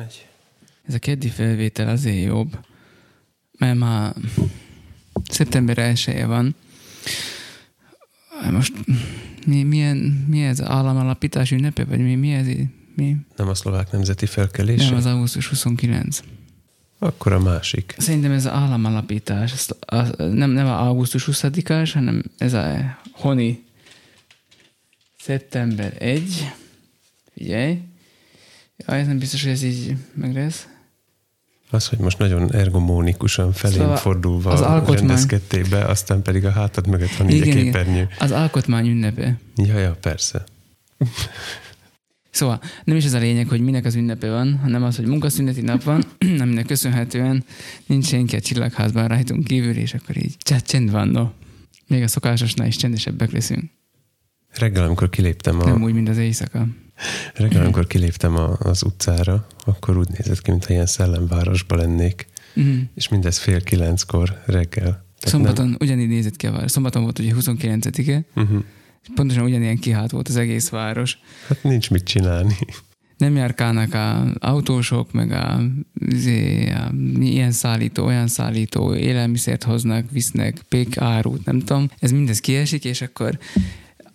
Megy. Ez a keddi felvétel azért jobb, mert már szeptember 1 van. Most mi, milyen, mi ez államalapítás ünnepe, vagy mi, mi ez? Mi? Nem a szlovák nemzeti felkelés? Nem, az augusztus 29. Akkor a másik. Szerintem ez az államalapítás. Nem, nem a augusztus 20-ás, hanem ez a honi szeptember 1. Figyelj. Ja, ez nem biztos, hogy ez így meg lesz. Az, hogy most nagyon ergomónikusan felén Szóval fordulva az alkotmány- rendezkedtél be, aztán pedig a hátad mögött van így a képernyő. Az alkotmány ünnepe. Ja, ja, persze. Szóval nem is ez a lényeg, hogy minek az ünnepe van, hanem az, hogy munkaszüneti nap van, aminek köszönhetően nincs senki a csillagházban rajtunk kívül, és akkor így csend, csend van, no. Még a szokásosnál is csendesebbek leszünk. Reggel, amikor kiléptem, A... Nem úgy, mint az éjszaka. Reggel, amikor kiléptem a, az utcára, akkor úgy nézett ki, mintha ilyen szellemvárosba lennék. Mm. És mindez fél kilenckor reggel. Tehát Szombaton nem... ugyanígy nézett ki a város. Szombaton volt ugye 29-e, Uh-huh. és pontosan ugyanilyen kihált volt az egész város. Hát nincs mit csinálni. Nem járkálnak a autósok, meg a, izé, a ilyen szállító, olyan szállító, élelmiszert hoznak, visznek, pék árut, nem tudom. Ez mindez kiesik, és akkor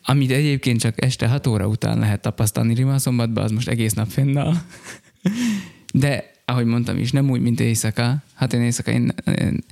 amit egyébként csak este 6 óra után lehet tapasztalni Rimaszombatban, az most egész nap fennáll. De, ahogy mondtam is, nem úgy, mint éjszaka. Hát én éjszaka, én, én,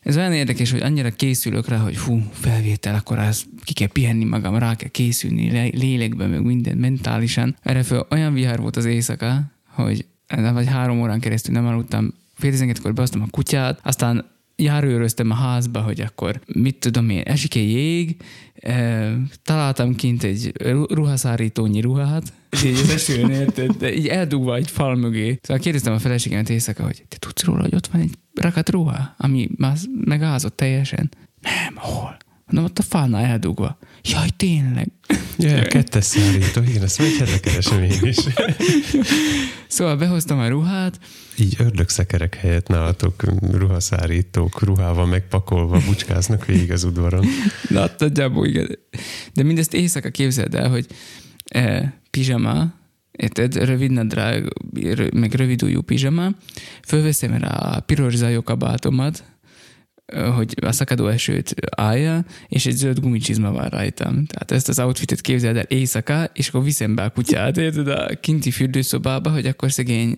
ez olyan érdekes, hogy annyira készülök rá, hogy hú, felvétel, akkor az ki kell pihenni magam, rá kell készülni, le, lélekben, meg minden, mentálisan. Erre föl olyan vihar volt az éjszaka, hogy vagy három órán keresztül nem aludtam. Fél tizenkettőkor beosztam a kutyát, aztán járőröztem a házba, hogy akkor mit tudom én, esik egy jég, e, találtam kint egy ru- ruhaszárítónyi ruhát, és így az esőn érted, így eldugva egy fal mögé. Szóval kérdeztem a feleségemet éjszaka, hogy te tudsz róla, hogy ott van egy rakat ruha, ami már megázott teljesen? Nem, hol? Mondom, ott a falnál eldugva. Jaj, tényleg. Ja, a kettes szárító, igen, ezt egy hete keresem én is. Szóval behoztam a ruhát, Így ördögszekerek helyett nálatok ruhaszárítók ruhával megpakolva bucskáznak végig az udvaron. Na, nagyjából igen. De mindezt éjszaka képzeld el, hogy e, pizsama, érted, rövid nadrág, meg rövid ujjú pizsama, fölveszem rá a piros zajó kabátomat, ö, hogy a szakadó esőt állja, és egy zöld gumicsizma van rajtam. Tehát ezt az outfitet képzeld el éjszaka, és akkor viszem be a kutyát, érted, a kinti fürdőszobába, hogy akkor szegény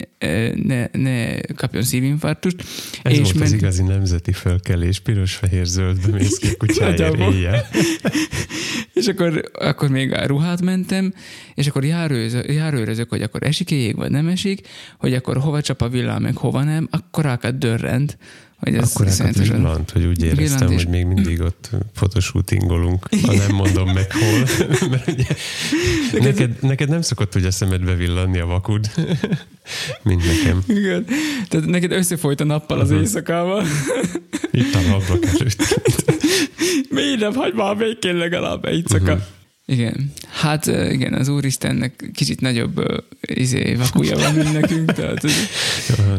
ne, ne kapjon szívinfarktust. Ez és volt az ment- igazi nemzeti fölkelés, piros-fehér-zöldbe mész ki kutyáért éjjel. És akkor, akkor még a ruhát mentem, és akkor járőzök, járőrözök, hogy akkor esik jég, vagy nem esik, hogy akkor hova csap a villám, meg hova nem, akkor rákat dörrent, hogy ez Akkor hát villant, hogy úgy éreztem, hogy még mindig ott fotoshootingolunk, ha nem mondom meg hol. Mert ugye neked, neked nem szokott ugye szemedbe villanni a vakud, mint nekem. Igen. Tehát neked összefolyt a nappal az Mhm. éjszakával. Itt a ablak előtt. Miért nem hagy már békén legalább éjszaka? Mhm. Igen. Hát igen, az Úristennek kicsit nagyobb izé, vakuja van, mint nekünk. Tehát, ez-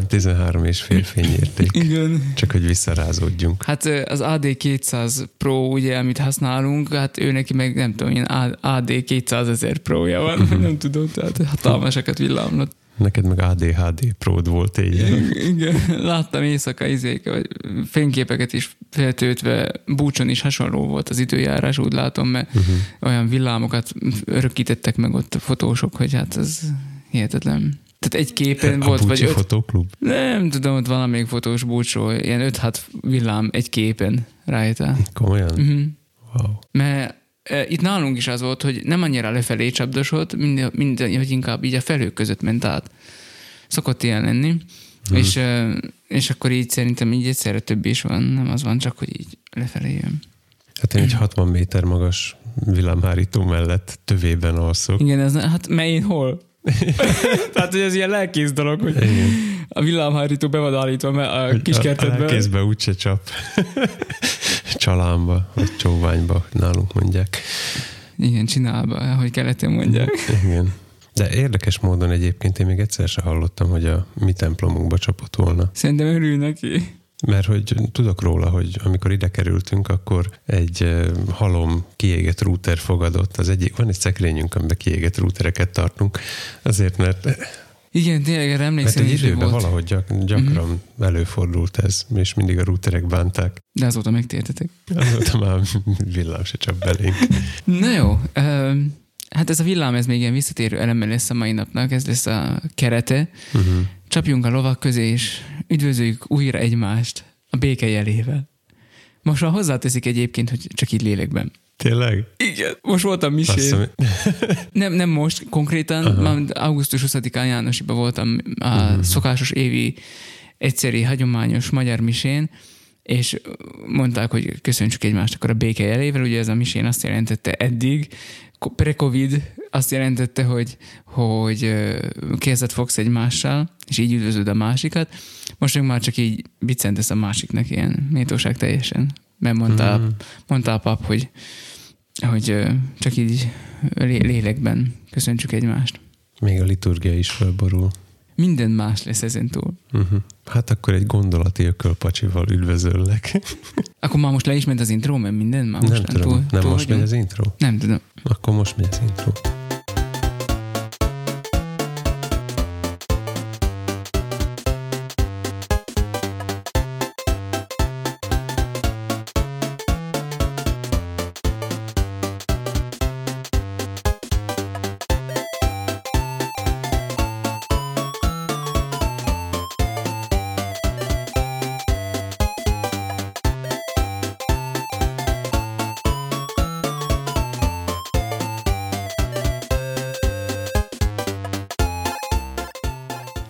13 és fél fényérték. igen. Csak hogy visszarázódjunk. Hát az AD200 Pro, ugye, amit használunk, hát ő neki meg nem tudom, ilyen AD 200 ezer Pro-ja van, Mhm. nem tudom, tehát hatalmasakat villámlott. Neked meg ADHD pród volt éjjel. Igen, láttam éjszaka izék, vagy fényképeket is feltöltve, búcson is hasonló volt az időjárás, úgy látom, mert Uh-huh. olyan villámokat örökítettek meg ott a fotósok, hogy hát ez hihetetlen. Tehát egy képen volt, a vagy Bucsi öt, fotóklub? nem tudom, ott valamelyik fotós búcsról, ilyen 5-6 villám egy képen rajta. Komolyan? Uh-huh. Wow. Mert itt nálunk is az volt, hogy nem annyira lefelé csapdosott, mind, mind, hogy inkább így a felők között ment át. Szokott ilyen lenni. Hmm. És, és akkor így szerintem így egyszerre több is van, nem az van, csak hogy így lefelé jön. Hát én egy 60 méter magas villámhárító mellett tövében alszok. Igen, ez, hát mely hol? Tehát, hogy ez ilyen lelkész dolog, hogy Igen. a villámhárító be van állítva mert a Hogy kis a- lelkészbe úgyse csap. Csalámba, vagy csóványba, nálunk mondják. Igen, csinálva, hogy keleten mondják. Igen. De érdekes módon egyébként én még egyszer se hallottam, hogy a mi templomunkba csapott volna. Szerintem örül neki. Mert hogy tudok róla, hogy amikor ide kerültünk, akkor egy halom kiégett rúter fogadott. Az egyik, van egy szekrényünk, amiben kiégett rútereket tartunk, azért mert Igen, tényleg erre Mert emlékszem, egy is, hogy időben volt. valahogy gyak, gyakran mm-hmm. előfordult ez, és mindig a routerek bánták. De azóta megtértetek. Azóta már villám se csak belénk. Na jó, ö, hát ez a villám, ez még ilyen visszatérő eleme lesz a mai napnak, ez lesz a kerete. Uh-huh. Csapjunk a lovak közé, és üdvözöljük újra egymást a béke jelével. Most már hozzáteszik egyébként, hogy csak így lélekben. Tényleg? Igen. Most voltam misén. Nem, nem most konkrétan, Aha. már augusztus 20-án Jánosiba voltam a Mhm. szokásos évi egyszeri hagyományos magyar misén, és mondták, hogy köszöntsük egymást akkor a béke jelével, ugye ez a misén azt jelentette eddig, pre-covid azt jelentette, hogy, hogy ö, kezet fogsz egymással, és így üdvözöd a másikat. Most meg már csak így viccentesz a másiknak ilyen méltóság teljesen. Mert mondta, Mhm. mondta a pap, hogy, hogy csak így lé- lélekben köszöntsük egymást. Még a liturgia is felborul. Minden más lesz ezentúl. Uh-huh. Hát akkor egy gondolati ökölpacsival üdvözöllek. Akkor már most le is ment az intro, mert minden már nem most tudom, túl, nem túl most megy vagyunk? az intro? Nem tudom. Akkor most megy az intro.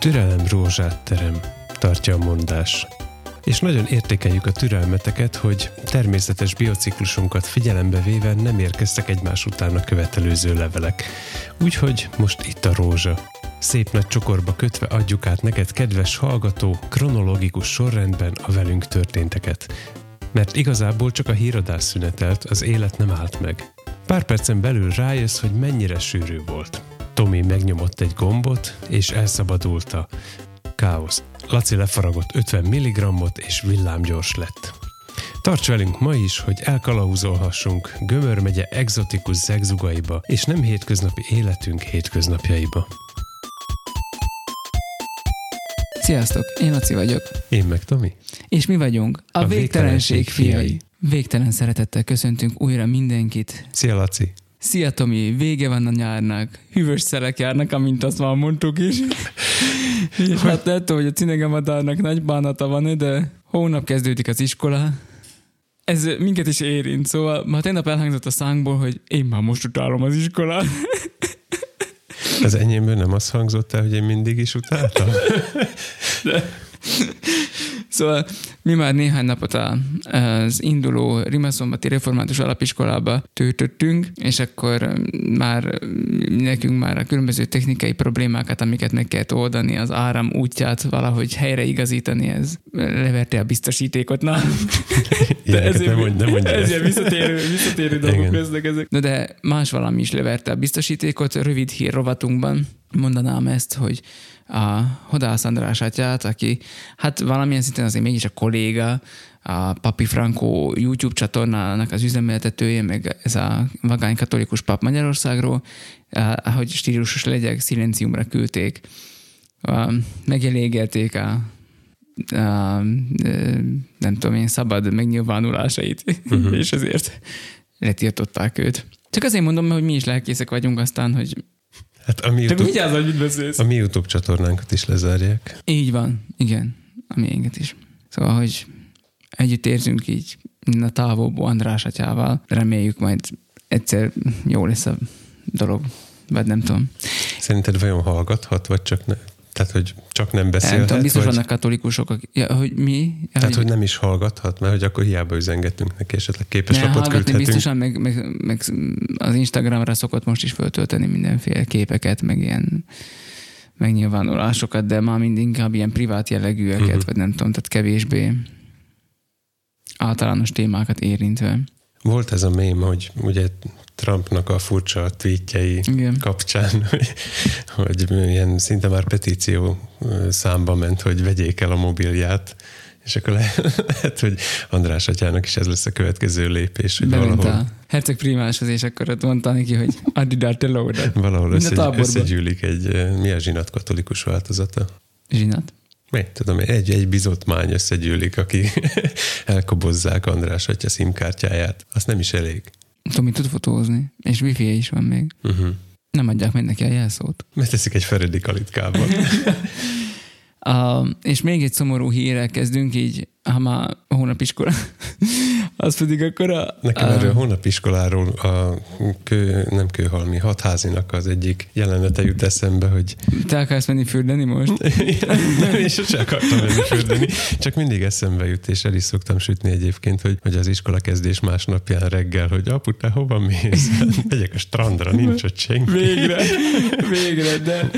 Türelem rózsát terem, tartja a mondás. És nagyon értékeljük a türelmeteket, hogy természetes biociklusunkat figyelembe véve nem érkeztek egymás után a követelőző levelek. Úgyhogy most itt a rózsa. Szép nagy csokorba kötve adjuk át neked, kedves hallgató, kronológikus sorrendben a velünk történteket. Mert igazából csak a híradás szünetelt, az élet nem állt meg. Pár percen belül rájössz, hogy mennyire sűrű volt. Tomi megnyomott egy gombot, és elszabadult a káosz. Laci lefaragott 50 mg-ot, és villámgyors lett. Tarts velünk ma is, hogy elkalauzolhassunk Gömör megye egzotikus zegzugaiba, és nem hétköznapi életünk hétköznapjaiba. Sziasztok, én Laci vagyok. Én meg Tomi. És mi vagyunk a, A a végtelenség végtelenség fiai. fiai. Végtelen szeretettel köszöntünk újra mindenkit. Szia Laci! Szia Tomi, vége van a nyárnak. Hűvös szelek járnak, amint azt már mondtuk is. És hát tudom, hogy a cinegemadárnak nagy bánata van de hónap kezdődik az iskola. Ez minket is érint, szóval ma tegnap elhangzott a szánkból, hogy én már most utálom az iskolát. Az enyémből nem az hangzott el, hogy én mindig is utáltam? Szóval mi már néhány napot az induló Rimaszomбati Református Alapiskolába töltöttünk, és akkor már nekünk már a különböző technikai problémákat, amiket meg kellett oldani, az áram útját valahogy helyreigazítani, ez leverte a biztosítékot. Na, Ilyeneket nem mondj, nem mondj ez ezt. ilyen visszatérő, visszatérő dolgok Igen. lesznek ezek. Na de más valami is leverte a biztosítékot. Rövid hír rovatunkban mondanám ezt, hogy a Hodász András atyát, aki hát valamilyen szinten azért mégis a kolléga, a Papi Franco YouTube csatornának az üzemeltetője, meg ez a vagány katolikus pap Magyarországról, ahogy stílusos legyek, szilenciumra küldték, megelégelték a, a, a nem tudom én, szabad megnyilvánulásait, uh-huh. és ezért letiltották őt. Csak azért mondom, hogy mi is lelkészek vagyunk aztán, hogy Hát a mi, te YouTube, vigyázz, hogy mit beszélsz. a mi YouTube csatornánkat is lezárják. Így van, igen, a miénket is. Szóval, hogy együtt érzünk így a távolból András atyával. Reméljük majd egyszer jó lesz a dolog, vagy nem tudom. Szerinted vajon hallgathat, vagy csak ne, tehát, hogy csak nem Nem beszélhet? tudom, biztos vagy, vannak katolikusok, akik, ja, hogy mi? Tehát, hogy nem is hallgathat, mert hogy akkor hiába üzengetünk neki, esetleg képes lapot küldhetünk. biztosan, meg, meg, meg, az Instagramra szokott most is föltölteni mindenféle képeket, meg ilyen megnyilvánulásokat, de már mind inkább ilyen privát jellegűeket, uh-huh. vagy nem tudom, tehát kevésbé általános témákat érintve. Volt ez a mém, hogy ugye Trumpnak a furcsa tweetjei Igen. kapcsán, hogy, ilyen szinte már petíció számba ment, hogy vegyék el a mobilját, És akkor le, lehet, hogy András atyának is ez lesz a következő lépés, hogy Bement valahol, a herceg primáshoz, és akkor ott mondta neki, hogy add ide a te valahol összegy, összegyűlik egy, mi a zsinat katolikus változata? Zsinat. Mi, tudom, egy, egy bizotmány összegyűlik, aki elkobozzák András atya szimkártyáját. Az nem is elég. Tomi tud fotózni, és wifi is van még. Uh-huh. Nem adják meg neki a jelszót. Megteszik egy Feredi kalitkában. Uh, és még egy szomorú hírrel kezdünk, így, ha már hónapiskola, az pedig akkor a... Nekem a, erről a hónapiskoláról a kő, nem kőhalmi, hatházinak az egyik jelenete jut eszembe, hogy Te akarsz menni fürdeni most? nem, én sose akartam menni fürdeni, csak mindig eszembe jut, és el is szoktam sütni egyébként, hogy, hogy az iskola kezdés másnapján reggel, hogy apu, te hova mész? Megyek a strandra, nincs ott senki. Végre, végre, de,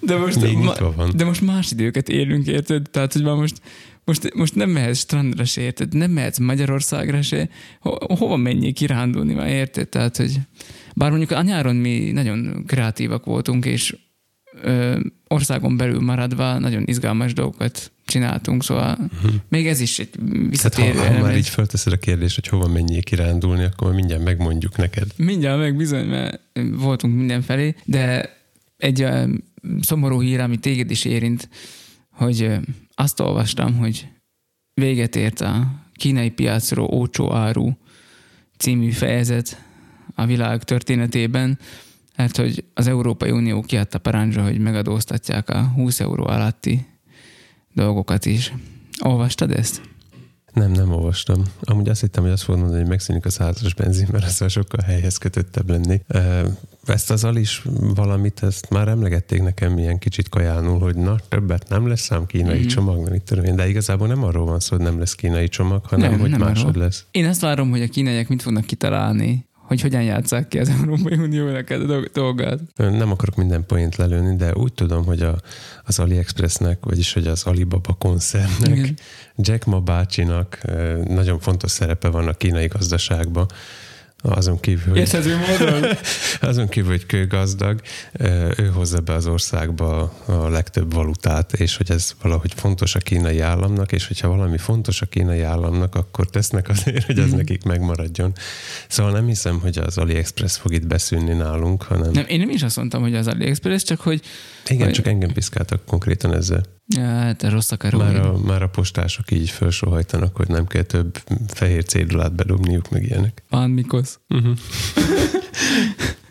de most, Még nyitva van. de most más időket élünk, érted? Tehát, hogy már most, most, most nem mehetsz strandra se, érted? Nem mehetsz Magyarországra se. Ho, hova menjél kirándulni már, érted? Tehát, hogy bár mondjuk a nyáron mi nagyon kreatívak voltunk, és ö, országon belül maradva nagyon izgalmas dolgokat csináltunk, szóval uh-huh. még ez is egy Tehát ha, visszatérő ha már így felteszed a kérdést, hogy hova menjél kirándulni, akkor mindjárt megmondjuk neked. Mindjárt meg bizony, mert voltunk mindenfelé, de egy ö, szomorú hír, ami téged is érint, hogy azt olvastam, hogy véget ért a kínai piacról ócsó áru című fejezet a világ történetében, mert hogy az Európai Unió kiadta parancsra, hogy megadóztatják a 20 euró alatti dolgokat is. Olvastad ezt? Nem, nem olvastam. Amúgy azt hittem, hogy azt fogod mondani, hogy megszűnik a százas benzin, mert azzal sokkal helyhez kötöttebb lennék. Ö, Ezt az is valamit, ezt már emlegették nekem ilyen kicsit kajánul, hogy na, többet nem lesz ám kínai Mhm. csomag, nem mit tudom én, de igazából nem arról van szó, hogy nem lesz kínai csomag, hanem Nem, hogy nem másod arról. lesz. Én azt várom, hogy a kínaiak mit fognak kitalálni, hogy hogyan játsszák ki az Európai Uniónak a dolg- dolgát. Nem akarok minden poént lelőni, de úgy tudom, hogy a, az AliExpressnek, vagyis hogy az Alibaba koncernnek, Igen. Jack Ma bácsinak nagyon fontos szerepe van a kínai gazdaságban. Azon kívül, hogy Érthető módon? Azon kívül, hogy kőgazdag, ő hozza be az országba a legtöbb valutát, és hogy ez valahogy fontos a kínai államnak, és hogyha valami fontos a kínai államnak, akkor tesznek azért, hogy az Mhm. nekik megmaradjon. Szóval nem hiszem, hogy az AliExpress fog itt beszűnni nálunk, hanem Nem, én nem is azt mondtam, hogy az AliExpress, csak hogy igen, vagy- csak engem piszkáltak konkrétan ezzel. Ja, hát rossz akaró. Már a, már a postások így felsóhajtanak, hogy nem kell több fehér cédulát bedobniuk, meg ilyenek. Van Mikosz. Uh-huh.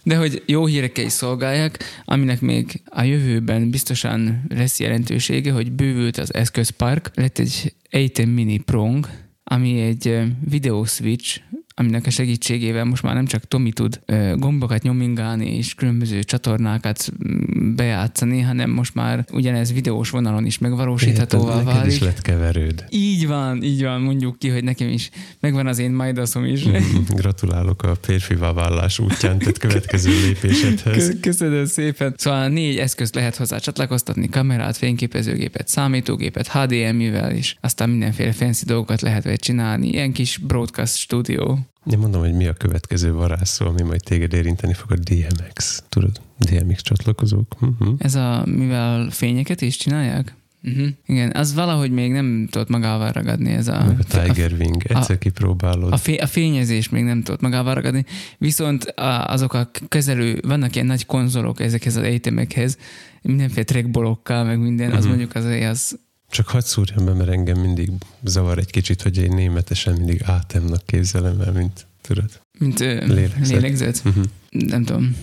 De hogy jó hírekkel is szolgálják, aminek még a jövőben biztosan lesz jelentősége, hogy bővült az eszközpark, lett egy ATEM Mini Prong, ami egy videó switch, aminek a segítségével most már nem csak Tomi tud gombokat nyomingálni és különböző csatornákat mm, bejátszani, hanem most már ugyanez videós vonalon is megvalósíthatóvá Neked válik. is lett keverőd. Így van, így van, mondjuk ki, hogy nekem is megvan az én majdaszom is. Gratulálok a férfivá vállás útján, tehát következő lépésedhez. Kö- Köszönöm szépen. Szóval négy eszközt lehet hozzá csatlakoztatni, kamerát, fényképezőgépet, számítógépet, HDMI-vel is, aztán mindenféle fancy dolgokat lehet vele csinálni. Ilyen kis broadcast stúdió. Én mondom, hogy mi a következő varázsszó, ami majd téged érinteni fog, a DMX. Tudod, DMX csatlakozók. Uh-huh. Ez a, mivel fényeket is csinálják? Uh-huh. Igen, az valahogy még nem tudott magával ragadni ez a... Meg a Tiger Wing. Egyszer kipróbálod. A, fé- a fényezés még nem tudott magával ragadni, viszont a, azok a kezelő, vannak ilyen nagy konzolok ezekhez az egyetemekhez, mindenféle trackballokkal, meg minden, az Mhm. mondjuk az, az Csak hadd szúrjam be, mert engem mindig zavar egy kicsit, hogy én németesen mindig átemnak képzelem el, mint tudod. mint Lélegzet. lélegzet. Uh-huh. Nem tudom.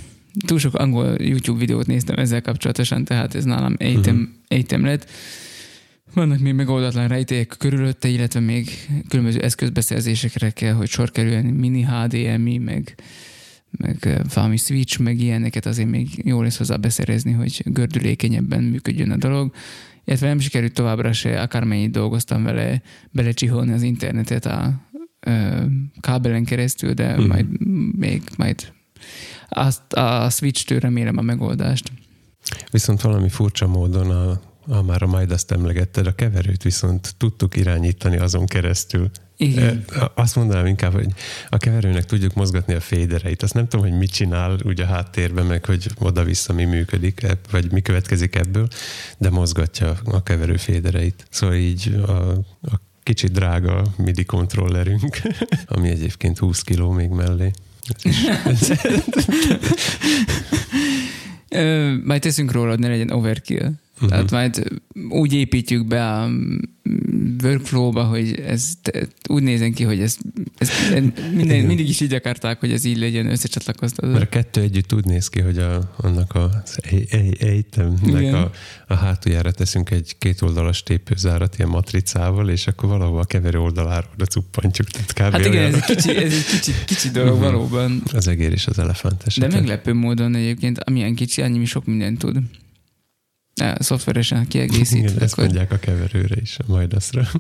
Túl sok angol YouTube videót néztem ezzel kapcsolatosan, tehát ez nálam egyetem, Mhm. egyetem lett. Vannak még megoldatlan rejtélyek körülötte, illetve még különböző eszközbeszerzésekre kell, hogy sor kerüljön, mini HDMI, meg, meg valami switch, meg ilyeneket azért még jó lesz hozzá beszerezni, hogy gördülékenyebben működjön a dolog. Illetve nem sikerült továbbra se, akármennyit dolgoztam vele, belecsiholni az internetet a ö, kábelen keresztül, de Mhm. majd még majd azt, a switch-től remélem a megoldást. Viszont valami furcsa módon a, a már a majd azt emlegetted, a keverőt viszont tudtuk irányítani azon keresztül. Igen. E, Azt mondanám inkább, hogy a keverőnek tudjuk mozgatni a fédereit. Azt nem tudom, hogy mit csinál úgy a háttérben, meg hogy oda-vissza mi működik, vagy mi következik ebből, de mozgatja a keverő fédereit. Szóval így a, a kicsit drága MIDI kontrollerünk, ami egyébként 20 kiló még mellé. Majd teszünk róla, hogy ne legyen overkill. Uh-huh. Tehát majd úgy építjük be a workflow-ba, hogy ez úgy nézen ki, hogy ez, ez minden, mindig is így akarták, hogy ez így legyen összecsatlakoztatva. Mert a kettő együtt úgy néz ki, hogy a, annak a, a, a, a hátuljára teszünk egy kétoldalas tépőzárat ilyen matricával, és akkor valahol a keverő oldalára oda cuppantjuk. Tehát. Hát igen, ez egy kicsi, ez egy kicsi, kicsi dolog uh-huh. valóban. Az egér és az elefánt esetleg. De meglepő módon egyébként, amilyen kicsi, annyi sok mindent tud. Szoftveresen kiegészítve. Igen, ezt mondják a keverőre is, a majdaszra.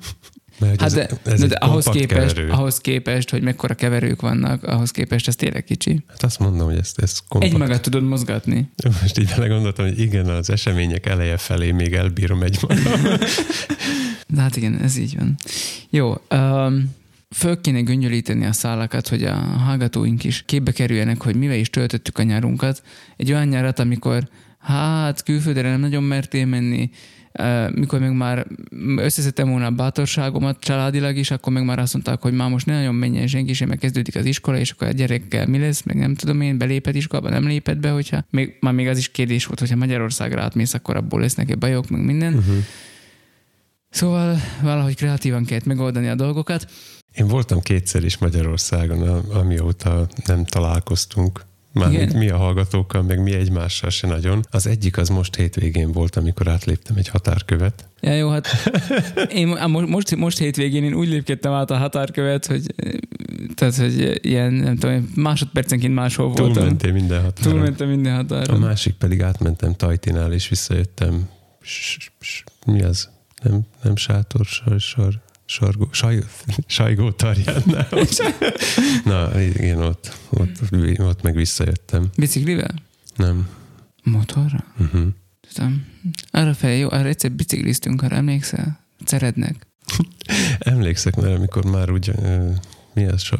Mert hát de, ez, ez de ahhoz, képest, ahhoz képest, hogy mekkora keverők vannak, ahhoz képest ez tényleg kicsi. Hát azt mondom, hogy ezt, ezt kompakt. Egy magát tudod mozgatni. Most így belegondoltam, hogy igen, az események eleje felé még elbírom egy magam. de hát igen, ez így van. Jó, um, föl kéne göngyölíteni a szálakat, hogy a hallgatóink is képbe kerüljenek, hogy mivel is töltöttük a nyárunkat. Egy olyan nyárat, amikor hát külföldre nem nagyon mertél menni, mikor még már összeszedtem volna a bátorságomat családilag is, akkor meg már azt mondták, hogy már most ne nagyon menjen senki, és meg kezdődik az iskola, és akkor a gyerekkel mi lesz, meg nem tudom én, belépett iskolába, nem lépett be, hogyha még, már még az is kérdés volt, hogyha Magyarországra átmész, akkor abból lesznek-e bajok, meg minden. Uh-huh. Szóval valahogy kreatívan kellett megoldani a dolgokat. Én voltam kétszer is Magyarországon, amióta nem találkoztunk. Már mi a hallgatókkal, meg mi egymással se nagyon. Az egyik az most hétvégén volt, amikor átléptem egy határkövet. Ja, jó, hát én most, most hétvégén én úgy lépkedtem át a határkövet, hogy tehát, hogy ilyen, nem tudom, másodpercenként máshol voltam. Túlmentél minden határon. Túlmentem minden határon. A másik pedig átmentem Tajtinál, és visszajöttem. Mi az? Nem, nem sátor, sor, sor, Sargó, saj, sajgó tarjánnál. Na, igen, ott, ott, ott meg visszajöttem. Biciklivel? Nem. Motorra? Uh-huh. Tudom. Arra fel, jó, arra egyszer bicikliztünk, arra emlékszel? Szeretnek. Emlékszek, mert amikor már úgy, mi az,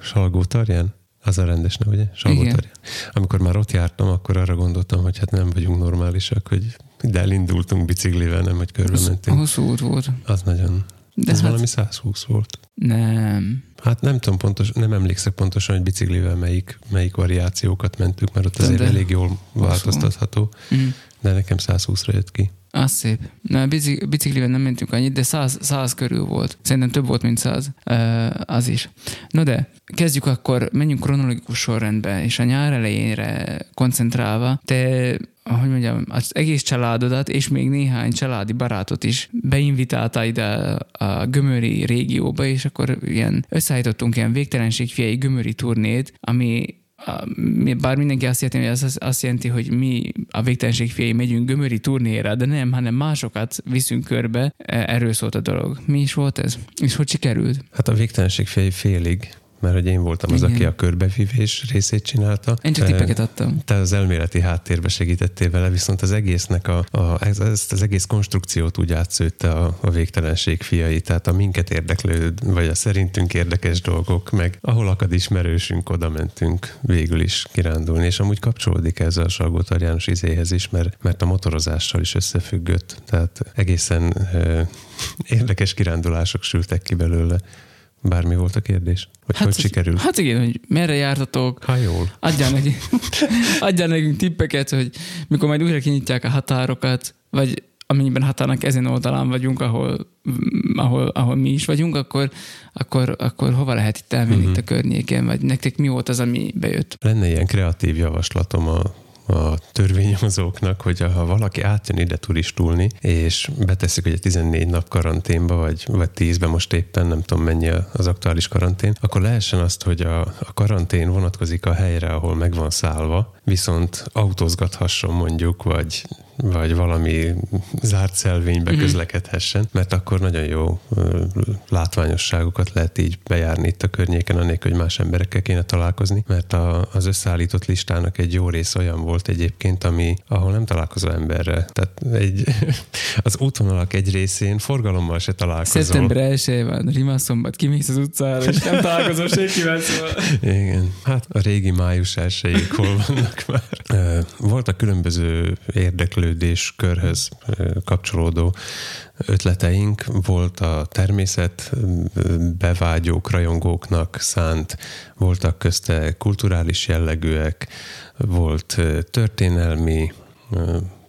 Salgó tarján? Az a rendes neve, ugye? Salgó tarján. Amikor már ott jártam, akkor arra gondoltam, hogy hát nem vagyunk normálisak, hogy de elindultunk biciklivel, nem, hogy körbe mentünk. Hosszú út volt. Az nagyon, de Ez hát... valami 120 volt. Nem. Hát nem tudom pontos, nem emlékszek pontosan, hogy biciklivel melyik, melyik variációkat mentük, mert ott azért de elég jól változtatható, mm. de nekem 120-ra jött ki. Az szép. Na, biciklivel nem mentünk annyit, de 100, 100 körül volt. Szerintem több volt, mint 100. Uh, az is. No de, kezdjük akkor, menjünk kronológikus sorrendbe, és a nyár elejénre koncentrálva, te hogy mondjam, az egész családodat és még néhány családi barátot is beinvitálta ide a Gömöri régióba, és akkor ilyen összeállítottunk ilyen végtelenség fiai Gömöri turnét, ami bár mindenki azt jelenti, hogy az azt jelenti, hogy mi a végtelenség fiai megyünk gömöri turnéra, de nem, hanem másokat viszünk körbe, e, erről szólt a dolog. Mi is volt ez? És hogy sikerült? Hát a végtelenség fiai félig mert hogy én voltam az, Igen. aki a körbevívés részét csinálta. Én csak tippeket adtam. Te az elméleti háttérbe segítettél vele, viszont az egésznek a, a ezt az egész konstrukciót úgy átszőtte a, a végtelenség fiai, tehát a minket érdeklő, vagy a szerintünk érdekes dolgok, meg ahol akad ismerősünk, oda mentünk végül is kirándulni, és amúgy kapcsolódik ez a Salgótar János izéhez is, mert, mert a motorozással is összefüggött, tehát egészen e, érdekes kirándulások sültek ki belőle. Bármi volt a kérdés? Hogy hát, hogy sikerült? Hát igen, hogy merre jártatok. Ha jól. Adjál nekünk, adjál nekünk tippeket, hogy mikor majd újra kinyitják a határokat, vagy amennyiben határnak ezen oldalán vagyunk, ahol, ahol, ahol mi is vagyunk, akkor, akkor, akkor hova lehet itt elmenni uh-huh. itt a környéken, vagy nektek mi volt az, ami bejött? Lenne ilyen kreatív javaslatom a a törvényhozóknak, hogy ha valaki átjön ide turistulni, és beteszik, a 14 nap karanténba, vagy, vagy 10-ben most éppen nem tudom mennyi az aktuális karantén, akkor lehessen azt, hogy a, a karantén vonatkozik a helyre, ahol meg van szállva, viszont autózgathasson mondjuk, vagy vagy valami zárt szelvénybe mm-hmm. közlekedhessen, mert akkor nagyon jó látványosságokat lehet így bejárni itt a környéken, anélkül, hogy más emberekkel kéne találkozni, mert a, az összeállított listának egy jó rész olyan volt egyébként, ami, ahol nem találkozol emberre. Tehát egy, az útvonalak egy részén forgalommal se találkozol. Szeptember 1 van, Rimaszombat, kimész az utcára, és nem találkozol senkivel, szóval. Igen, hát a régi május elsőjéig hol vannak. Beszéltük már. Voltak különböző érdeklődés körhöz kapcsolódó ötleteink. Volt a természet bevágyók, rajongóknak szánt, voltak közte kulturális jellegűek, volt történelmi,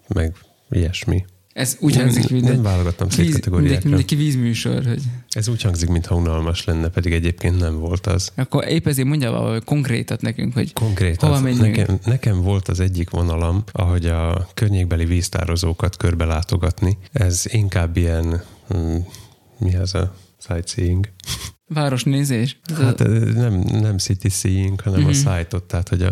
meg ilyesmi. Ez úgy hangzik, mint nem válogattam szét kategóriákra. Mindenki vízműsor. Hogy... Ez úgy hangzik, mintha unalmas lenne, pedig egyébként nem volt az. Akkor épp ezért mondja valami konkrétat nekünk, hogy konkrétat. hova menjünk. Nekem, nekem volt az egyik vonalam, ahogy a környékbeli víztározókat körbe látogatni. Ez inkább ilyen, hmm, mi az a sightseeing? Városnézés? Hát nem, nem city seeing, hanem mm-hmm. a mhm. site tehát hogy a,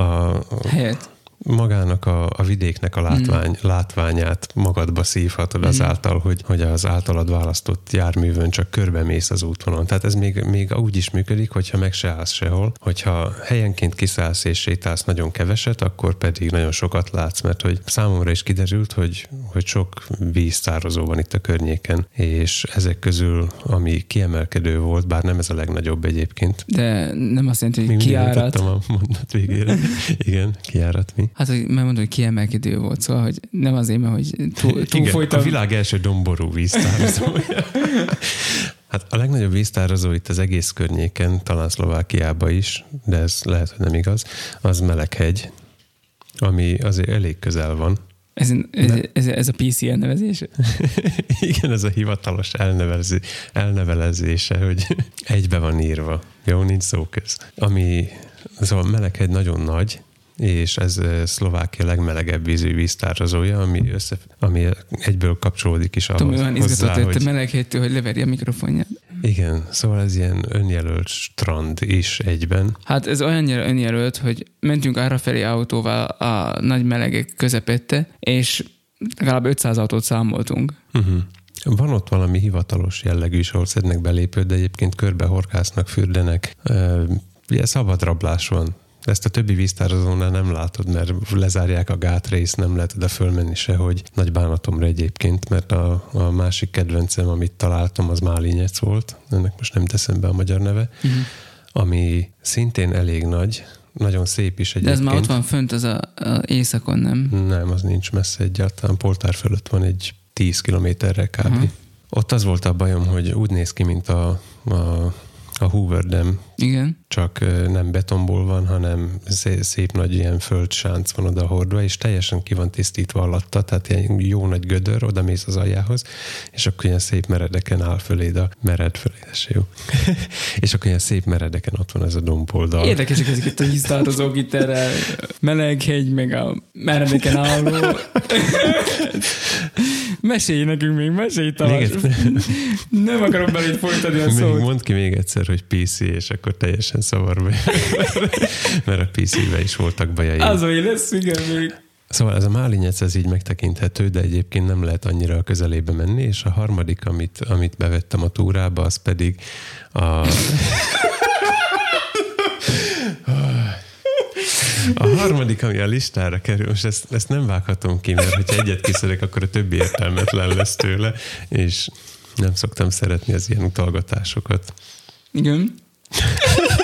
a, a Helyet magának a, a vidéknek a látvány, mm. látványát magadba szívhatod azáltal, mm. hogy, hogy az általad választott járművön csak körbemész az útvonalon. Tehát ez még, még úgy is működik, hogyha meg se állsz sehol, hogyha helyenként kiszállsz és sétálsz nagyon keveset, akkor pedig nagyon sokat látsz, mert hogy számomra is kiderült, hogy, hogy sok víztározó van itt a környéken, és ezek közül, ami kiemelkedő volt, bár nem ez a legnagyobb egyébként. De nem azt jelenti, hogy kiárat. a mondat végére. Igen, kiárat mi? Hát, hogy megmondom, hogy kiemelkedő volt, szóval, hogy nem azért, mert hogy túl, túl Igen, folytam. a világ első domború víztározója. Hát a legnagyobb víztározó itt az egész környéken, talán Szlovákiában is, de ez lehet, hogy nem igaz, az Meleghegy, ami azért elég közel van. Ez, ez, ez, ez a PC elnevezése? Igen, ez a hivatalos elnevezé, elnevelezése, hogy egybe van írva. Jó, nincs szó köz. Ami, szóval Meleghegy nagyon nagy, és ez Szlovákia legmelegebb vízű víztározója, ami, össze, ami egyből kapcsolódik is ahhoz. Tudom, olyan izgatott hogy... meleghelytől, hogy leverje a mikrofonját. Igen, szóval ez ilyen önjelölt strand is egyben. Hát ez olyannyira önjelölt, hogy mentünk felé autóval a nagy melegek közepette, és legalább 500 autót számoltunk. Uh-huh. Van ott valami hivatalos jellegű is, ahol szednek belépőt, de egyébként körbe horkásznak, fürdenek. Ugye szabad rablás van ezt a többi víztározónál nem látod, mert lezárják a gátrészt, nem lehet oda fölmenni sehogy. Nagy bánatomra egyébként, mert a, a másik kedvencem, amit találtam, az Málinyec volt. Ennek most nem teszem be a magyar neve. Uh-huh. Ami szintén elég nagy, nagyon szép is egyébként. De ez már ott van fönt, az a, a éjszakon, nem? Nem, az nincs messze egyáltalán. Poltár fölött van egy 10 kilométerre kb. Uh-huh. Ott az volt a bajom, hogy úgy néz ki, mint a, a a Hoover Dam. Igen. Csak nem betonból van, hanem szép nagy ilyen földsánc van oda hordva, és teljesen ki van tisztítva alatta, tehát ilyen jó nagy gödör, oda mész az aljához, és akkor ilyen szép meredeken áll föléd a mered fölé, ez jó. és akkor ilyen szép meredeken ott van ez a domboldal. Érdekesek ezek itt a víztározók itt erre meleghegy, meg a meredeken álló. Mesélj nekünk még, mesélj Tamás. Nem akarom belét folytani a szót. Mondd ki még egyszer, hogy PC, és akkor teljesen szavarba Mert a PC-be is voltak bajai. Az, hogy lesz, igen, még. Szóval ez a málinyec, ez így megtekinthető, de egyébként nem lehet annyira a közelébe menni, és a harmadik, amit, amit bevettem a túrába, az pedig a... A harmadik, ami a listára kerül, most ezt, ezt nem vághatom ki, mert hogyha egyet kiszedek, akkor a többi értelmetlen lesz tőle, és nem szoktam szeretni az ilyen utalgatásokat. Igen.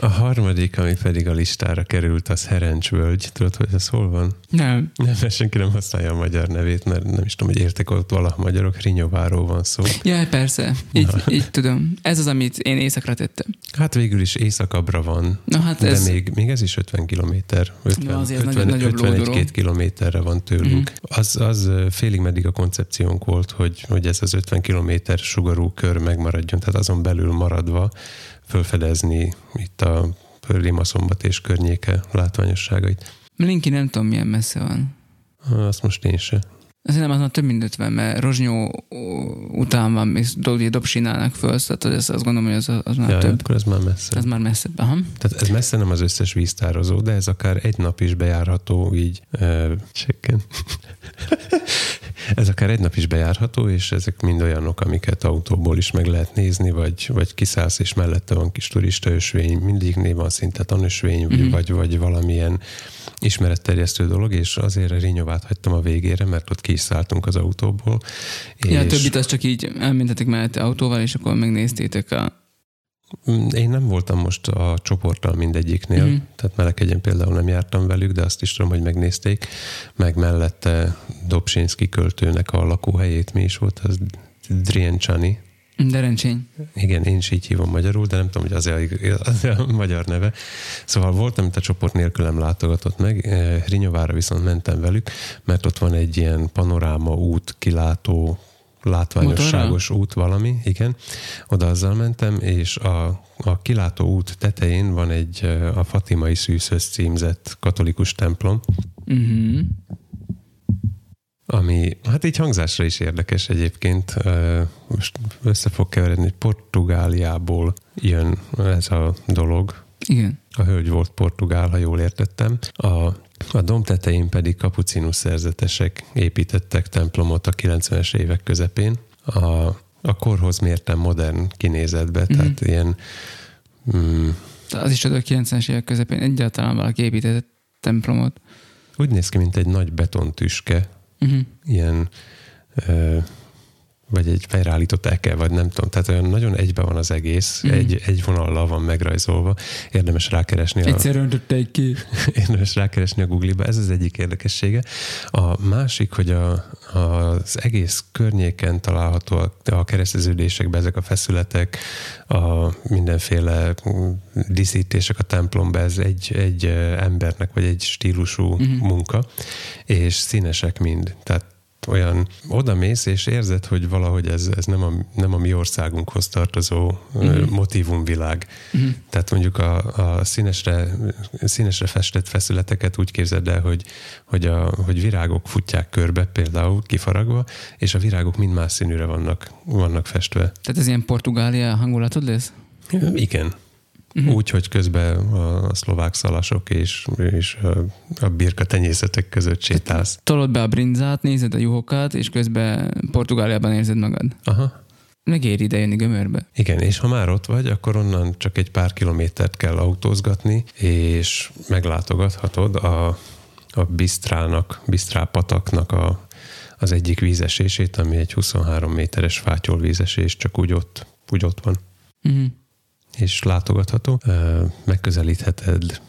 A harmadik, ami pedig a listára került, az Herencsvölgy. Tudod, hogy ez hol van? Nem. Nem, mert senki nem használja a magyar nevét, mert nem is tudom, hogy értek ott valaha magyarok. Rinyóváról van szó. Ja, persze. Így, így tudom. Ez az, amit én éjszakra tettem. Hát végül is éjszakabbra van. Na, hát de ez... még, még ez is 50 kilométer. 50, ja, 50, 51 kilométerre van tőlünk. Mm-hmm. Az, az félig meddig a koncepciónk volt, hogy, hogy ez az 50 kilométer sugarú kör megmaradjon, tehát azon belül maradva fölfedezni itt a Rimaszombat és környéke látványosságait. Linki nem tudom, milyen messze van. Azt most én se. Szerintem az már több mint 50, mert Rozsnyó után van, és Dobsinálnak föl, tehát az, azt gondolom, hogy az, az már ja, több. akkor ez már messze. Ez már messze. Aha. Tehát ez messze nem az összes víztározó, de ez akár egy nap is bejárható, így uh, checken. Ez akár egy nap is bejárható, és ezek mind olyanok, amiket autóból is meg lehet nézni, vagy, vagy kiszállsz, és mellette van kis turista ösvény, mindig név van szinte tanösvény, mm-hmm. vagy, vagy valamilyen ismeretterjesztő dolog, és azért a Rinyovát hagytam a végére, mert ott kiszálltunk az autóból. Ja, és... többit az csak így elmentetek mellette autóval, és akkor megnéztétek a Mm, Én nem voltam most a csoporttal mindegyiknél, mm. tehát Melekegyen például nem jártam velük, de azt is tudom, hogy megnézték, meg mellette Dobsinski költőnek a lakóhelyét mi is volt, az Driencsani. Derencsény. Igen, én is így hívom magyarul, de nem tudom, hogy az a, az a magyar neve. Szóval voltam, amit a csoport nélkülem látogatott meg, Eh, Rinyovára viszont mentem velük, mert ott van egy ilyen panoráma út, kilátó, látványosságos út valami, igen. Oda azzal mentem, és a, a kilátó út tetején van egy a Fatimai Szűzhöz címzett katolikus templom, Uh-huh. Ami hát így hangzásra is érdekes egyébként. Most össze fog keveredni, hogy Portugáliából jön ez a dolog. Igen. A hölgy volt portugál, ha jól értettem. A, a dom tetején pedig kapucinus szerzetesek építettek templomot a 90-es évek közepén. A, a korhoz mérten modern kinézetbe, mm-hmm. tehát ilyen mm, Az is a 90-es évek közepén egyáltalán valaki épített templomot. úgy néz ki, mint egy nagy betontüske, Uh-huh. ilyen ö, vagy egy fejreállított eke, vagy nem tudom, tehát olyan nagyon egybe van az egész, mm. egy, egy vonallal van megrajzolva, érdemes rákeresni a, Egyszer öntötték ki. érdemes rákeresni a Google-ba, ez az egyik érdekessége. A másik, hogy a, az egész környéken találhatóak a kereszteződésekben ezek a feszületek, a mindenféle mm, díszítések a templomba, ez egy, egy embernek, vagy egy stílusú uh-huh. munka, és színesek mind. Tehát olyan oda mész, és érzed, hogy valahogy ez, ez nem, a, nem a mi országunkhoz tartozó Mhm. uh-huh. motivumvilág. Uh-huh. Tehát mondjuk a, a színesre, színesre festett feszületeket úgy képzeld el, hogy, hogy, a, hogy virágok futják körbe, például kifaragva, és a virágok mind más színűre vannak, vannak festve. Tehát ez ilyen Portugália hangulatod lesz? Igen. Uh-huh. Úgy, hogy közben a szlovák szalasok és, és a, birka tenyészetek között sétálsz. Tolod be a brinzát, nézed a juhokat, és közben Portugáliában érzed magad. Aha. Megéri ide jönni gömörbe. Igen, és ha már ott vagy, akkor onnan csak egy pár kilométert kell autózgatni, és meglátogathatod a, a Bisztrának, Bisztrá pataknak a, az egyik vízesését, ami egy 23 méteres fátyol vízesés, csak úgy ott, úgy ott van Uh-huh. És látogatható. Megközelítheted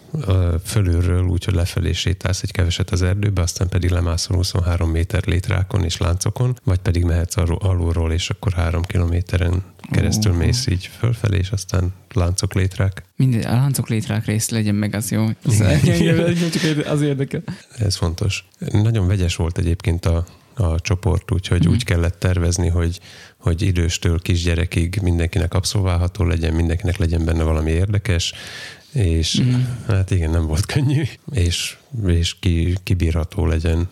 fölülről, úgyhogy lefelé sétálsz egy keveset az erdőbe, aztán pedig lemászol 23 méter létrákon és láncokon, vagy pedig mehetsz alul- alulról, és akkor három kilométeren keresztül Ó. mész így fölfelé, és aztán láncok létrák. Mindegy, a láncok létrák rész legyen meg, az jó. Az, az érdekel. Ez fontos. Nagyon vegyes volt egyébként a, a csoport, úgyhogy Mhm. úgy kellett tervezni, hogy, hogy időstől kisgyerekig mindenkinek abszolválható legyen, mindenkinek legyen benne valami érdekes, és Mhm. hát igen, nem volt könnyű, és, és ki, kibírható legyen.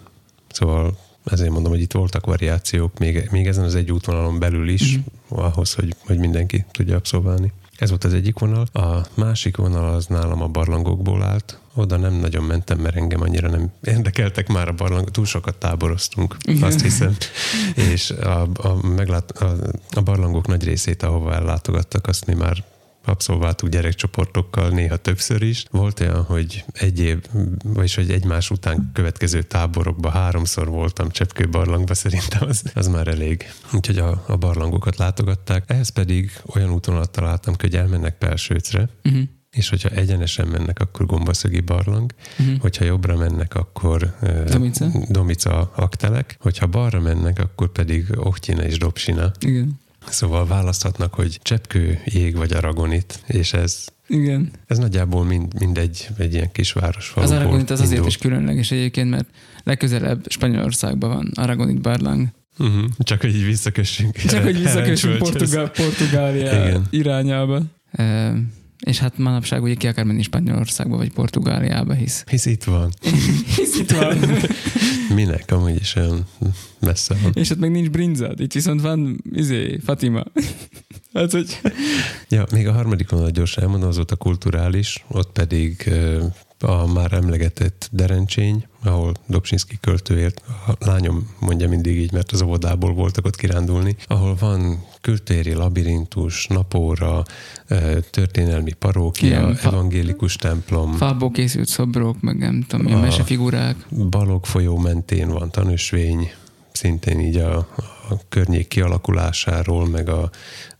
Szóval ezért mondom, hogy itt voltak variációk, még, még ezen az egy útvonalon belül is, Mhm. ahhoz, hogy, hogy mindenki tudja abszolválni. Ez volt az egyik vonal. A másik vonal az nálam a barlangokból állt. Oda nem nagyon mentem, mert engem annyira nem érdekeltek már a barlangok. Túl sokat táboroztunk, azt hiszem. És a, a, meglát, a, a barlangok nagy részét, ahova ellátogattak, azt mi már abszolváltuk gyerekcsoportokkal néha többször is. Volt olyan, hogy egy év, vagyis hogy egymás után következő táborokba háromszor voltam Cseppkő barlangba, szerintem az, az már elég. Úgyhogy a, a barlangokat látogatták. Ehhez pedig olyan útvonalat találtam, hogy elmennek Pelsőcre, Uh-huh. És hogyha egyenesen mennek, akkor Gombaszögi barlang, Uh-huh. hogyha jobbra mennek, akkor Domica? Domica aktelek, hogyha balra mennek, akkor pedig Oktyina és Dobsina. Igen. Szóval választhatnak, hogy cseppkő, jég vagy aragonit, és ez, Igen. ez nagyjából mind, mindegy egy ilyen kisváros Az Aragonit az azért is különleges egyébként, mert legközelebb Spanyolországban van Aragonit barlang. Uh-huh. Csak hogy így visszakössünk. Csak hogy visszakössünk. Portugál, Portugália Igen. irányába. És hát manapság ugye ki akar menni Spanyolországba vagy Portugáliába, hisz. Hisz itt van. hisz itt van. Minek? Amúgy is olyan messze van. és ott meg nincs brinzad, itt viszont van izé, Fatima. hát, hogy... Ja, még a harmadik vonalat gyorsan elmondom, az volt a kulturális, ott pedig a már emlegetett Derencsény, ahol Dobsinski költő élt, a lányom mondja mindig így, mert az óvodából voltak ott kirándulni, ahol van kültéri labirintus, napóra, történelmi parókia, fa- evangélikus templom, Fából készült szobrok, meg nem tudom, A- mesefigurák. Balog folyó mentén van tanösvény, szintén így a, a környék kialakulásáról, meg a,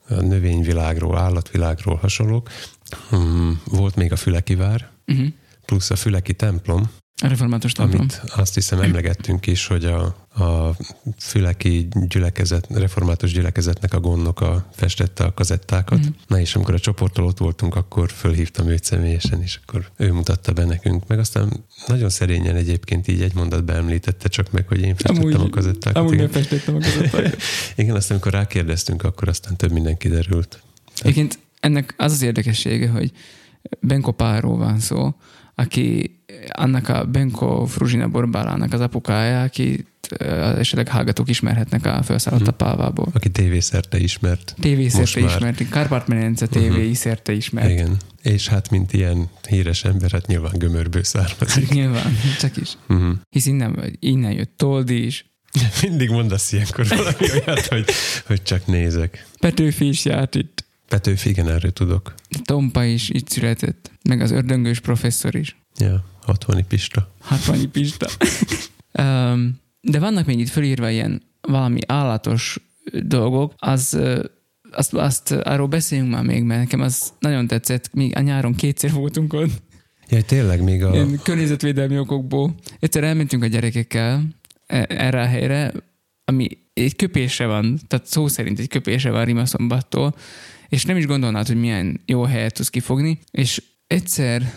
a növényvilágról, állatvilágról hasonlók. Hmm, volt még a Fülekivár, uh-huh. Plusz a Füleki templom, a református templom. Amit azt hiszem emlegettünk is, hogy a, a füleki gyülekezet, református gyülekezetnek a gondnoka festette a kazettákat. Mm. Na és amikor a csoporttól ott voltunk, akkor fölhívtam őt személyesen, és akkor ő mutatta be nekünk. Meg aztán nagyon szerényen egyébként így egy mondatban említette csak meg, hogy én festettem amúgy, a kazettákat. Amúgy én festettem a kazettákat. Igen, aztán amikor rákérdeztünk, akkor aztán több minden kiderült. Egyébként ennek az az érdekessége, hogy Benko Páról van szó, aki annak a Benko Fruzsina Borbálának az apukája, aki esetleg hallgatók ismerhetnek a felszállott hmm. a Pálvából. Aki tévészerte ismert. Tévészerte ismert, Kárpát-medence TV uh-huh. szerte ismert. Igen. És hát, mint ilyen híres ember, hát nyilván gömörből származik. Hát nyilván, csak is. Uh-huh. Hisz innen, innen jött Toldi is. Mindig mondasz ilyenkor valami olyat, hogy, hogy csak nézek. Petőfi is járt itt. Petőfi, igen, erről tudok. Tompa is itt született, meg az ördöngős professzor is. Ja, hatvani Pista. Hatvani Pista. um, de vannak még itt fölírva ilyen valami állatos dolgok, az azt, azt arról beszéljünk már még, mert nekem az nagyon tetszett, még a nyáron kétszer voltunk ott. Ja, tényleg még a... Ilyen környezetvédelmi okokból. Egyszer elmentünk a gyerekekkel e, erre a helyre, ami egy köpésre van, tehát szó szerint egy köpésre van Rimaszombattól, és nem is gondolnád, hogy milyen jó helyet tudsz kifogni, és egyszer,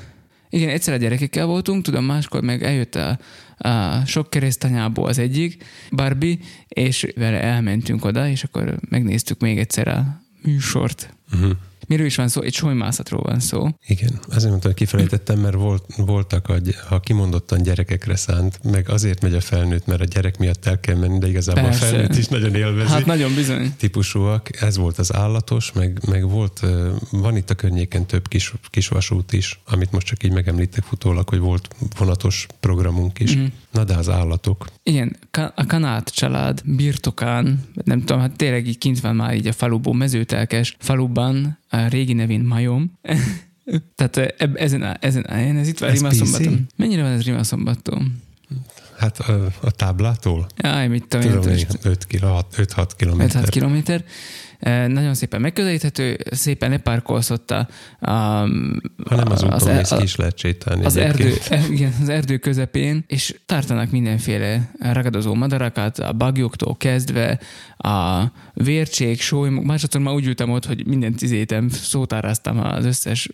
igen, egyszer a gyerekekkel voltunk, tudom, máskor meg eljött a, a sok keresztanyából az egyik, Barbie, és vele elmentünk oda, és akkor megnéztük még egyszer a műsort. Uh-huh. Miről is van szó? Egy solymászatról van szó. Igen, azért mondtam, hogy kifelejtettem, mert volt, voltak a, a kimondottan gyerekekre szánt, meg azért megy a felnőtt, mert a gyerek miatt el kell menni, de igazából Persze. a felnőtt is nagyon élvezi. Hát nagyon bizony. Típusúak. Ez volt az állatos, meg, meg volt, van itt a környéken több kis, kis vasút is, amit most csak így megemlítek futólag, hogy volt vonatos programunk is. Mm. Na de az állatok. Igen, a Kanát család birtokán, nem tudom, hát tényleg így kint van már így a faluból, mezőtelkes faluban, a régi nevén Majom. Tehát eb, ezen, a, ezen a ez itt van Rimaszombaton. Mennyire van ez Rimaszombaton? Hát a, a táblától? Jaj, mit tudom, tudom 5-6 kilométer. 5-6 kilométer. Nagyon szépen megközelíthető, szépen lepárkolszott a... a hanem az úton az, mész ki is lehet sétálni az erdő, igen, az erdő közepén, és tartanak mindenféle ragadozó madarakat, a bagyoktól kezdve, a vércsék, sóly, másodszor már úgy ültem ott, hogy mindent izétem, szótáráztam az összes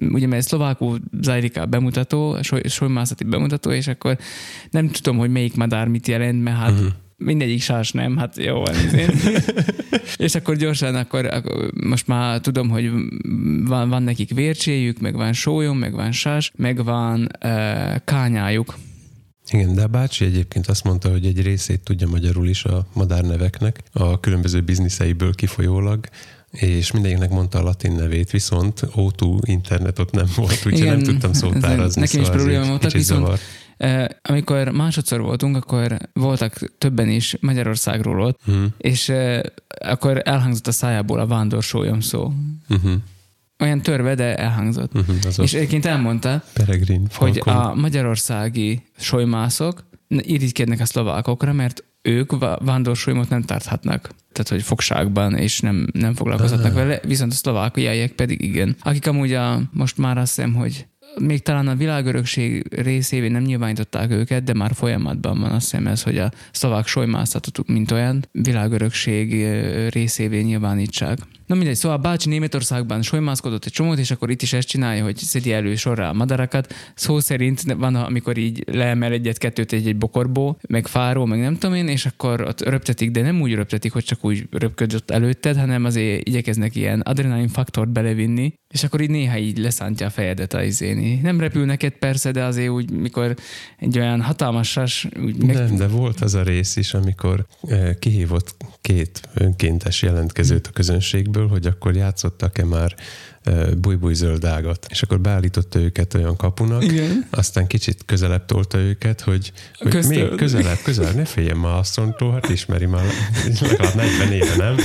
ugye mert szlovákul zajlik a bemutató, a solymászati bemutató, és akkor nem tudom, hogy melyik madár mit jelent, mert hát uh-huh mindegyik sás nem, hát jó van. és akkor gyorsan, akkor, akkor, most már tudom, hogy van, van nekik vércséjük, meg van sólyom, meg van sás, meg van uh, kányájuk. Igen, de a bácsi egyébként azt mondta, hogy egy részét tudja magyarul is a madárneveknek, a különböző bizniszeiből kifolyólag, és mindenkinek mondta a latin nevét, viszont O2 internet ott nem volt, úgyhogy nem tudtam szótárazni. Nekem szóval is probléma voltak, viszont zavar. Amikor másodszor voltunk, akkor voltak többen is Magyarországról ott, uh-huh. és akkor elhangzott a szájából a vándor szó. Uh-huh. Olyan törve, de elhangzott. Uh-huh, és egyébként elmondta, Peregrin, hogy a magyarországi solymászok irigykednek a szlovákokra, mert ők vándorsolymot nem tarthatnak. Tehát, hogy fogságban, és nem, nem foglalkozhatnak ah. vele, viszont a szlovákiaiak pedig igen. Akik amúgy a, most már azt hiszem, hogy még talán a világörökség részévé nem nyilvánították őket, de már folyamatban van azt hiszem ez, hogy a szlovák solymászatot, mint olyan, világörökség részévé nyilvánítsák. Na mindegy, szóval bácsi Németországban solymászkodott egy csomót, és akkor itt is ezt csinálja, hogy szedi elő sorra a madarakat. Szó szerint van, amikor így leemel egyet-kettőt egy, egy bokorból, meg fáról, meg nem tudom én, és akkor ott röptetik, de nem úgy röptetik, hogy csak úgy röpködött előtted, hanem azért igyekeznek ilyen adrenalin faktort belevinni, és akkor így néha így leszántja a fejedet a izéni. Nem repül neked persze, de azért úgy, mikor egy olyan hatalmas sas... Úgy meg... Nem, de volt az a rész is, amikor eh, kihívott két önkéntes jelentkezőt a közönségből, hogy akkor játszottak-e már bujbuj zöld ágat. És akkor beállította őket olyan kapunak, Igen. aztán kicsit közelebb tolta őket, hogy, hogy még közelebb, közelebb, ne féljen már asszonytól, hát ismeri már legalább 40 éve, nem?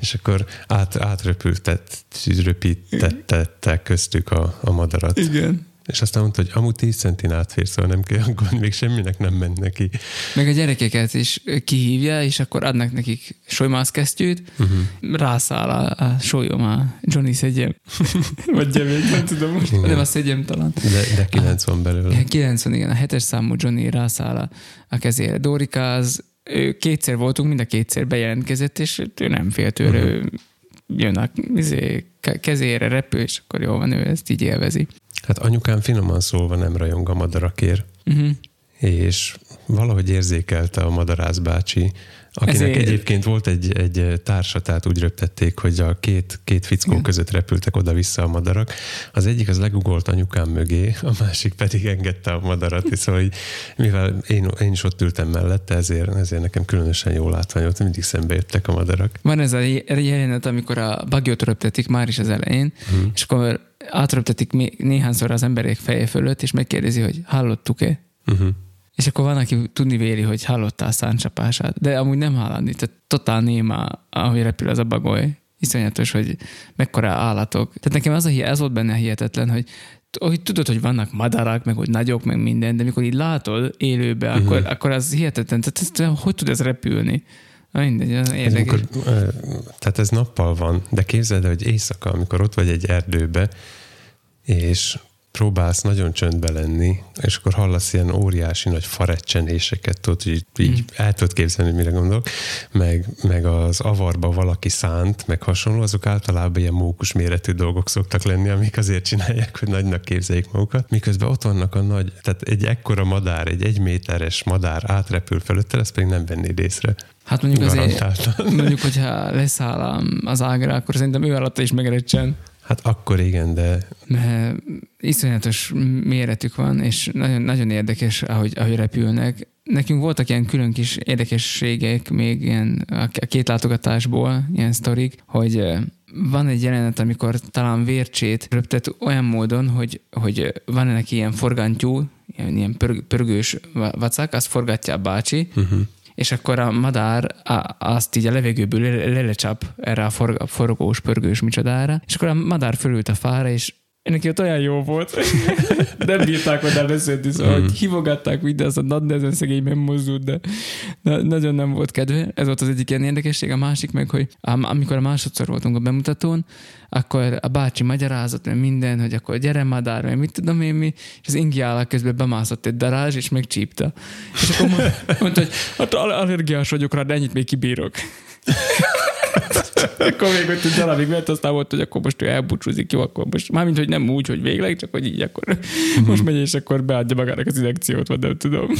És akkor át, átröpültett, röpítette köztük a, a madarat. Igen. És aztán mondta, hogy amúgy 10 centin átfér, szóval nem kell aggódni, még semminek nem ment neki. Meg a gyerekeket is kihívja, és akkor adnak nekik solymászkesztyűt, uh-huh. rászáll a, a solyom a Johnny szegyem. Vagy gyemény, nem tudom most, igen. nem a szegyem talán. De, de 90 belőle. 90, igen, a hetes számú Johnny rászáll a, a kezére. Dorikáz, ő kétszer voltunk, mind a kétszer bejelentkezett, és ő nem félt tőle, uh-huh. jön a izé, kezére repül, és akkor jó van, ő ezt így élvezi. Hát anyukám finoman szólva nem rajong a madarakért. Uh-huh. És valahogy érzékelte a madarász bácsi, akinek Ezért... egyébként volt egy, egy társa, tehát úgy röptették, hogy a két, két fickó Igen. között repültek oda-vissza a madarak. Az egyik az legugolt anyukám mögé, a másik pedig engedte a madarat, és szóval így, mivel én, én is ott ültem mellette, ezért, ezért nekem különösen jó látvány volt, mindig szembe jöttek a madarak. Van ez a jelenet, amikor a bagyot röptetik már is az elején, hmm. és akkor átröptetik néhányszor az emberek feje fölött, és megkérdezi, hogy hallottuk-e? Uh-huh. És akkor van, aki tudni véli, hogy hallottál a száncsapását, de amúgy nem hallani, tehát totál néma, ahogy repül az a bagoly. Iszonyatos, hogy mekkora állatok. Tehát nekem az, a, ez volt benne hihetetlen, hogy hogy tudod, hogy vannak madarak, meg hogy nagyok, meg minden, de mikor így látod élőbe, uh-huh. akkor, akkor az hihetetlen. Tehát ez, hogy tud ez repülni? Mindegy, érdekes. Amikor, tehát ez nappal van, de képzeld, hogy éjszaka, amikor ott vagy egy erdőbe, és próbálsz nagyon csöndbe lenni, és akkor hallasz ilyen óriási nagy farecsenéseket, tudod, hogy így, mm. el tudod képzelni, hogy mire gondolok, meg, meg az avarba valaki szánt, meg hasonló, azok általában ilyen mókus méretű dolgok szoktak lenni, amik azért csinálják, hogy nagynak képzeljék magukat, miközben ott vannak a nagy, tehát egy ekkora madár, egy egy méteres madár átrepül fölötted, ezt pedig nem vennéd észre. Hát mondjuk azért, mondjuk, hogyha leszáll az ágra, akkor szerintem ő alatt is megrecsen. Hát akkor igen, de... Mert iszonyatos méretük van, és nagyon, nagyon érdekes, ahogy, ahogy repülnek. Nekünk voltak ilyen külön kis érdekességek még ilyen a két látogatásból, ilyen sztorik, hogy van egy jelenet, amikor talán vércsét röptet olyan módon, hogy, hogy van ennek ilyen forgantyú, ilyen, ilyen pörgős vacak, azt forgatja a bácsi, uh-huh és akkor a madár azt így a levegőből lelecsap erre a forgós, pörgős micsodára, és akkor a madár fölült a fára, és neki ott olyan jó volt, nem bírták hozzá beszélni, szóval mm. hogy hívogatták minden, az a nagy nehezen szegény nem mozdult, de na, nagyon nem volt kedve. Ez volt az egyik ilyen érdekesség. A másik meg, hogy amikor a másodszor voltunk a bemutatón, akkor a bácsi magyarázott, mert minden, hogy akkor gyere madár, mert mit tudom én mi, és az ingi állak közben bemászott egy darázs, és megcsípta. És akkor mondta, hogy hát allergiás vagyok rá, de ennyit még kibírok. akkor még ott egy darabig mert aztán volt, hogy akkor most ő elbúcsúzik, jó, akkor most, mármint, hogy nem úgy, hogy végleg, csak hogy így akkor uh-huh. most megy, és akkor beadja magának az injekciót, vagy nem tudom.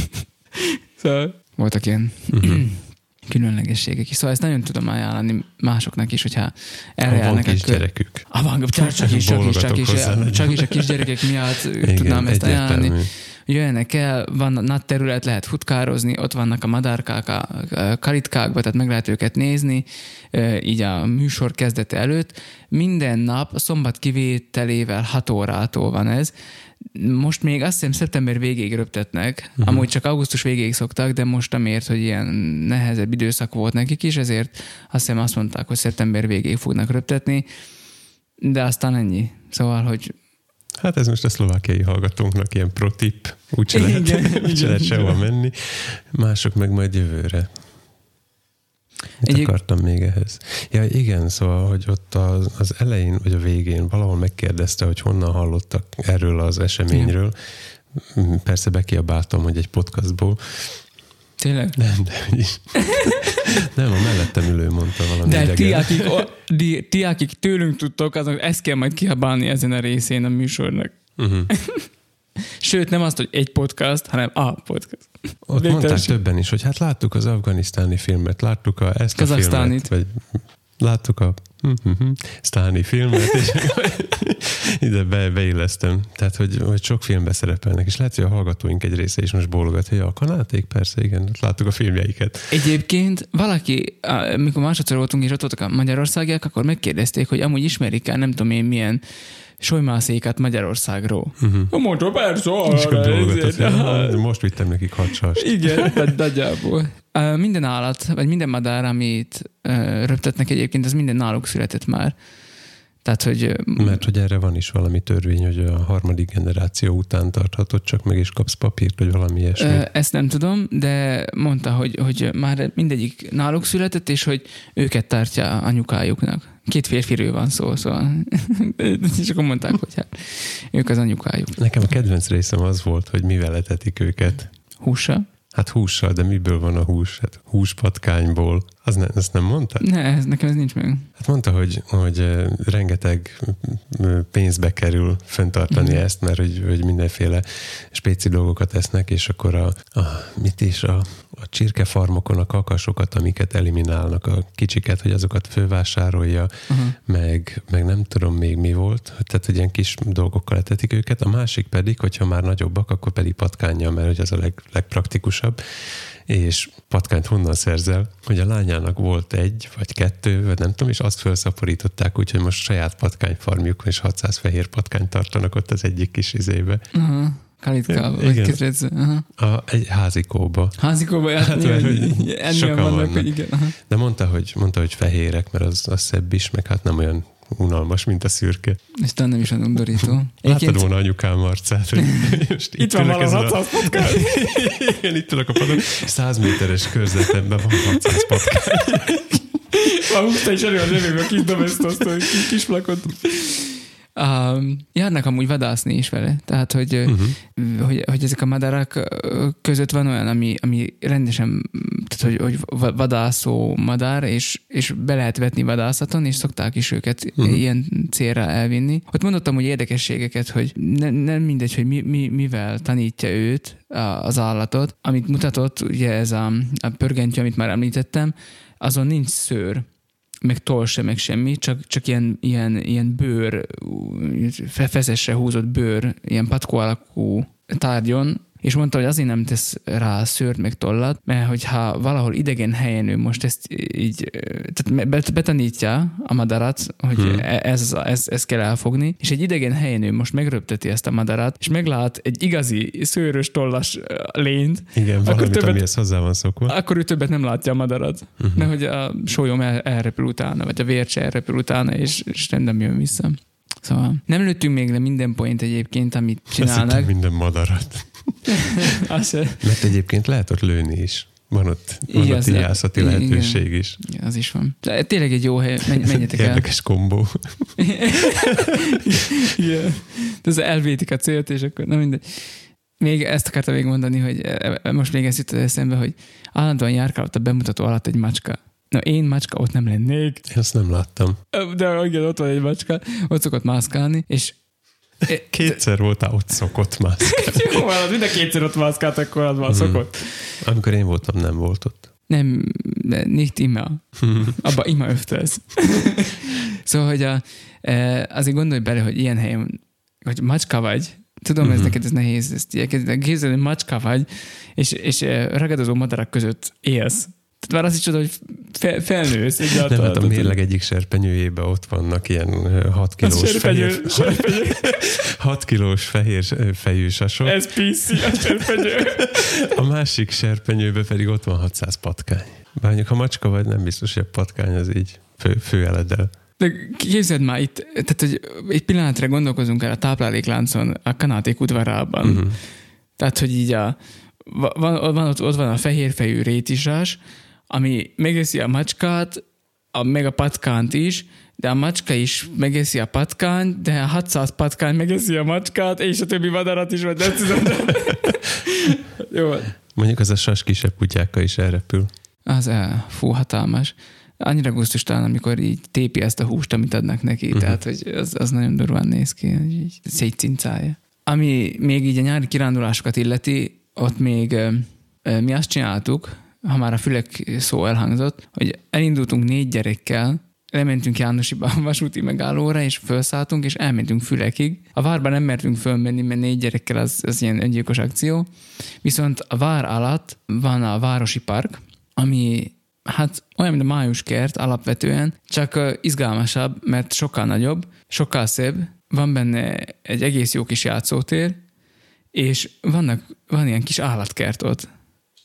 szóval voltak ilyen uh-huh. különlegességek is. Szóval ezt nagyon tudom ajánlani másoknak is, hogyha erre járnak. Van kisgyerekük. Ah, van, csak, csak is, csak is, csak is, csak is a kisgyerekek miatt Igen, tudnám ezt ajánlani. Egyértelmű jöjjenek el, van nagy terület, lehet futkározni, ott vannak a madárkák a karitkákba, tehát meg lehet őket nézni, így a műsor kezdete előtt. Minden nap, szombat kivételével 6 órától van ez, most még azt hiszem szeptember végéig röptetnek, uh-huh. amúgy csak augusztus végéig szoktak, de most amiért, hogy ilyen nehezebb időszak volt nekik is, ezért azt hiszem azt mondták, hogy szeptember végéig fognak röptetni, de aztán ennyi. Szóval, hogy Hát ez most a szlovákiai hallgatónknak ilyen protip, úgyse lehet, igen, úgy lehet sehova menni. Mások meg majd jövőre. Mit Egyik... akartam még ehhez? Ja, igen, szóval, hogy ott az, az elején, vagy a végén valahol megkérdezte, hogy honnan hallottak erről az eseményről. Igen. Persze bekiabáltam, hogy egy podcastból, Tényleg? Nem, de is. Nem, a mellettem ülő mondta valami De ti akik, o, di, ti, akik tőlünk tudtok, azok ezt kell majd kiabálni ezen a részén a műsornak. Uh-huh. Sőt, nem azt, hogy egy podcast, hanem a podcast. Ott Végtelen mondták többen is, hogy hát láttuk az afganisztáni filmet, láttuk a, ezt a filmet, vagy láttuk a Stáni filmet, és ide be, beillesztem. Tehát, hogy, hogy sok filmbe szerepelnek, és lehet, hogy a hallgatóink egy része is most bólogat, hogy a kanáték, persze, igen, láttuk a filmjeiket. Egyébként valaki, amikor másodszor voltunk, és ott voltak a magyarországiak, akkor megkérdezték, hogy amúgy ismerik el, nem tudom én milyen solymászékat Magyarországról. Uh-huh. Mondta, persze, arra, most vittem nekik hadsast. Igen, tehát nagyjából. Minden állat, vagy minden madár, amit röptetnek egyébként, az minden náluk született már. Tehát, hogy... Mert hogy erre van is valami törvény, hogy a harmadik generáció után tarthatod, csak meg is kapsz papírt, vagy valami ilyesmi. Ezt nem tudom, de mondta, hogy, hogy már mindegyik náluk született, és hogy őket tartja anyukájuknak. Két férfiről van szó, szóval. és akkor mondták, hogy hát ők az anyukájuk. Nekem a kedvenc részem az volt, hogy mivel etetik őket. Húsa? Hát hússal, de miből van a hús? Hát húspatkányból. Az ne, ezt nem mondta? Ne, ez, nekem ez nincs meg. Hát mondta, hogy, hogy rengeteg pénzbe kerül fenntartani mm. ezt, mert hogy, hogy mindenféle spéci dolgokat esznek, és akkor a, a mit is, a, a csirkefarmokon a kakasokat, amiket eliminálnak a kicsiket, hogy azokat fővásárolja, uh-huh. meg, meg nem tudom még mi volt, tehát hogy ilyen kis dolgokkal etetik őket. A másik pedig, hogyha már nagyobbak, akkor pedig patkányja, mert hogy az a leg, legpraktikusabb és patkányt honnan szerzel, hogy a lányának volt egy, vagy kettő, vagy nem tudom, és azt felszaporították, úgyhogy most saját patkányfarmjuk, és 600 fehér patkányt tartanak ott az egyik kis izébe. Uh-huh. Kalitkával, vagy kezdődsz. A, egy házikóba. Házikóba, hát, hát mert, hogy ennél vannak, vannak, hogy igen. Aha. De mondta hogy, mondta, hogy fehérek, mert az, az szebb is, meg hát nem olyan unalmas, mint a szürke. És nem is olyan undorító. Láttad volna anyukám arcát, hogy most itt, itt van valami 600 patkány. Igen, itt ülök a padon, 100 méteres körzetemben van 600 patkány. Már húzta is elő a zsebébe a kis domestoszt, a kis, flakot. Um, járnak amúgy vadászni is vele, tehát hogy, uh-huh. hogy, hogy ezek a madarak között van olyan, ami, ami rendesen, tehát hogy, hogy vadászó madár, és, és be lehet vetni vadászaton, és szokták is őket uh-huh. ilyen célra elvinni. Ott mondottam, hogy érdekességeket, hogy ne, nem mindegy, hogy mi, mi, mivel tanítja őt, az állatot, amit mutatott, ugye ez a, a pörgentyű, amit már említettem, azon nincs szőr meg toll sem, meg semmi, csak, csak ilyen, ilyen, ilyen bőr, fezesre húzott bőr, ilyen patkó alakú tárgyon, és mondta, hogy azért nem tesz rá szőrt meg tollat, mert hogyha valahol idegen helyen ő most ezt így, tehát betanítja a madarat, hogy hmm. E- ez, ez, ez kell elfogni, és egy idegen helyen ő most megröpteti ezt a madarat, és meglát egy igazi szőrös tollas lényt. Igen, akkor valamit, többet, amihez hozzá van szokva. Akkor ő többet nem látja a madarat, uh-huh. mert hogy a sólyom el, elrepül utána, vagy a vércse elrepül utána, és, és nem jön vissza. Szóval nem lőttünk még le minden point egyébként, amit csinálnak. minden madarat. Mert egyébként lehet ott lőni is. Van ott, van igen, ott ijászati lehetőség igen, is. Igen, az is van. De tényleg egy jó hely, menj, menjetek el. Érdekes kombó. igen. De az elvétik a célt, és akkor nem mindegy. Még ezt akartam még mondani, hogy e, e, most még ezt jutott eszembe, hogy állandóan járkálott a bemutató alatt egy macska. Na én macska ott nem lennék. Ezt nem láttam. De igen, ott van egy macska, ott szokott mászkálni, és Kétszer voltál ott szokott mászkálni. Jó, az minden kétszer ott mászkált, akkor az már hmm. szokott. Amikor én voltam, nem volt ott. Nem, nicht immer. Abba immer öfters. szóval, hogy a, e, azért gondolj bele, hogy ilyen helyen, hogy macska vagy, Tudom, uh-huh. ez neked ez nehéz, ezt képzelni, macska vagy, és, és e, ragadozó madarak között élsz. Már azt is tudod, hogy fel, felnősz. Egyáltalán. Nem, hát a mérleg egyik serpenyőjében ott vannak ilyen 6 kilós serpenyő, fehér, serpenyő. 6 kilós fehér fejű sasok. Ez PC a serpenyő. A másik serpenyőben pedig ott van 600 patkány. Bárjuk, ha macska vagy, nem biztos, hogy a patkány az így fő, fő eledel. De képzeld már itt, tehát hogy egy pillanatra gondolkozunk el a táplálékláncon a kanáték udvarában. Uh-huh. Tehát, hogy így a, van, van, ott, ott van a fehérfejű rétisás, ami megeszi a macskát, a, meg a patkánt is, de a macska is megeszi a patkányt, de a 600 patkány megeszi a macskát, és a többi madarat is, vagy nem tudom. Jó. Mondjuk az a sas kisebb kutyákkal is elrepül. Az el, fú, hatalmas. Annyira gusztustalan, amikor így tépi ezt a húst, amit adnak neki, uh-huh. tehát hogy az, az nagyon durván néz ki, hogy így szétcincálja. Ami még így a nyári kirándulásokat illeti, ott még mi azt csináltuk, ha már a fülek szó elhangzott, hogy elindultunk négy gyerekkel, lementünk Jánosiba a vasúti megállóra, és felszálltunk, és elmentünk fülekig. A várba nem mertünk fölmenni, mert négy gyerekkel az, az ilyen öngyilkos akció. Viszont a vár alatt van a városi park, ami hát olyan, mint a május kert alapvetően, csak izgalmasabb, mert sokkal nagyobb, sokkal szebb, van benne egy egész jó kis játszótér, és vannak, van ilyen kis állatkert ott.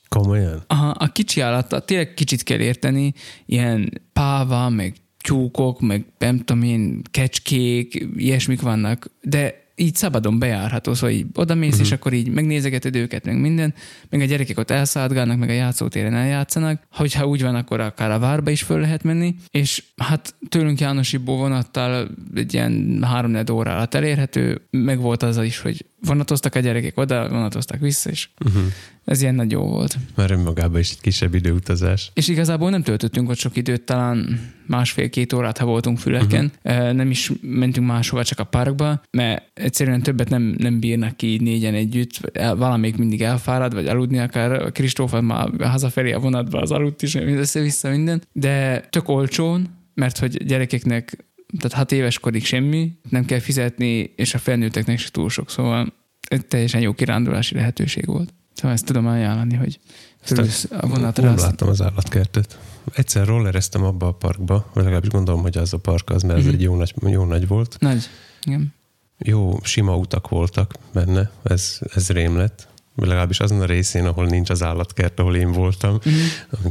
Komolyan? Aha, a kicsi állat, tényleg kicsit kell érteni, ilyen páva, meg tyúkok, meg nem tudom én, kecskék, ilyesmik vannak, de így szabadon bejárható, szóval így odamész, uh-huh. és akkor így megnézegeted őket, meg minden, meg a gyerekek ott elszállgálnak, meg a játszótéren eljátszanak. Hogyha úgy van, akkor akár a várba is föl lehet menni, és hát tőlünk Jánosiból vonattal egy ilyen három óra alatt elérhető, meg volt az is, hogy vonatoztak a gyerekek oda, vonatoztak vissza, és uh-huh. Ez ilyen nagy jó volt. Már önmagában is egy kisebb időutazás. És igazából nem töltöttünk ott sok időt, talán másfél-két órát, ha voltunk füleken. Uh-huh. Nem is mentünk máshova, csak a parkba, mert egyszerűen többet nem, nem bírnak ki négyen együtt. Valamelyik mindig elfárad, vagy aludni akár. Kristóf már hazafelé a vonatba az aludt is, össze-vissza minden. De tök olcsón, mert hogy gyerekeknek tehát hat éves korig semmi, nem kell fizetni, és a felnőtteknek se túl sok, szóval egy teljesen jó kirándulási lehetőség volt. Szóval ezt tudom ajánlani, hogy fölülsz a vonatra. Nem láttam az állatkertet. Egyszer rollereztem abba a parkba, vagy legalábbis gondolom, hogy az a park az, mert mm-hmm. ez mhm. egy jó nagy, jó nagy volt. Nagy, igen. Jó, sima utak voltak benne, ez, ez rém lett. Legalábbis azon a részén, ahol nincs az állatkert, ahol én voltam. Mm-hmm.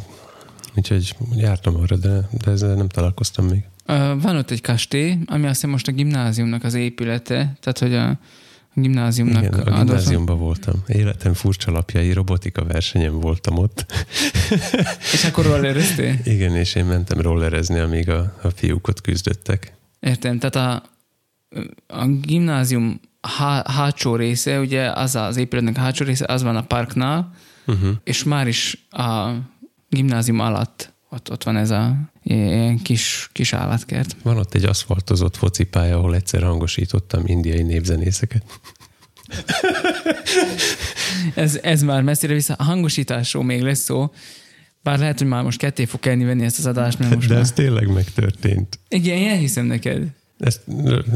Úgyhogy jártam arra, de, de ezzel nem találkoztam még. Van ott egy kastély, ami azt hiszem most a gimnáziumnak az épülete, tehát hogy a gimnáziumnak Igen, a gimnáziumban voltam. Életem furcsa lapjai, robotika versenyen voltam ott. és akkor rollereztél? Igen, és én mentem rollerezni, amíg a, a fiúk ott küzdöttek. Értem, tehát a, a gimnázium há, hátsó része, ugye az az épületnek hátsó része, az van a parknál, uh-huh. és már is a gimnázium alatt ott, ott van ez a ilyen kis, kis állatkert. Van ott egy aszfaltozott focipálya, ahol egyszer hangosítottam indiai népzenészeket. ez, ez már messzire vissza. A hangosításról még lesz szó, bár lehet, hogy már most ketté fog kellni venni ezt az adást, mert most De már... ez tényleg megtörtént. Igen, én elhiszem neked. Ezt,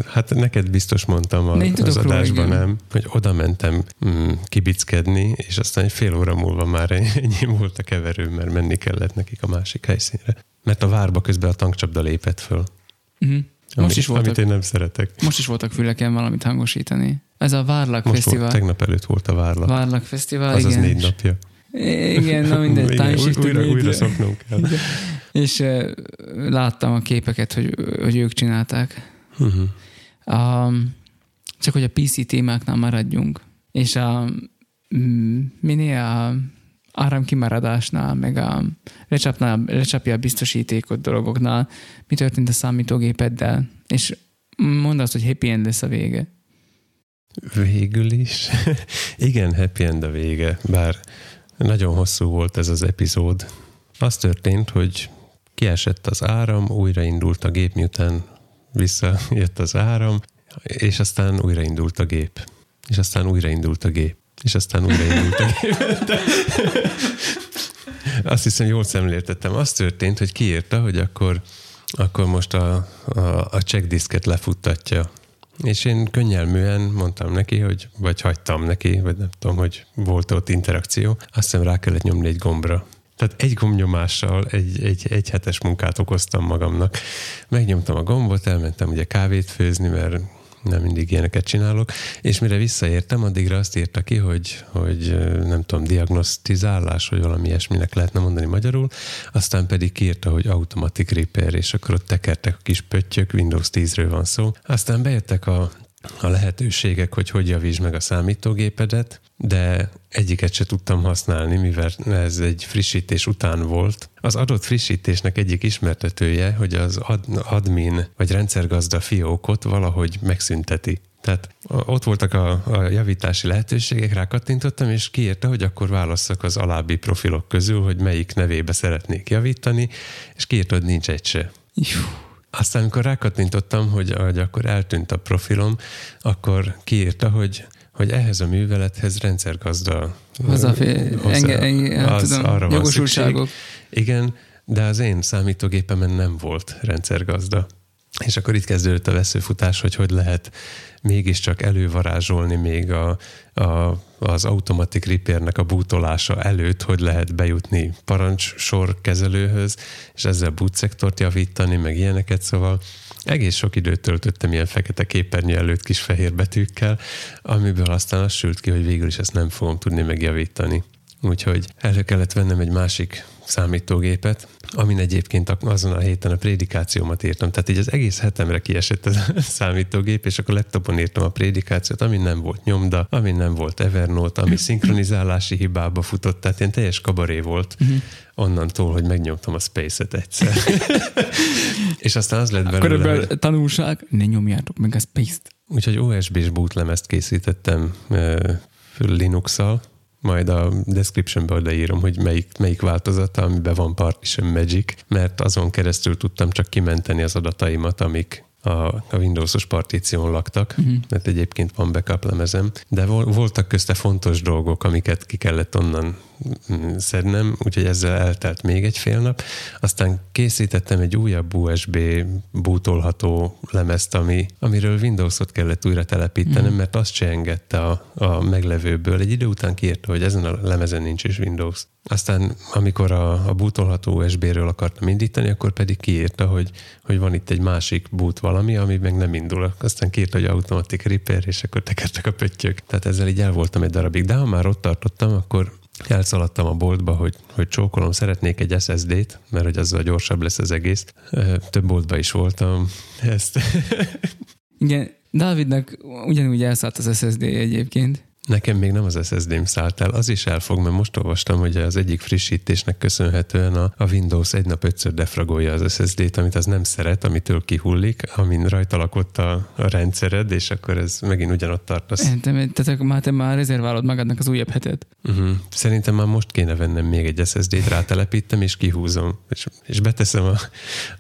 hát neked biztos mondtam a, az adásban, róla, nem? Hogy oda mentem mm, kibickedni, és aztán egy fél óra múlva már ennyi volt a keverő, mert menni kellett nekik a másik helyszínre. Mert a várba közben a tankcsapda lépett föl. Uh-huh. Most amit, is voltak, amit én nem szeretek. Most is voltak füleken valamit hangosítani. Ez a Várlak most Fesztivál. Volt, tegnap előtt volt a Várlak. Várlak Fesztivál, Az igen. az négy napja. Igen, na mindegy. Igen, újra, újra szoknunk kell. Igen. És uh, láttam a képeket, hogy, hogy ők csinálták. Uh-huh. Um, csak hogy a PC témáknál maradjunk. És a mm, minél a áramkimaradásnál, meg a lecsapnál, lecsapja a biztosítékot dolgoknál, mi történt a számítógépeddel, és mondd azt, hogy happy end lesz a vége. Végül is. Igen, happy end a vége, bár nagyon hosszú volt ez az epizód. Az történt, hogy kiesett az áram, újraindult a gép, miután visszajött az áram, és aztán újraindult a gép. És aztán újraindult a gép. És aztán újraindult a gép. Azt hiszem, jól szemléltettem. Az történt, hogy kiírta, hogy akkor, akkor most a, a, a checkdiszket lefuttatja. És én könnyelműen mondtam neki, hogy, vagy hagytam neki, vagy nem tudom, hogy volt ott interakció. Azt hiszem rá kellett nyomni egy gombra. Tehát egy gombnyomással egy, egy, egy hetes munkát okoztam magamnak. Megnyomtam a gombot, elmentem ugye kávét főzni, mert nem mindig ilyeneket csinálok, és mire visszaértem, addigra azt írta ki, hogy, hogy nem tudom, diagnosztizálás, vagy valami ilyesminek lehetne mondani magyarul, aztán pedig kiírta, hogy automatic repair, és akkor ott tekertek a kis pöttyök, Windows 10-ről van szó. Aztán bejöttek a a lehetőségek, hogy hogy javítsd meg a számítógépedet, de egyiket se tudtam használni, mivel ez egy frissítés után volt. Az adott frissítésnek egyik ismertetője, hogy az admin vagy rendszergazda fiókot valahogy megszünteti. Tehát ott voltak a, a javítási lehetőségek, rá kattintottam, és kiírta, hogy akkor válasszak az alábbi profilok közül, hogy melyik nevébe szeretnék javítani, és kiírta, hogy nincs egy se. Juh. Aztán, amikor rákattintottam, hogy, hogy akkor eltűnt a profilom, akkor kiírta, hogy hogy ehhez a művelethez rendszergazda Hozzáfér, enge, enge, az, tudom, arra jogosultságok. Van szükség. Igen, de az én számítógépemen nem volt rendszergazda. És akkor itt kezdődött a veszőfutás, hogy hogy lehet mégiscsak elővarázsolni még a, a, az automatic repairnek a bútolása előtt, hogy lehet bejutni parancsor kezelőhöz, és ezzel boot szektort javítani, meg ilyeneket, szóval egész sok időt töltöttem ilyen fekete képernyő előtt kis fehér betűkkel, amiből aztán az sült ki, hogy végül is ezt nem fogom tudni megjavítani. úgyhogy elő kellett vennem egy másik számítógépet, amin egyébként azon a héten a prédikációmat írtam. Tehát így az egész hetemre kiesett a számítógép, és akkor laptopon írtam a prédikációt, amin nem volt nyomda, amin nem volt Evernote, ami szinkronizálási hibába futott, tehát ilyen teljes kabaré volt uh-huh. onnantól, hogy megnyomtam a Space-et egyszer. és aztán az lett belőle, Akkor hogy... tanulság, ne nyomjátok meg a Space-t. Úgyhogy OSB-s bootlemezt készítettem Linux-szal, majd a descriptionbe odaírom, hogy melyik, melyik változata, amiben van Partition Magic, mert azon keresztül tudtam csak kimenteni az adataimat, amik a, a Windows-os partíción laktak, uh-huh. mert egyébként van backup lemezem, de voltak közte fontos dolgok, amiket ki kellett onnan szednem, úgyhogy ezzel eltelt még egy fél nap. Aztán készítettem egy újabb USB bootolható lemezt, ami, amiről Windows-ot kellett újra telepítenem, uh-huh. mert azt se engedte a, a meglevőből. Egy idő után kiírta, hogy ezen a lemezen nincs is Windows. Aztán, amikor a, a bootolható USB-ről akartam indítani, akkor pedig kiírta, hogy, hogy van itt egy másik boot valami, ami meg nem indul. Aztán kiírta, hogy automatic repair, és akkor tekertek a pöttyök. Tehát ezzel így el voltam egy darabig. De ha már ott tartottam, akkor elszaladtam a boltba, hogy, hogy csókolom, szeretnék egy SSD-t, mert hogy azzal gyorsabb lesz az egész. Több boltba is voltam. Ezt. Igen, Dávidnak ugyanúgy elszállt az SSD egyébként. Nekem még nem az SSD-m szállt el, az is elfog, mert most olvastam, hogy az egyik frissítésnek köszönhetően a, a Windows egy nap ötször defragolja az SSD-t, amit az nem szeret, amitől kihullik, amin rajta lakott a, a rendszered, és akkor ez megint ugyanott tartasz. Értem, tehát már te már rezerválod magadnak az újabb hetet. Uh-huh. Szerintem már most kéne vennem még egy SSD-t, rátelepítem, és kihúzom, és, és beteszem, a,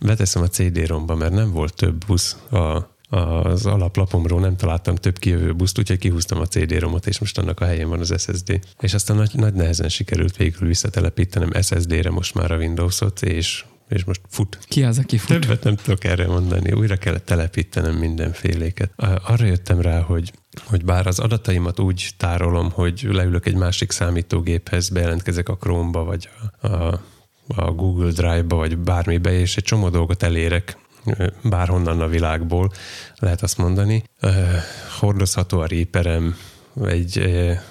beteszem a CD-romba, mert nem volt több busz a az alaplapomról nem találtam több kijövő buszt, úgyhogy kihúztam a CD-romot, és most annak a helyén van az SSD. És aztán nagy, nagy nehezen sikerült végül visszatelepítenem SSD-re most már a Windows-ot, és és most fut. Ki az, aki fut? Többet nem tudok erre mondani. Újra kellett telepítenem mindenféléket. Arra jöttem rá, hogy hogy bár az adataimat úgy tárolom, hogy leülök egy másik számítógéphez, bejelentkezek a Chrome-ba, vagy a, a, a Google Drive-ba, vagy bármibe, és egy csomó dolgot elérek bárhonnan a világból, lehet azt mondani. Hordozható a réperem, egy,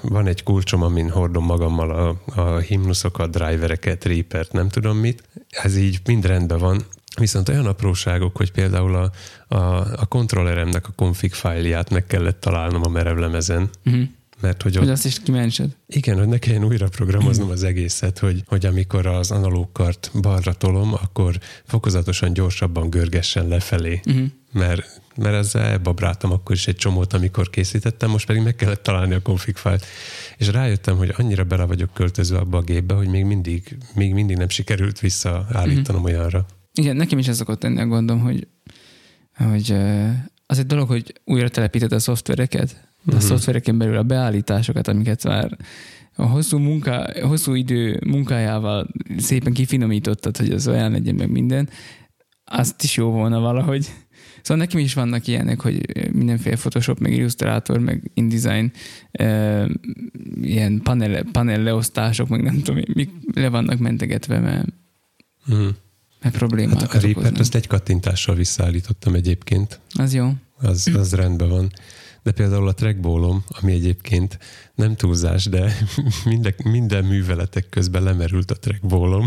van egy kulcsom, amin hordom magammal a, a himnuszokat, drivereket, reapert, nem tudom mit. Ez így mind rendben van, Viszont olyan apróságok, hogy például a, a, a kontrolleremnek a config fájlját meg kellett találnom a merevlemezen, uh-huh. Mert hogy, ott, hogy azt is kimentsed. Igen, hogy ne kelljen újra programoznom az egészet, hogy, hogy amikor az analógkart balra tolom, akkor fokozatosan gyorsabban görgessen lefelé. Uh-huh. Mert, mert ezzel elbabráltam akkor is egy csomót, amikor készítettem, most pedig meg kellett találni a config fájlt. És rájöttem, hogy annyira bele vagyok költözve abba a gépbe, hogy még mindig, még mindig nem sikerült visszaállítanom uh-huh. olyanra. Igen, nekem is ez szokott tenni a gondom, hogy, hogy az egy dolog, hogy újra telepíted a szoftvereket, a uh-huh. szoftvereken belül a beállításokat, amiket már a hosszú, munká, hosszú idő munkájával szépen kifinomítottad, hogy az olyan legyen meg minden, azt is jó volna valahogy. Szóval nekem is vannak ilyenek, hogy mindenféle Photoshop, meg Illustrator, meg InDesign, e, ilyen panel, panel leosztások, meg nem tudom, mik le vannak mentegetve, mert, uh-huh. mert problémák. Hát a Reaper-t azt egy kattintással visszaállítottam egyébként. Az jó. Az, az rendben van de például a trackballom, ami egyébként nem túlzás, de minden, minden műveletek közben lemerült a trackballom,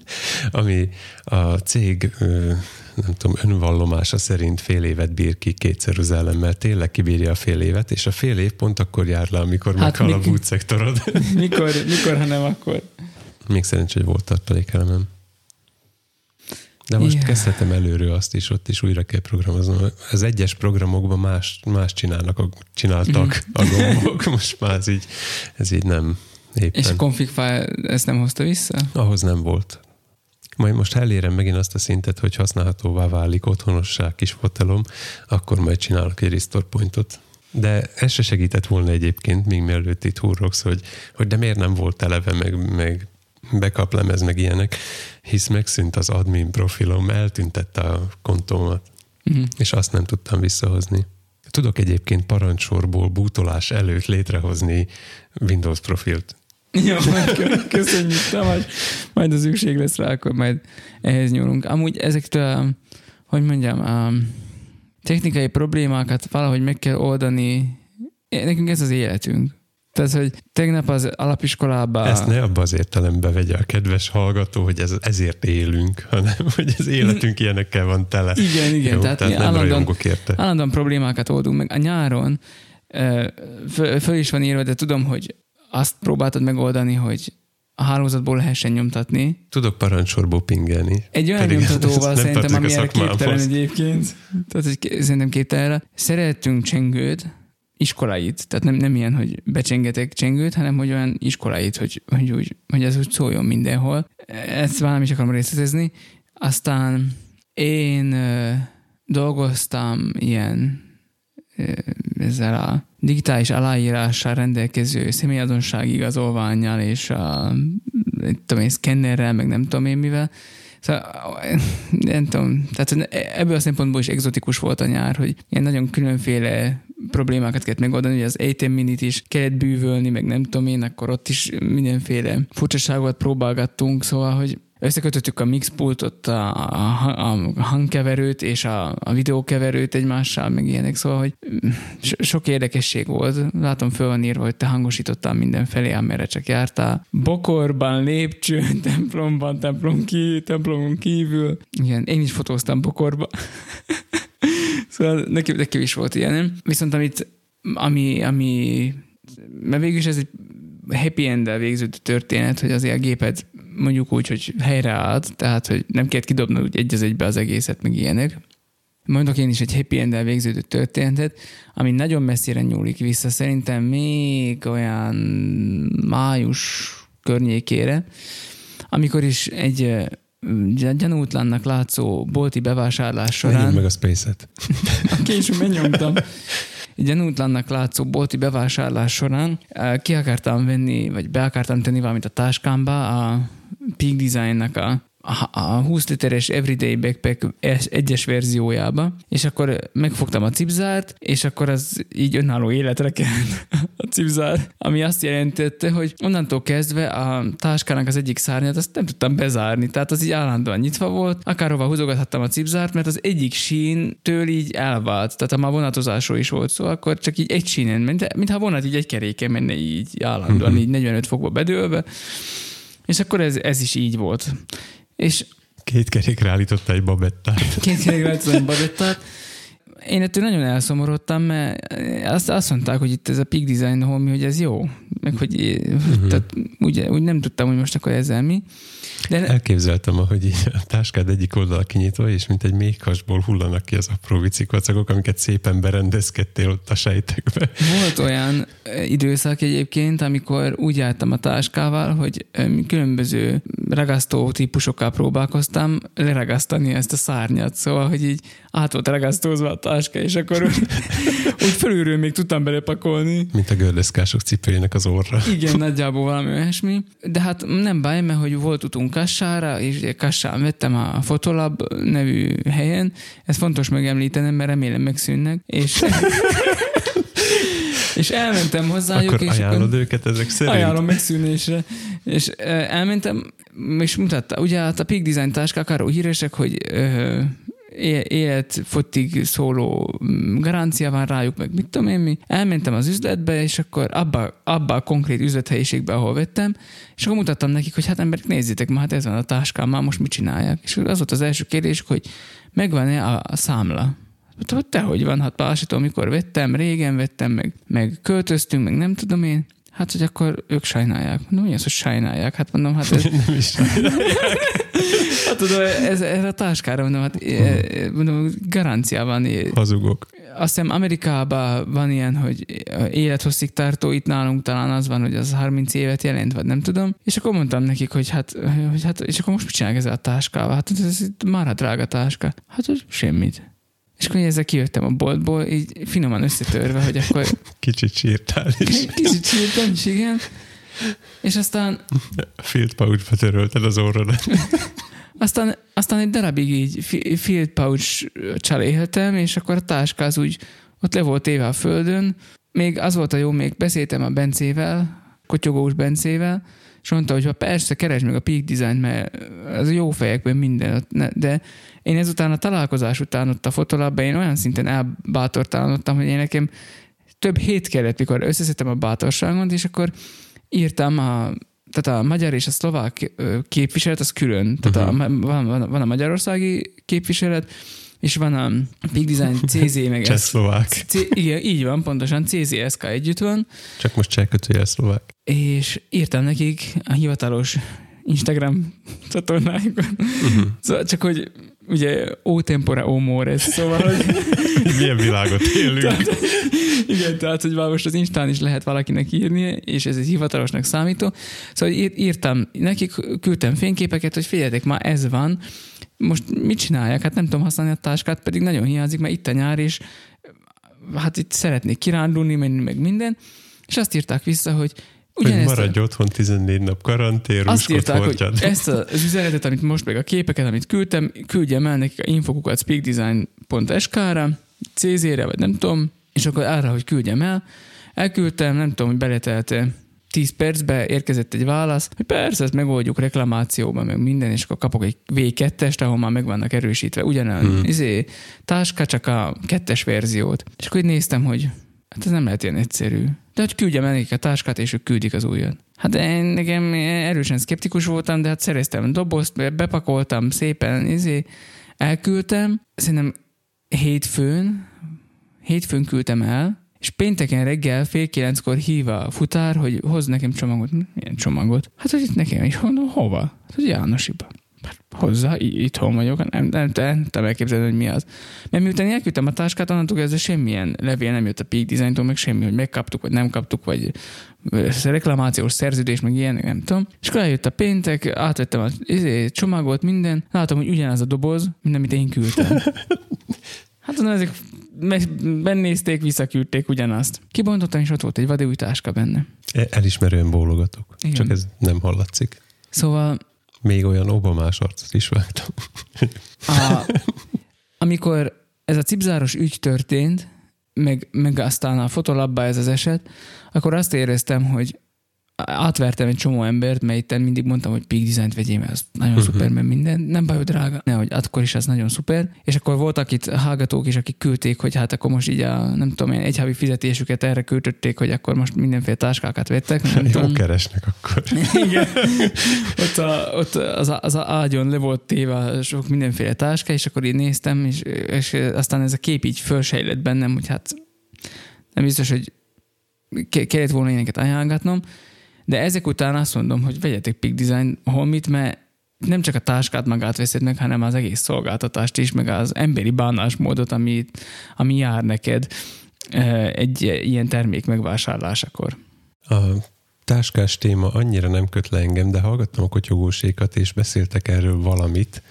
ami a cég nem tudom, önvallomása szerint fél évet bír ki kétszeruzelemmel, tényleg kibírja a fél évet, és a fél év pont akkor jár le, amikor hát meghal mik- a boot szektorod. mikor, mikor, ha nem akkor? Még szerencsé, hogy volt tartalékelemem. De most yeah. kezdhetem előről azt is, ott is újra kell programoznom. Az egyes programokban más, más csinálnak, a, csináltak mm. a gombok, most már ez így, ez így nem éppen. És a config file ezt nem hozta vissza? Ahhoz nem volt. Majd most elérem megint azt a szintet, hogy használhatóvá válik otthonossá kis fotelom, akkor majd csinálok egy restore pointot. De ez se segített volna egyébként, még mielőtt itt húrogsz, hogy, hogy de miért nem volt eleve, meg, meg backup lemez, meg ilyenek, hisz megszűnt az admin profilom, eltüntette a kontómat, uh-huh. és azt nem tudtam visszahozni. Tudok egyébként parancsorból bútolás előtt létrehozni Windows profilt. Jó, köszönjük, Tamás. Majd az szükség lesz rá, akkor majd ehhez nyúlunk. Amúgy ezektől, hogy mondjam, a technikai problémákat valahogy meg kell oldani. Nekünk ez az életünk. Tehát, hogy tegnap az alapiskolában... Ezt ne abba az értelembe vegye a kedves hallgató, hogy ez, ezért élünk, hanem hogy az életünk ilyenekkel van tele. Igen, igen. Jó, tehát, tehát nem állandóan, érte. állandóan problémákat oldunk meg. A nyáron föl, föl is van írva, de tudom, hogy azt próbáltad megoldani, hogy a hálózatból lehessen nyomtatni. Tudok parancsorból pingelni. Egy olyan Pedig nyomtatóval szerintem, ami erre képtelen egyébként. Tehát, hogy szerintem képtelen erre. Szerettünk csengőt, iskoláit. Tehát nem, nem ilyen, hogy becsengetek csengőt, hanem hogy olyan iskoláit, hogy, hogy, úgy, hogy ez úgy szóljon mindenhol. Ezt már nem is akarom részletezni. Aztán én dolgoztam ilyen ezzel a digitális aláírással rendelkező személyadonság igazolványjal és a tudom én, szkennerrel, meg nem tudom én mivel. Szóval, nem tudom, tehát ebből a szempontból is exotikus volt a nyár, hogy ilyen nagyon különféle problémákat kellett megoldani, hogy az ATM minit is kellett bűvölni, meg nem tudom én, akkor ott is mindenféle furcsaságokat próbálgattunk, szóval, hogy összekötöttük a mixpultot, a, a, hangkeverőt és a, a videókeverőt egymással, meg ilyenek, szóval, hogy so, sok érdekesség volt. Látom, föl van írva, hogy te hangosítottál mindenfelé, amerre csak jártál. Bokorban, lépcsőn, templomban, templom ki, templomon kívül. Igen, én is fotóztam bokorba. szóval nekem, nekem is volt ilyen, nem? Viszont amit, ami, ami mert végül is ez egy happy end végződő történet, hogy azért a géped mondjuk úgy, hogy helyreállt, tehát, hogy nem kellett kidobnod úgy egy az egybe az egészet, meg ilyenek. Mondok én is egy happy end végződő történetet, ami nagyon messzire nyúlik vissza, szerintem még olyan május környékére, amikor is egy gyanútlannak látszó bolti bevásárlás Menjünk során... meg a Space-et. Később megnyomtam. Gyanútlannak látszó bolti bevásárlás során eh, ki akartam venni, vagy be akartam tenni valamit a táskámba, a Peak Design-nak a, a, a 20 literes Everyday Backpack es- egyes verziójába, és akkor megfogtam a cipzárt, és akkor az így önálló életre kelt a cipzár, ami azt jelentette, hogy onnantól kezdve a táskának az egyik szárnyát azt nem tudtam bezárni, tehát az így állandóan nyitva volt, akárhova húzogathattam a cipzárt, mert az egyik síntől így elvált, tehát ha már vonatozásról is volt szó, akkor csak így egy sínen ment, mintha vonat így egy keréken menne így állandóan, így 45 fokba bedőlve, és akkor ez, ez is így volt. És Két kerékre állította egy babettát. két kerekre látszom egy babettát. Én ettől nagyon elszomorodtam, mert azt, azt mondták, hogy itt ez a Peak Design Home, hogy ez jó. Meg hogy uh-huh. tehát, úgy, úgy, nem tudtam, hogy most akkor ezzel mi. De Elképzeltem, ahogy így a táskád egyik oldala kinyitva, és mint egy méhkasból hullanak ki az apró vicikvacagok, amiket szépen berendezkedtél ott a sejtekbe. Volt olyan időszak egyébként, amikor úgy jártam a táskával, hogy különböző ragasztó típusokkal próbálkoztam leragasztani ezt a szárnyat. Szóval, hogy így át volt ragasztózva a táska, és akkor úgy, úgy fölülről még tudtam belepakolni. Mint a gördeszkások cipőjének az orra. Igen, nagyjából valami olyasmi. De hát nem baj, mert hogy volt utunk Kassára, és Kassán vettem a Fotolab nevű helyen. Ez fontos megemlítenem, mert remélem megszűnnek. És, és elmentem hozzájuk, Akkor és ajánlod akkor őket ezek szerint? ajánlom megszűnésre. És elmentem, és mutatta, ugye hát a Peak Design táskák arról híresek, hogy ö, életfotig szóló mm, garancia van rájuk, meg mit tudom én mi. Elmentem az üzletbe, és akkor abba, abba a konkrét üzlethelyiségbe, ahol vettem, és akkor mutattam nekik, hogy hát emberek, nézzétek, már hát ez van a táskám, már most mit csinálják. És az volt az első kérdés, hogy megvan-e a, a számla. Mondtam, hogy tehogy van, hát tudom, mikor vettem, régen vettem, meg, meg költöztünk, meg nem tudom én. Hát, hogy akkor ők sajnálják. Mondom, mi az, hogy sajnálják? Hát mondom, hát ez, Nem is. Hát tudom, ez, ez a táskára mondom, hát eh, mondom, garancia van. Hazugok. Azt hiszem Amerikában van ilyen, hogy élethosszig tartó, itt nálunk talán az van, hogy az 30 évet jelent, vagy nem tudom. És akkor mondtam nekik, hogy hát, hogy hát és akkor most mit csinálják ezzel a táskával? Hát ez, ez már a drága táska. Hát hogy semmit. És akkor ezzel kijöttem a boltból, így finoman összetörve, hogy akkor Kicsit sírtál is. kicsit sírtam is, igen. És aztán Field pouchba törölted az orrodat. Aztán, aztán egy darabig így fi- field pouch cseléheltem, és akkor a táska az úgy ott le volt téve a földön. Még az volt a jó, még beszéltem a Bencével, kotyogós Bencével, és mondta, hogy ha persze, keresd meg a Peak Design, mert az jó fejekben minden, de én ezután a találkozás után ott a fotolabban én olyan szinten elbátortalanodtam, hogy én nekem több hét kellett, mikor összeszedtem a bátorságot, és akkor írtam a, tehát a magyar és a szlovák képviselet az külön. Tehát uh-huh. a, van, van, van a magyarországi képviselet, és van a Big Design CZ, meg Csehszlovák. C, igen, így van, pontosan CZSK együtt van. Csak most csehkötője szlovák. És írtam nekik a hivatalos Instagram csatornáikon. Uh-huh. Szóval csak, hogy ugye ó tempora, ó mores, szóval, hogy... Milyen világot élünk. tehát, igen, tehát, hogy már most az Instán is lehet valakinek írni, és ez egy hivatalosnak számító. Szóval írtam nekik, küldtem fényképeket, hogy figyeljetek, már ez van, most mit csinálják? Hát nem tudom használni a táskát, pedig nagyon hiányzik, mert itt a nyár, és hát itt szeretnék kirándulni, menni, meg minden. És azt írták vissza, hogy Ugyanezt hogy maradj a... otthon 14 nap karantén, Azt írták, hordjad. hogy ezt az üzenetet, amit most meg a képeket, amit küldtem, küldjem el nekik a infokukat speakdesign.sk-ra, CZ-re, vagy nem tudom, és akkor arra, hogy küldjem el. Elküldtem, nem tudom, hogy beletelte 10 percbe érkezett egy válasz, hogy persze, ezt megoldjuk reklamációban, meg minden, és akkor kapok egy V2-est, ahol már meg vannak erősítve ugyanolyan hmm. izé, táska, csak a kettes verziót. És akkor így néztem, hogy hát ez nem lehet ilyen egyszerű. De hogy küldjem el a táskát, és ők küldik az újat. Hát én nekem erősen szkeptikus voltam, de hát szereztem dobozt, bepakoltam szépen, izé, elküldtem. Szerintem hétfőn, hétfőn küldtem el, és pénteken reggel fél kilenckor hív a futár, hogy hoz nekem csomagot. Milyen csomagot? Hát, hogy itt nekem is mondom, hova? Hát, hogy Jánosiba. Hozzá, itthon vagyok, nem, nem, nem, nem elképzelni, hogy mi az. Mert miután elküldtem a táskát, onnantól ez semmilyen levél nem jött a Peak Design-tól, meg semmi, hogy megkaptuk, vagy nem kaptuk, vagy reklamációs szerződés, meg ilyen, nem tudom. És akkor eljött a péntek, átvettem a izé, csomagot, minden, látom, hogy ugyanaz a doboz, mint amit én küldtem. Hát azon ezek bennézték, visszaküldték ugyanazt. Kibontottam, és ott volt egy vadi új táska benne. E, elismerően bólogatok. Igen. Csak ez nem hallatszik. Szóval... Még olyan obamás arcot is vágtam. A, amikor ez a cipzáros ügy történt, meg, meg aztán a fotolabba ez az eset, akkor azt éreztem, hogy átvertem egy csomó embert, mert mindig mondtam, hogy Peak Design-t vegyél, mert az nagyon uh-huh. szuper, mert minden, nem baj, hogy drága, nehogy akkor is ez nagyon szuper. És akkor voltak itt hallgatók is, akik küldték, hogy hát akkor most így a, nem tudom, egy egyhavi fizetésüket erre küldötték, hogy akkor most mindenféle táskákat vettek. Nem Jó keresnek akkor. Igen. Ott, a, ott az, az ágyon le volt téve sok mindenféle táska, és akkor így néztem, és, és aztán ez a kép így fölsejlett bennem, hogy hát nem biztos, hogy kellett volna éneket ajánlgatnom, de ezek után azt mondom, hogy vegyetek Peak Design holmit, mert nem csak a táskát magát veszed meg, hanem az egész szolgáltatást is, meg az emberi bánásmódot, ami, ami jár neked egy ilyen termék megvásárlásakor. A táskás téma annyira nem köt le engem, de hallgattam a kotyogósékat, és beszéltek erről valamit,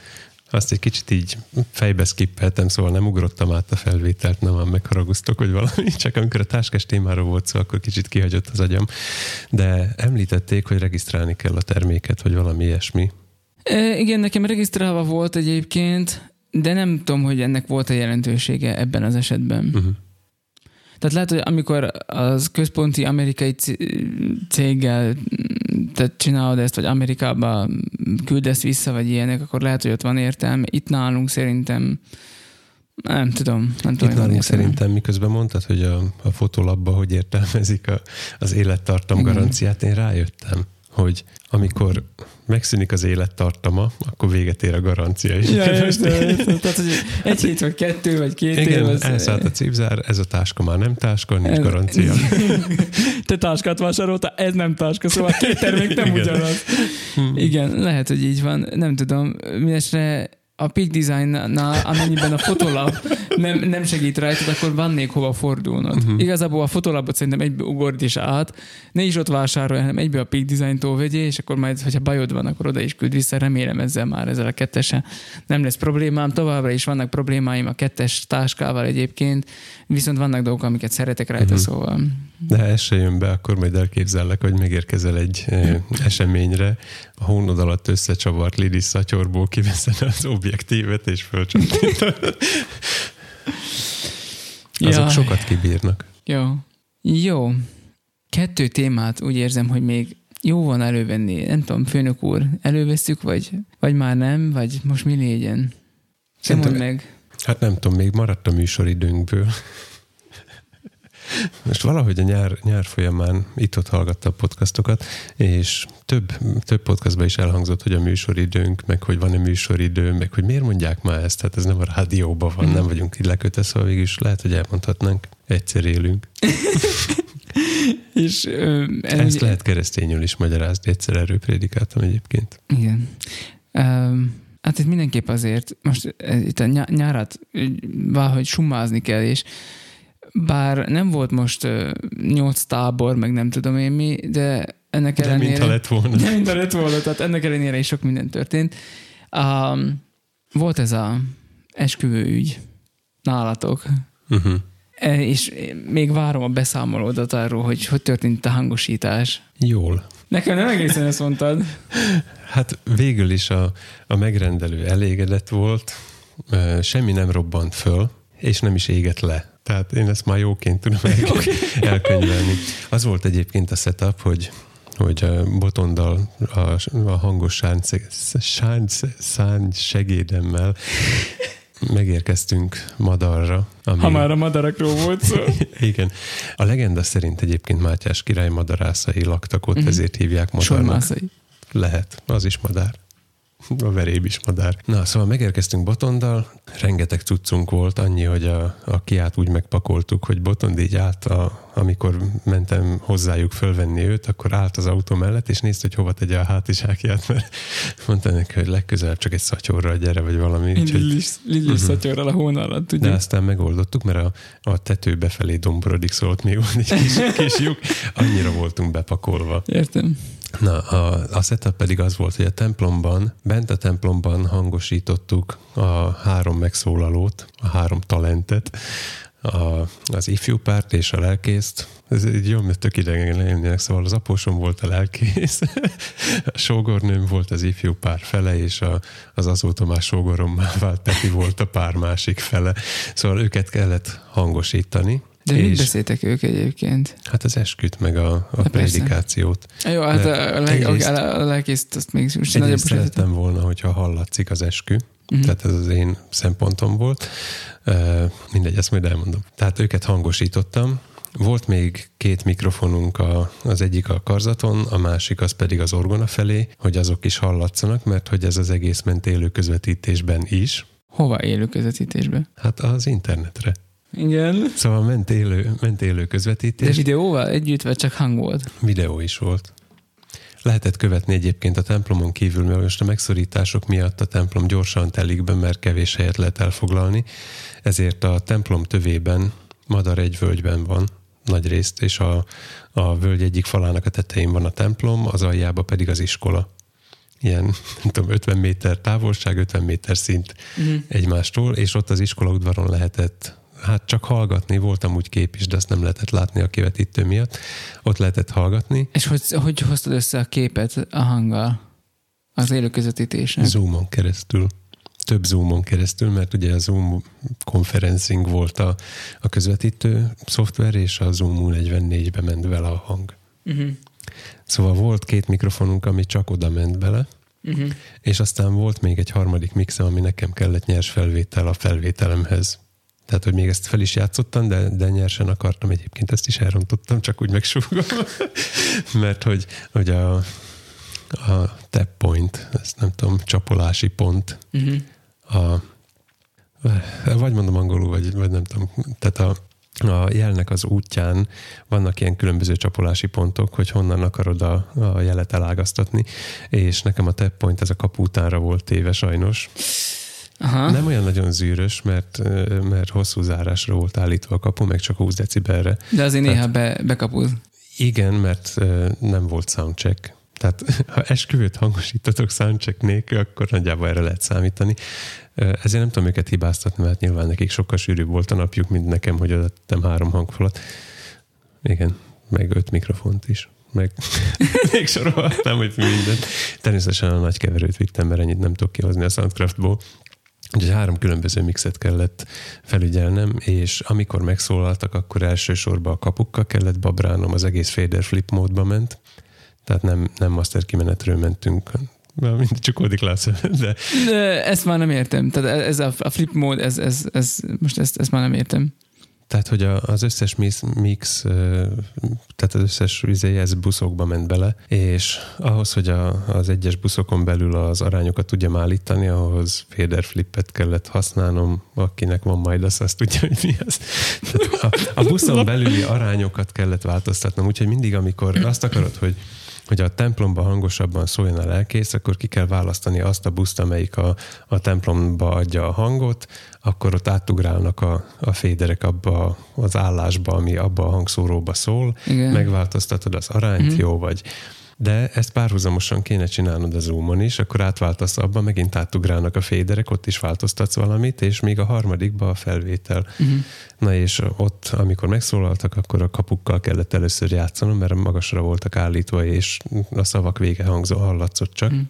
azt egy kicsit így fejbe skippeltem, szóval nem ugrottam át a felvételt, nem ám megharaguztok, hogy valami, csak amikor a táskás témáról volt szó, akkor kicsit kihagyott az agyam. De említették, hogy regisztrálni kell a terméket, vagy valami ilyesmi. E, igen, nekem regisztrálva volt egyébként, de nem tudom, hogy ennek volt a jelentősége ebben az esetben. Uh-huh. Tehát lehet, hogy amikor az központi amerikai céggel te csinálod ezt, vagy Amerikába küldesz vissza, vagy ilyenek, akkor lehet, hogy ott van értelme. Itt nálunk szerintem nem tudom. Nem tudom, Itt nálunk szerintem miközben mondtad, hogy a, a fotolabba hogy értelmezik a, az élettartam Igen. garanciát, én rájöttem, hogy amikor megszűnik az élettartama, akkor véget ér a garancia is. Ja. Tehát, hogy egy hét, vagy kettő, vagy két Igen, év. Az... elszállt a cipzár, ez a táska már nem táska, nincs ez... garancia. Te táskát vásároltál, ez nem táska, szóval két termék nem Igen. ugyanaz. Hmm. Igen, lehet, hogy így van. Nem tudom. Mindenesetre a Peak Design-nál, amennyiben a fotolab nem, nem segít rajta, akkor van még hova fordulnod. Uh-huh. Igazából a fotolabot szerintem egybe ugord is át, ne is ott vásárolj, hanem egybe a Peak Design-tól vegyél, és akkor majd, hogyha bajod van, akkor oda is küld vissza. Remélem ezzel már ezzel a kettesen nem lesz problémám. Továbbra is vannak problémáim a kettes táskával egyébként, viszont vannak dolgok, amiket szeretek rajta, uh-huh. szóval. De ez se jön be, akkor majd elképzellek, hogy megérkezel egy eseményre, a hónod alatt összecsavart Lidi szatyorból kiveszed az objektívet, és fölcsapítod. Azok sokat kibírnak. Jó. Jó. Kettő témát úgy érzem, hogy még jó van elővenni. Nem tudom, főnök úr, előveszük, vagy, vagy már nem, vagy most mi légyen? Szerintem, meg. Hát nem tudom, még maradt a műsoridőnkből. Most valahogy a nyár, nyár folyamán itt-ott hallgatta a podcastokat, és több, több podcastban is elhangzott, hogy a műsoridőnk, meg hogy van-e műsoridő, meg hogy miért mondják már ezt, hát ez nem a rádióban van, nem vagyunk így lekötve, szóval végül is lehet, hogy elmondhatnánk, egyszer élünk. és, ö, Ezt lehet keresztényül is magyarázni, egyszer erről prédikáltam egyébként. Igen. Um, hát itt mindenképp azért, most itt a nyárat valahogy summázni kell, és bár nem volt most uh, nyolc tábor, meg nem tudom én mi, de ennek de ellenére... mintha lett volna. De mintha lett volna, tehát ennek ellenére is sok minden történt. Um, volt ez a esküvő ügy nálatok, uh-huh. és még várom a beszámolódat arról, hogy hogy történt a hangosítás. Jól. Nekem nem egészen ezt mondtad. Hát végül is a, a megrendelő elégedett volt, semmi nem robbant föl, és nem is égett le. Tehát én ezt már jóként tudom el, okay. elkönyvelni. Az volt egyébként a setup, hogy hogy a botondal a, a hangos sánc, segédemmel megérkeztünk Madarra. Ami... Ha már a madarakról volt szó. Igen. A legenda szerint egyébként Mátyás király madarászai laktak ott, uh-huh. ezért hívják madarnak. Sormászai. Lehet, az is madár. A veréb is madár. Na, szóval megérkeztünk Botondal, rengeteg cuccunk volt, annyi, hogy a, a kiát úgy megpakoltuk, hogy Botond így állt, a, amikor mentem hozzájuk fölvenni őt, akkor állt az autó mellett, és nézte, hogy hova tegye a hátizsákját, mert mondta neki, hogy legközelebb csak egy szatyorral gyere, vagy valami. Lillis uh-huh. szatyorral a hón alatt, ugye? De aztán megoldottuk, mert a, a tető befelé domborodik, szólt még volt egy kis, kis lyuk, annyira voltunk bepakolva. Értem. Na, a, a setup pedig az volt, hogy a templomban, bent a templomban hangosítottuk a három megszólalót, a három talentet, a, az ifjú párt és a lelkészt. Ez így jó, mert tök idegen lennének, szóval az apósom volt a lelkész, a sógornőm volt az ifjú pár fele, és a, az azóta már sógorommá vált Peti volt a pár másik fele. Szóval őket kellett hangosítani, de mit beszéltek ők egyébként? Hát az esküt, meg a, a prédikációt. Jó, hát a, leg, a, a lelkészt azt még most nagyobb szerettem volna, hogyha hallatszik az eskü. Uh-huh. Tehát ez az én szempontom volt. Uh, mindegy, ezt majd elmondom. Tehát őket hangosítottam, volt még két mikrofonunk, a, az egyik a karzaton, a másik az pedig az orgona felé, hogy azok is hallatszanak, mert hogy ez az egész ment élő közvetítésben is. Hova élő közvetítésben? Hát az internetre. Igen. Szóval ment élő, ment élő közvetítés. De videóval együtt, vagy csak hang volt? Videó is volt. Lehetett követni egyébként a templomon kívül, mert most a megszorítások miatt a templom gyorsan telik be, mert kevés helyet lehet elfoglalni. Ezért a templom tövében Madar egy völgyben van, nagy részt, és a, a völgy egyik falának a tetején van a templom, az aljába pedig az iskola. Ilyen, nem tudom, 50 méter távolság, 50 méter szint uh-huh. egymástól, és ott az iskola udvaron lehetett hát csak hallgatni, voltam úgy kép is, de azt nem lehetett látni a kivetítő miatt. Ott lehetett hallgatni. És hogy, hogy hoztad össze a képet a hanggal? Az élő közvetítésen? Zoomon keresztül. Több Zoomon keresztül, mert ugye a Zoom conferencing volt a, a közvetítő szoftver, és a Zoom 44-be ment vele a hang. Uh-huh. Szóval volt két mikrofonunk, ami csak oda ment bele, uh-huh. és aztán volt még egy harmadik mixem, ami nekem kellett nyers felvétel a felvételemhez. Tehát, hogy még ezt fel is játszottam, de, de nyersen akartam egyébként, ezt is elrontottam, csak úgy megsúgom. Mert hogy, hogy a, a tap point, ezt nem tudom, csapolási pont, uh-huh. a, vagy mondom angolul, vagy, vagy nem tudom, tehát a, a jelnek az útján vannak ilyen különböző csapolási pontok, hogy honnan akarod a, a jelet elágaztatni, és nekem a tap point ez a kaputánra volt téve sajnos. Aha. Nem olyan nagyon zűrös, mert, mert hosszú zárásra volt állítva a kapu, meg csak 20 decibelre. De azért néha be, bekapul. Igen, mert nem volt soundcheck. Tehát ha esküvőt hangosítatok soundcheck nélkül, akkor nagyjából erre lehet számítani. Ezért nem tudom őket hibáztatni, mert nyilván nekik sokkal sűrűbb volt a napjuk, mint nekem, hogy adtam három hangfalat. Igen, meg öt mikrofont is meg még sorolhatnám, hogy mindent. Természetesen a nagy keverőt vittem, mert ennyit nem tudok kihozni a Soundcraftból. Úgyhogy három különböző mixet kellett felügyelnem, és amikor megszólaltak, akkor elsősorban a kapukkal kellett babránom, az egész fader flip módba ment, tehát nem, nem master kimenetről mentünk, mint csukodik lász, de... de... ezt már nem értem. Tehát ez a flip mód, ez, ez, ez, most ezt, ezt már nem értem. Tehát, hogy az összes mix, mix, tehát az összes vizé, ez buszokba ment bele, és ahhoz, hogy a, az egyes buszokon belül az arányokat tudjam állítani, ahhoz fader flippet kellett használnom, akinek van majd az, azt tudja, hogy mi az. Tehát a, a buszon belüli arányokat kellett változtatnom, úgyhogy mindig, amikor azt akarod, hogy hogy a templomba hangosabban szóljon a lelkész, akkor ki kell választani azt a buszt, amelyik a, a templomba adja a hangot, akkor ott átugrálnak a, a féderek abba az állásba, ami abba a hangszóróba szól, Igen. megváltoztatod az arányt, mm-hmm. jó vagy de ezt párhuzamosan kéne csinálnod a Zoomon is, akkor átváltasz abba, megint átugrálnak a féderek, ott is változtatsz valamit, és még a harmadikba a felvétel. Uh-huh. Na és ott, amikor megszólaltak, akkor a kapukkal kellett először játszanom, mert magasra voltak állítva, és a szavak vége hangzó hallatszott csak. Uh-huh.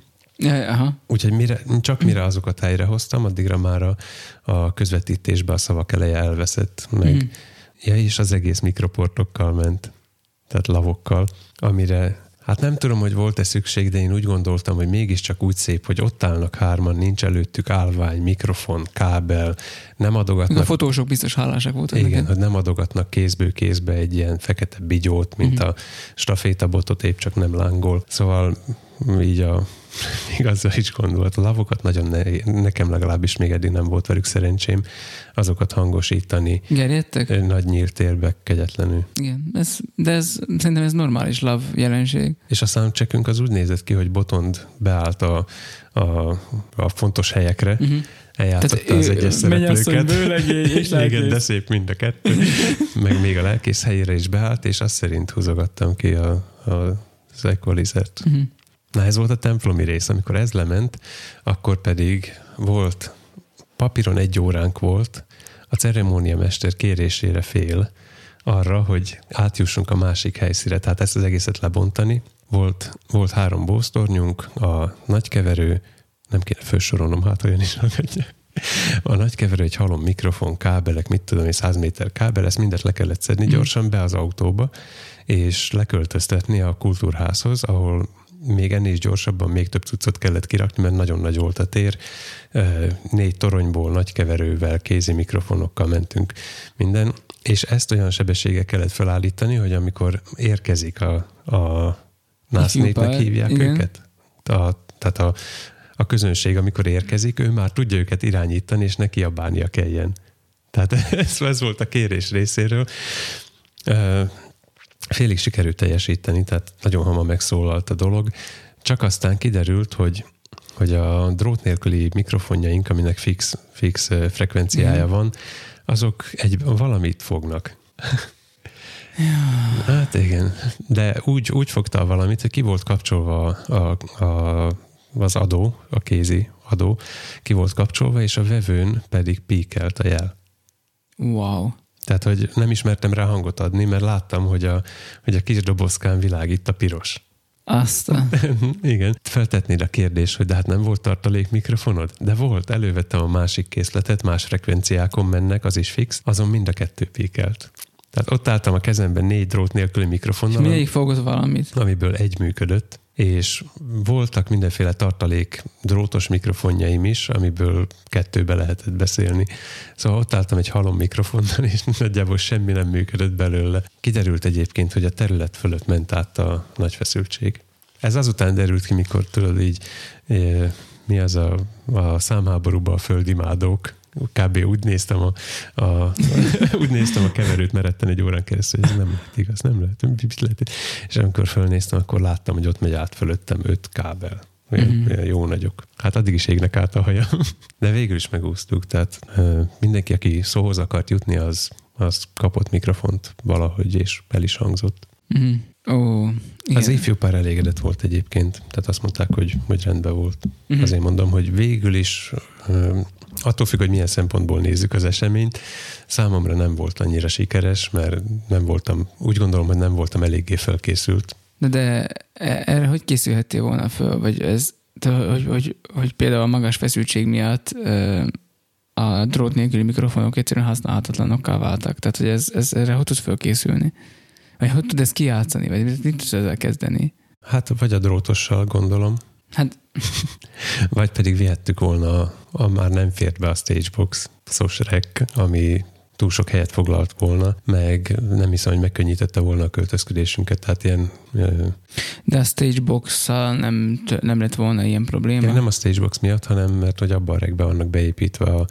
Aha. Úgyhogy mire, csak mire azokat helyrehoztam, addigra már a, a közvetítésbe a szavak eleje elveszett meg. Uh-huh. Ja, és az egész mikroportokkal ment, tehát lavokkal, amire Hát nem tudom, hogy volt-e szükség, de én úgy gondoltam, hogy mégiscsak úgy szép, hogy ott állnak hárman, nincs előttük állvány, mikrofon, kábel, nem adogatnak... A fotósok biztos hálásak voltak. Igen, neked. hogy nem adogatnak kézből kézbe egy ilyen fekete bigyót, mint uh-huh. a stafétabotot, épp csak nem lángol. Szóval így a igazán is gondolt. A lavokat nagyon ne, nekem legalábbis még eddig nem volt velük szerencsém azokat hangosítani. Gerjedtek? Nagy nyílt térbe kegyetlenül. Igen, ez, de ez, szerintem ez normális lav jelenség. És a soundcheckünk az úgy nézett ki, hogy Botond beállt a, a, a fontos helyekre, uh-huh. eljátszotta az egyes szereplőket. és Igen, de szép mind a kettő. Meg még a lelkész helyére is beállt, és azt szerint húzogattam ki a, a az equalizert. Uh-huh. Na ez volt a templomi rész. Amikor ez lement, akkor pedig volt, papíron egy óránk volt, a ceremóniamester kérésére fél arra, hogy átjussunk a másik helyszíre. Tehát ezt az egészet lebontani. Volt, volt három bóztornyunk, a nagykeverő, nem kéne felsorolnom, hát olyan is hallgatja. A nagykeverő, egy halom mikrofon, kábelek, mit tudom, egy 100 méter kábel, ezt mindet le kellett szedni gyorsan be az autóba, és leköltöztetni a kultúrházhoz, ahol még ennél is gyorsabban még több cuccot kellett kirakni, mert nagyon nagy volt a tér. Négy toronyból, nagy keverővel, kézi mikrofonokkal mentünk minden, és ezt olyan sebességgel kellett felállítani, hogy amikor érkezik a, a násznétnek hívják igen. őket, a, tehát a, a közönség, amikor érkezik, ő már tudja őket irányítani, és neki abálnia kelljen. Tehát ez, ez volt a kérés részéről. Félig sikerült teljesíteni, tehát nagyon hamar megszólalt a dolog, csak aztán kiderült, hogy hogy a drót nélküli mikrofonjaink, aminek fix, fix frekvenciája mm. van, azok egy valamit fognak. Ja. Hát igen, de úgy, úgy fogta a valamit, hogy ki volt kapcsolva a, a, az adó, a kézi adó, ki volt kapcsolva, és a vevőn pedig píkelt a jel. Wow. Tehát, hogy nem ismertem rá hangot adni, mert láttam, hogy a, hogy a kis dobozkán világít a piros. Azt. Igen. Feltetnéd a kérdés, hogy de hát nem volt tartalék mikrofonod? De volt, elővettem a másik készletet, más frekvenciákon mennek, az is fix, azon mind a kettő píkelt. Tehát ott álltam a kezemben négy drót nélküli mikrofonnal. És mindig fogott valamit. Amiből egy működött és voltak mindenféle tartalék drótos mikrofonjaim is, amiből kettőbe lehetett beszélni. Szóval ott álltam egy halom mikrofonnal, és nagyjából semmi nem működött belőle. Kiderült egyébként, hogy a terület fölött ment át a nagy feszültség. Ez azután derült ki, mikor tudod így, eh, mi az a, a számháborúban a földimádók, kb. úgy néztem a, a, úgy néztem a keverőt meretten egy órán keresztül, hogy ez nem lehet igaz, nem lehet, mit lehet. És amikor fölnéztem, akkor láttam, hogy ott megy át fölöttem öt kábel. Uh-huh. olyan jó nagyok. Hát addig is égnek át a haja. De végül is megúsztuk, tehát mindenki, aki szóhoz akart jutni, az, az kapott mikrofont valahogy, és el is hangzott. Uh-huh. Ó, igen. Az ifjú pár elégedett volt egyébként, tehát azt mondták, hogy, hogy rendben volt. Uh-huh. Azért mondom, hogy végül is attól függ, hogy milyen szempontból nézzük az eseményt. Számomra nem volt annyira sikeres, mert nem voltam, úgy gondolom, hogy nem voltam eléggé felkészült. De, de erre hogy készülhettél volna föl? Vagy ez, de, hogy, hogy, hogy például a magas feszültség miatt a drót nélküli mikrofonok egyszerűen használhatatlanokká váltak. Tehát, hogy ez, ez erre hogy tudsz fölkészülni? Vagy hogy tud ezt kijátszani? Vagy mit tudsz ezzel kezdeni? Hát vagy a drótossal gondolom. Hát... vagy pedig vihettük volna a, a már nem fért be a Stagebox Sosrek, ami túl sok helyet foglalt volna, meg nem hiszem, hogy megkönnyítette volna a költözködésünket, tehát ilyen... De a stagebox nem, nem lett volna ilyen probléma? Nem a stagebox miatt, hanem mert hogy abban a regbe vannak beépítve a,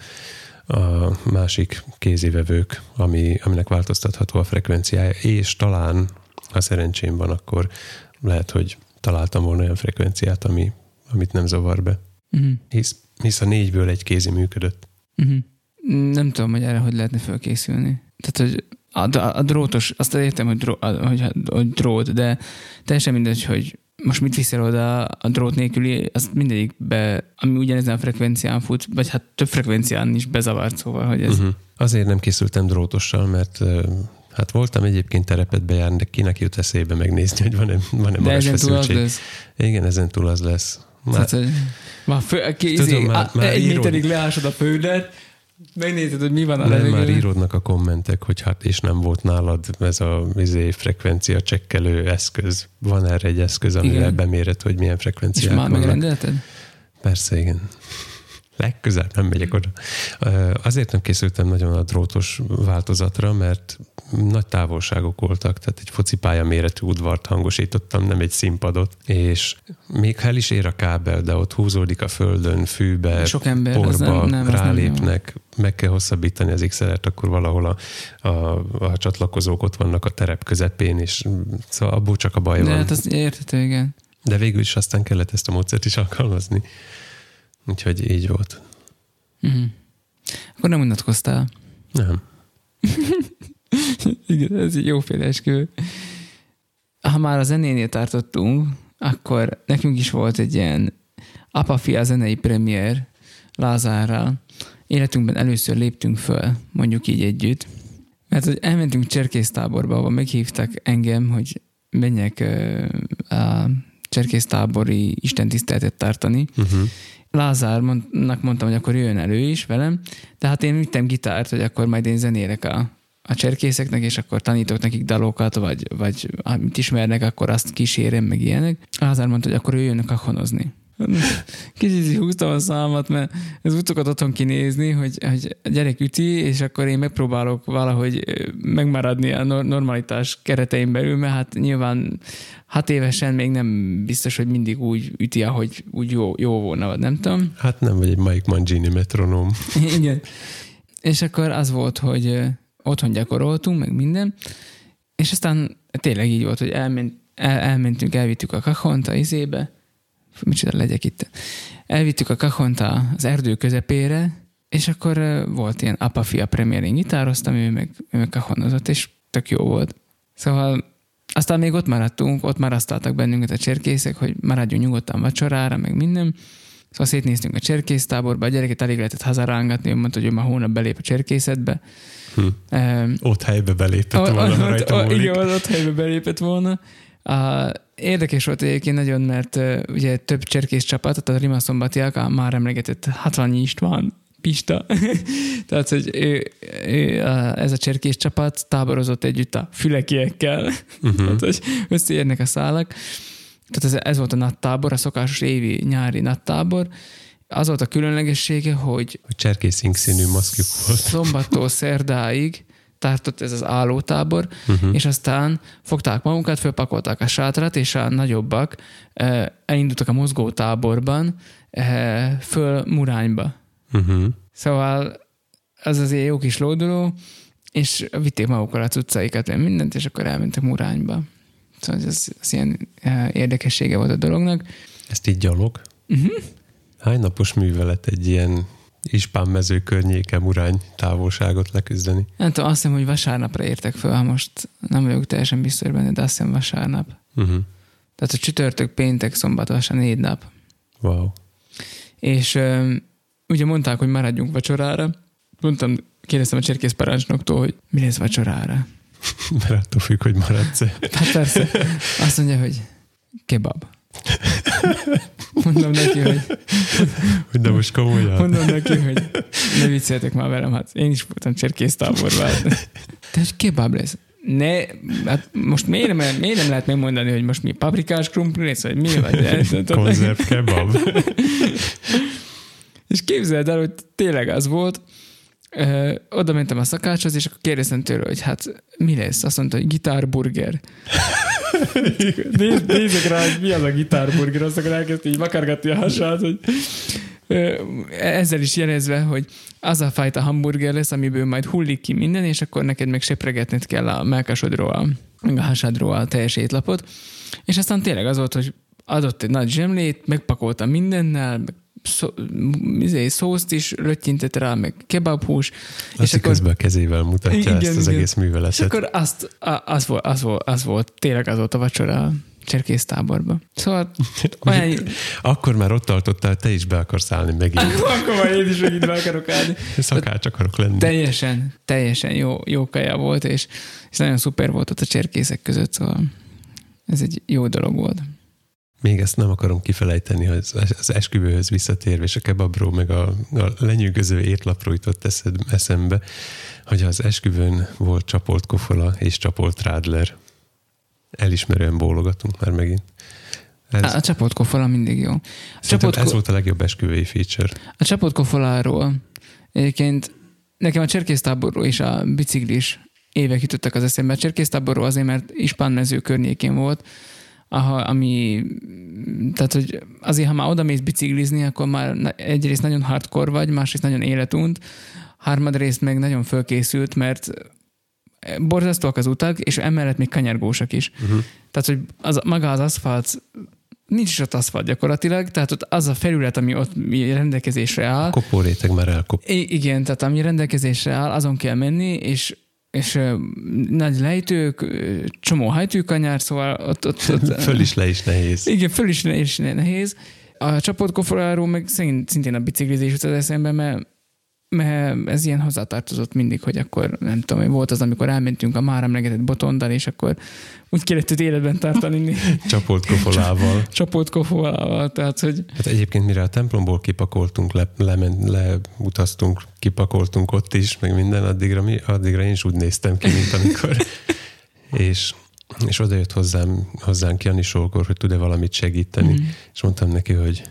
a másik kézivevők, ami, aminek változtatható a frekvenciája, és talán, ha szerencsém van, akkor lehet, hogy találtam volna olyan frekvenciát, ami, amit nem zavar be. Uh-huh. Hisz, hisz a négyből egy kézi működött. Uh-huh. Nem tudom, hogy erre hogy lehetne felkészülni. Tehát, hogy a, a, a drótos, azt értem, hogy, dró, hogy, hogy drót, de teljesen mindegy, hogy most mit viszel oda a drót nélküli, az mindegyikbe, ami ugyanezen a frekvencián fut, vagy hát több frekvencián is bezavart, szóval, hogy ez... Uh-huh. Azért nem készültem drótossal, mert hát voltam egyébként terepet bejárni, de kinek jut eszébe megnézni, hogy van-e, van-e de túl az lesz. Igen, ezen túl az lesz. Már, Tehát, már, fő, ki, tudom, izé, már, már egy méterig leásod a földet, Megnézed, hogy mi van a levegőben. már írodnak a kommentek, hogy hát és nem volt nálad ez a izé, frekvencia csekkelő eszköz. Van erre egy eszköz, amivel beméred, hogy milyen frekvenciák És már megrendelted? Persze, igen. Legközelebb nem megyek oda. Azért nem készültem nagyon a drótos változatra, mert nagy távolságok voltak, tehát egy focipálya méretű udvart hangosítottam, nem egy színpadot, és még ha el is ér a kábel, de ott húzódik a földön, fűbe, Sok ember, porba, nem, nem, rálépnek, nem meg kell hosszabbítani az x akkor valahol a, a, a csatlakozók ott vannak a terep közepén, és szóval abból csak a baj de van. De hát az értető, igen. De végül is aztán kellett ezt a módszert is alkalmazni. Úgyhogy így volt. Uh-huh. Akkor nem unatkoztál? Nem. Igen, ez egy jóféle esküvő. Ha már a zenénél tartottunk, akkor nekünk is volt egy ilyen apa-fia zenei premier Lázárral. Életünkben először léptünk föl, mondjuk így együtt. Mert hogy elmentünk cserkésztáborba, ahol meghívtak engem, hogy menjek a cserkésztábori istentiszteletet tartani. Uh-huh. Lázárnak mondtam, hogy akkor jön elő is velem, tehát én vittem gitárt, hogy akkor majd én zenélek a, a cserkészeknek, és akkor tanítok nekik dalokat, vagy, vagy amit ismernek, akkor azt kísérem, meg ilyenek. Lázár mondta, hogy akkor jöjjönnek honozni. Kicsit húztam a számat, mert ez utokat otthon kinézni, hogy, hogy a gyerek üti, és akkor én megpróbálok valahogy megmaradni a normalitás keretein belül, mert hát nyilván hat évesen még nem biztos, hogy mindig úgy üti, ahogy úgy jó, jó volna, vagy nem tudom. Hát nem vagy egy Mike Mangini metronóm. Igen. És akkor az volt, hogy otthon gyakoroltunk, meg minden, és aztán tényleg így volt, hogy elment, el, elmentünk, elvittük a kakont a izébe, micsoda legyek itt. Elvittük a kakont az erdő közepére, és akkor volt ilyen apa-fia premier, én gitároztam, ő meg, ő meg kahonozott, és tök jó volt. Szóval aztán még ott maradtunk, ott marasztaltak bennünket a cserkészek, hogy maradjunk nyugodtan vacsorára, meg minden. Szóval szétnéztünk a cserkésztáborba, a gyereket elég lehetett hazarángatni, ő mondta, hogy ő már hónap belép a cserkészetbe. Hm. Um, ott helybe belépett volna, ott, ott, Igen, ott helybe belépett volna. Uh, érdekes volt egyébként nagyon, mert uh, ugye több cserkész csapat, tehát a Rimasztombatiak, a már emlegetett Hatvanyi István, Pista. tehát, hogy ő, ő, ez a cserkész csapat táborozott együtt a fülekiekkel, uh-huh. tehát, hogy összeérnek a szálak. Tehát ez, ez volt a nattábor, a szokásos évi nyári nattábor. Az volt a különlegessége, hogy... A cserkészink színű maszkjuk volt. Szombattól szerdáig tartott ez az állótábor, uh-huh. és aztán fogták magukat, fölpakolták a sátrat, és a nagyobbak elindultak a mozgótáborban eh, föl Murányba. Uh-huh. Szóval az azért jó kis lóduló, és vitték magukkal a cuccaikat, mindent, és akkor elmentek Murányba. Szóval ez, ez ilyen érdekessége volt a dolognak. Ezt így gyalog? Uh-huh. Hány napos művelet egy ilyen Ispán mező környéke murány távolságot leküzdeni. Nem tudom, azt hiszem, hogy vasárnapra értek fel, most nem vagyok teljesen biztos benne, de azt hiszem vasárnap. Uh-huh. Tehát a csütörtök, péntek, szombat, vasárnap, négy nap. Wow. És ugye mondták, hogy maradjunk vacsorára. Mondtam, kérdeztem a cserkész parancsnoktól, hogy mi lesz vacsorára. Mert attól függ, hogy maradsz-e. Hát persze. Azt mondja, hogy kebab. Mondom neki, hogy... Hogy de most komolyan. Mondom neki, hogy ne vicceltek már velem, hát én is voltam cserkésztáborban. Tehát kebab lesz. Ne, hát most miért nem, miért nem lehet megmondani, hogy most mi paprikás krumpli lesz, vagy mi? Vagy, Konzerv kebab. És képzeld el, hogy tényleg az volt, Ö, oda mentem a szakácshoz, és akkor kérdeztem tőle, hogy hát mi lesz? Azt mondta, hogy gitárburger. Nézd, nézzek rá, hogy mi az a gitárburger, azt akkor elkezdte így vakargatni a hasát, hogy ezzel is jelezve, hogy az a fajta hamburger lesz, amiből majd hullik ki minden, és akkor neked meg sepregetned kell a melkasodról, meg a hasadról a teljes étlapot. És aztán tényleg az volt, hogy adott egy nagy zsemlét, megpakolta mindennel, meg szó, izé, szószt is röttyintett rá, meg kebabhús. és akkor, közben a kezével mutatja igen, ezt az igen. egész műveletet. És akkor azt, az, volt, az, volt, az volt, tényleg az volt a vacsora cserkésztáborban. Szóval olyan... Akkor már ott tartottál, te is be akarsz állni megint. Akkor már én is megint be akarok állni. Szakács akarok lenni. Teljesen, teljesen jó, jó kaja volt, és, és nagyon szuper volt ott a cserkészek között, szóval ez egy jó dolog volt még ezt nem akarom kifelejteni, hogy az esküvőhöz visszatérve, és a kebabról, meg a, a lenyűgöző étlapról jutott eszed, eszembe, hogy az esküvőn volt csapolt kofola és csapolt rádler. Elismerően bólogatunk már megint. Ez, a csapolt kofola mindig jó. A csapolt ez volt a legjobb esküvői feature. A csapolt kofoláról egyébként nekem a cserkésztáborról és a biciklis évek jutottak az eszembe. A cserkésztáborról azért, mert Ispán mező környékén volt, aha, ami, tehát hogy azért, ha már oda mész biciklizni, akkor már egyrészt nagyon hardcore vagy, másrészt nagyon életunt, harmadrészt meg nagyon fölkészült, mert borzasztóak az utak, és emellett még kanyargósak is. Uh-huh. Tehát, hogy az, maga az aszfalt nincs is ott aszfalt gyakorlatilag, tehát ott az a felület, ami ott rendelkezésre áll. A kopóréteg már elkop. Igen, tehát ami rendelkezésre áll, azon kell menni, és és uh, nagy lejtők, csomó hajtűkanyár, szóval ott, ott, ott Föl is le is nehéz. Igen, föl is le is nehéz. A csapatkoforáról meg szintén a biciklizés jutott eszembe, mert mert ez ilyen hozzátartozott mindig, hogy akkor nem tudom, volt az, amikor elmentünk a már emlegetett botondal, és akkor úgy kellett hogy életben tartani. Csapolt kofolával. Csapolt kofolával, tehát hogy... Hát egyébként mire a templomból kipakoltunk, le, lement, leutaztunk, kipakoltunk ott is, meg minden, addigra, mi, addigra én is úgy néztem ki, mint amikor... és és oda jött hozzám, hozzánk Jani Solkor, hogy tud-e valamit segíteni, mm. és mondtam neki, hogy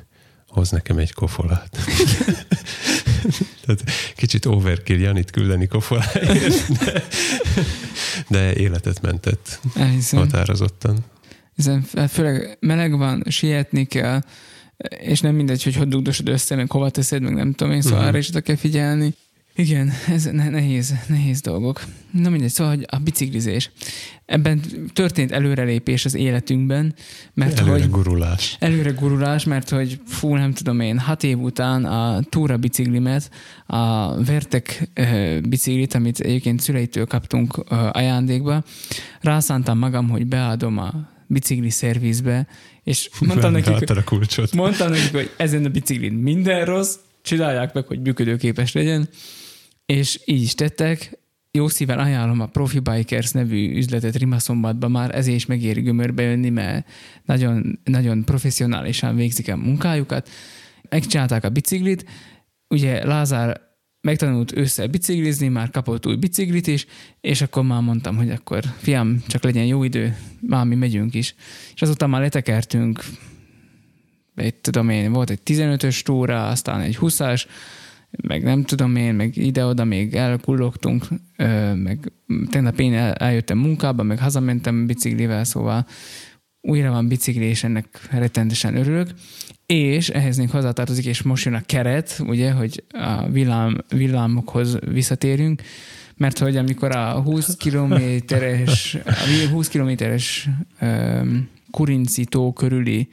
hoz nekem egy kofolát. Tehát kicsit overkill Janit küldeni kofoláért, de, de életet mentett Elhiszem. határozottan. Hiszen főleg meleg van, sietni kell, és nem mindegy, hogy hogy dugdosod össze, meg hova teszed, meg nem tudom én, szóval uh-huh. arra is oda kell figyelni. Igen, ez nehéz, nehéz dolgok. Na mindegy, szóval hogy a biciklizés. Ebben történt előrelépés az életünkben, mert előre hogy... gurulás. Előre gurulás, mert hogy fú, nem tudom én, hat év után a túra biciklimet, a Vertek biciklit, amit egyébként szüleitől kaptunk ajándékba, rászántam magam, hogy beadom a bicikli szervizbe, és mondtam nekik, kulcsot. mondtam nekik, hogy ezen a biciklin minden rossz, csinálják meg, hogy működőképes legyen, és így is tettek. Jó szíven ajánlom a Profi Bikers nevű üzletet Rimaszombatban, már ezért is megéri gömörbe jönni, mert nagyon, nagyon professzionálisan végzik a munkájukat. Megcsinálták a biciklit, ugye Lázár megtanult ősszel biciklizni, már kapott új biciklit is, és akkor már mondtam, hogy akkor fiam, csak legyen jó idő, már mi megyünk is. És azután már letekertünk, egy, tudom én, volt egy 15-ös túra, aztán egy 20-as, meg nem tudom én, meg ide-oda még elkullogtunk, meg tegnap én eljöttem munkába, meg hazamentem biciklivel, szóval újra van bicikli, és ennek rettenetesen örülök. És ehhez még hozzátartozik, és most jön a keret, ugye, hogy a villám, villámokhoz visszatérünk, mert hogy amikor a 20 kilométeres, a 20 kilométeres Kurinci tó körüli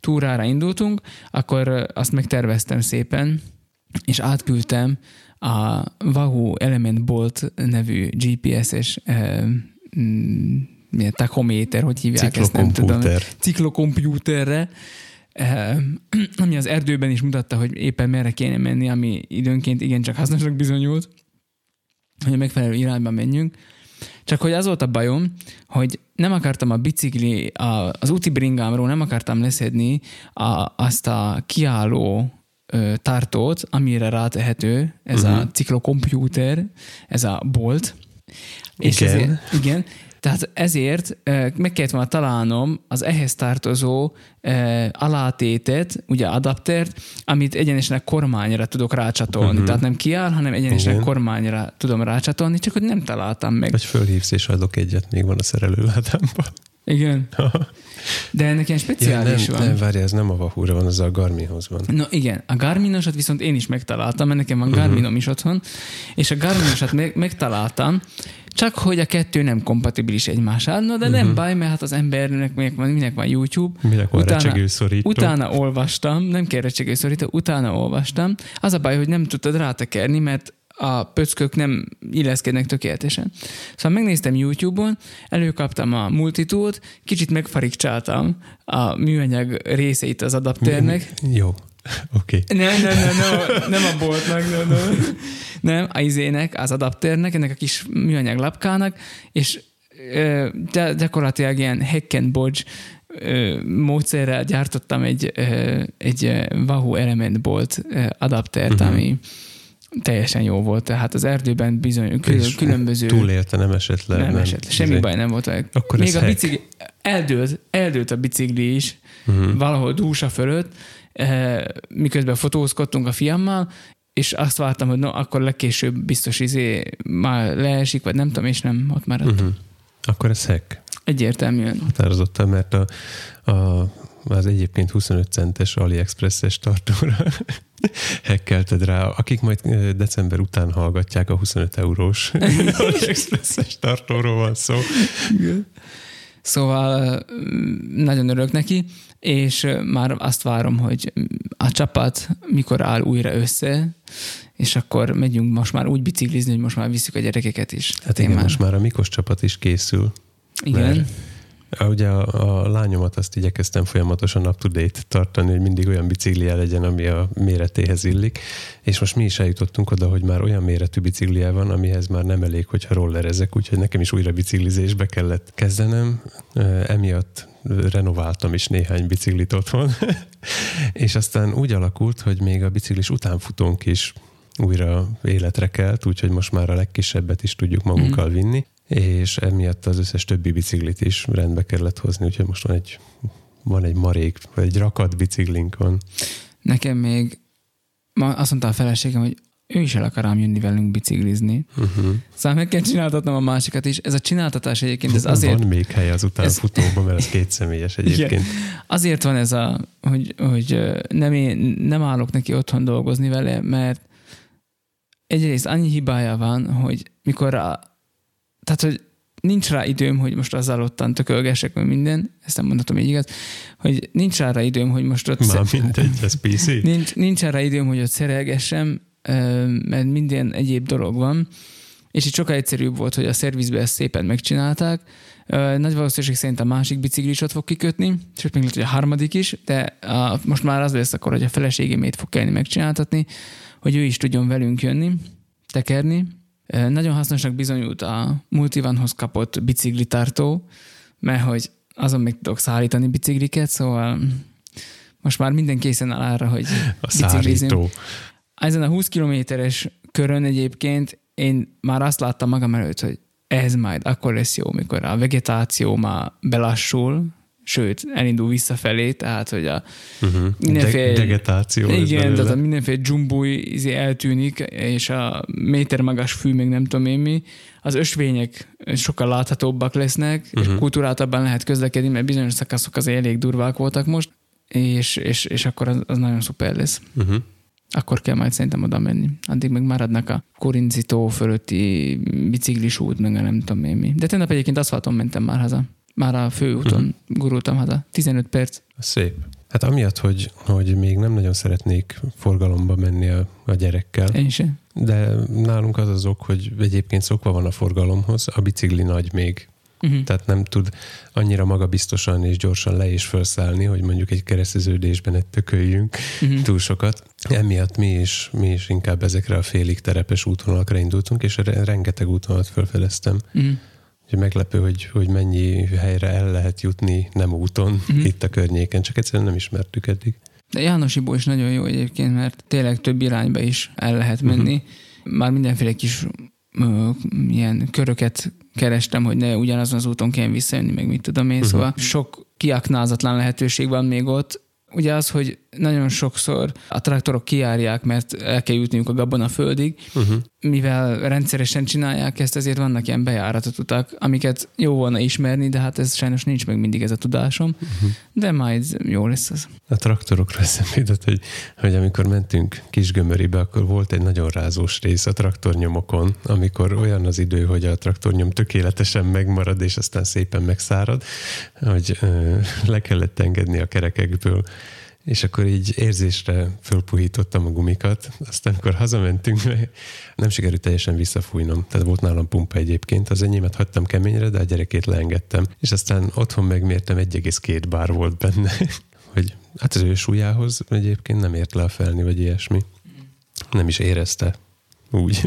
túrára indultunk, akkor azt megterveztem szépen, és átküldtem a Wahoo Element Bolt nevű GPS-es milyen tachométer, hogy hívják ezt, nem tudom. Ciklokomputerre, eh, ami az erdőben is mutatta, hogy éppen merre kéne menni, ami időnként igencsak hasznosak bizonyult, hogy a megfelelő irányba menjünk. Csak hogy az volt a bajom, hogy nem akartam a bicikli, a, az úti bringámról nem akartam leszedni a, azt a kiálló tartót, amire rátehető ez uh-huh. a mhm. ciklokomputer, ez a bolt. És igen. Ezért, igen. Tehát ezért meg kellett volna találnom az ehhez tartozó alátétet, ugye adaptert, amit egyenesen a kormányra tudok rácsatolni. Uh-huh. Tehát nem kiáll, hanem egyenesen Igen. kormányra tudom rácsatolni, csak hogy nem találtam meg. Vagy fölhívsz és adok egyet, még van a szerelőládámban. Igen. De ennek ilyen speciális ja, nem, van. Nem, várj, ez nem a Wahoo-ra van, az a Garminhoz van. No igen, a Garminosat viszont én is megtaláltam, mert nekem van mhm. Garminom uh-huh. is otthon, és a Garminosat meg, megtaláltam, csak hogy a kettő nem kompatibilis egymással. No, de uh-huh. nem mhm. baj, mert hát az embernek minek van, minek van YouTube. Minek van utána, utána olvastam, nem kell recsegőszorító, utána olvastam. Az a baj, hogy nem tudtad rátekerni, mert a pöckök nem illeszkednek tökéletesen. Szóval megnéztem YouTube-on, előkaptam a multitúlt, kicsit megfarigcsáltam a műanyag részeit az adapternek. Jó. Oké. Okay. Nem, nem, nem, nem, nem a boltnak, nem, nem. Nem, a izének, az adapternek, ennek a kis műanyag lapkának, és de gyakorlatilag ilyen hack and bodge módszerrel gyártottam egy, egy Wahoo Element Bolt adaptert, uh-huh. ami teljesen jó volt. Tehát az erdőben bizony kül- különböző... Túlélte, nem esett le. Nem, nem esett le. Semmi baj nem volt. Akkor Még a bicikli... Eldőlt, eldőlt a bicikli is uh-huh. valahol dúsa fölött, eh, miközben fotózkodtunk a fiammal, és azt vártam, hogy no, akkor legkésőbb biztos izé már leesik, vagy nem tudom, és nem, ott maradt. Uh-huh. Akkor ez hack. Egyértelműen. Határozottan, mert a, a az egyébként 25 centes AliExpress-es tartóra hekkelted rá, akik majd december után hallgatják a 25 eurós AliExpress-es tartóról van szó. Szóval nagyon örülök neki, és már azt várom, hogy a csapat mikor áll újra össze, és akkor megyünk most már úgy biciklizni, hogy most már visszük a gyerekeket is. Hát igen, már... most már a Mikos csapat is készül. Igen. Mert Ugye a, a lányomat azt igyekeztem folyamatosan up-to-date tartani, hogy mindig olyan biciklije legyen, ami a méretéhez illik, és most mi is eljutottunk oda, hogy már olyan méretű biciklije van, amihez már nem elég, hogyha rollerezek, úgyhogy nekem is újra biciklizésbe kellett kezdenem. Emiatt renováltam is néhány biciklit otthon, és aztán úgy alakult, hogy még a biciklis utánfutónk is újra életre kelt, úgyhogy most már a legkisebbet is tudjuk magunkkal mm. vinni, és emiatt az összes többi biciklit is rendbe kellett hozni, úgyhogy most van egy, van egy marék, vagy egy rakat biciklink van. Nekem még ma azt mondta a feleségem, hogy ő is el akar ám jönni velünk biciklizni. Uh-huh. Szóval meg kell csináltatnom a másikat is. Ez a csináltatás egyébként ez azért... Van még hely az utánfutóban, mert ez két személyes egyébként. Igen. Azért van ez a, hogy, hogy nem, én, nem állok neki otthon dolgozni vele, mert egyrészt annyi hibája van, hogy mikor a, tehát, hogy nincs rá időm, hogy most azzal ottan tökölgessek, vagy minden, ezt nem mondhatom így igaz, hogy nincs rá időm, hogy most ott... Már szer... mindegy, ez PC. Nincs, nincs rá időm, hogy ott szerelgessem, mert minden egyéb dolog van, és itt sokkal egyszerűbb volt, hogy a szervizbe ezt szépen megcsinálták. Nagy valószínűség szerint a másik bicikli is ott fog kikötni, sőt még lehet, hogy a harmadik is, de a, most már az lesz akkor, hogy a feleségémét fog kellni megcsináltatni, hogy ő is tudjon velünk jönni, tekerni, nagyon hasznosnak bizonyult a Multivanhoz kapott biciklitartó, mert hogy azon még tudok szállítani bicikliket, szóval most már minden készen áll arra, hogy a biciklizünk. Ezen a 20 kilométeres körön egyébként én már azt láttam magam előtt, hogy ez majd akkor lesz jó, mikor a vegetáció már belassul, sőt, elindul visszafelé, tehát, hogy a uh-huh. mindenféle... De- degetáció. Igen, tehát a mindenféle dzsumbúj izé eltűnik, és a méter magas fű, még nem tudom én mi, az ösvények sokkal láthatóbbak lesznek, uh-huh. és mhm. kultúráltabban lehet közlekedni, mert bizonyos szakaszok az elég durvák voltak most, és, és, és akkor az, az nagyon szuper lesz. Uh-huh. Akkor kell majd szerintem oda menni. Addig meg maradnak a Korincitó fölötti biciklis út, meg nem tudom én mi. De tegnap egyébként aszfalton mentem már haza már a főúton uh-huh. gurultam haza. 15 perc. Szép. Hát amiatt, hogy, hogy még nem nagyon szeretnék forgalomba menni a, a gyerekkel. Én sem. De nálunk az az ok, hogy egyébként szokva van a forgalomhoz, a bicikli nagy még. Uh-huh. Tehát nem tud annyira magabiztosan és gyorsan le és felszállni, hogy mondjuk egy kereszteződésben egy tököljünk uh-huh. túl sokat. Emiatt mi is, mi is inkább ezekre a félig terepes útvonalakra indultunk, és rengeteg útvonalat felfedeztem. Uh-huh hogy meglepő, hogy, hogy mennyi helyre el lehet jutni nem úton mm-hmm. itt a környéken, csak egyszerűen nem ismertük eddig. De Jánosiból is nagyon jó egyébként, mert tényleg több irányba is el lehet menni. Uh-huh. Már mindenféle kis ö, ilyen köröket kerestem, hogy ne ugyanazon az úton kelljen visszajönni, meg mit tudom én, uh-huh. szóval sok kiaknázatlan lehetőség van még ott, ugye az, hogy nagyon sokszor a traktorok kiárják, mert el kell jutniuk a gabona földig, uh-huh. mivel rendszeresen csinálják ezt, ezért vannak ilyen bejáratott utak, amiket jó volna ismerni, de hát ez sajnos nincs meg mindig ez a tudásom, uh-huh. de majd jó lesz az. A traktorokra eszembe hogy, hogy amikor mentünk Kisgömöribe, akkor volt egy nagyon rázós rész a traktornyomokon, amikor olyan az idő, hogy a traktornyom tökéletesen megmarad, és aztán szépen megszárad, hogy ö, le kellett engedni a kerekekből és akkor így érzésre fölpuhítottam a gumikat, aztán amikor hazamentünk, nem sikerült teljesen visszafújnom, tehát volt nálam pumpa egyébként, az enyémet hagytam keményre, de a gyerekét leengedtem, és aztán otthon megmértem 1,2 bár volt benne, hogy hát az ő súlyához egyébként nem ért le a felni, vagy ilyesmi. Nem is érezte úgy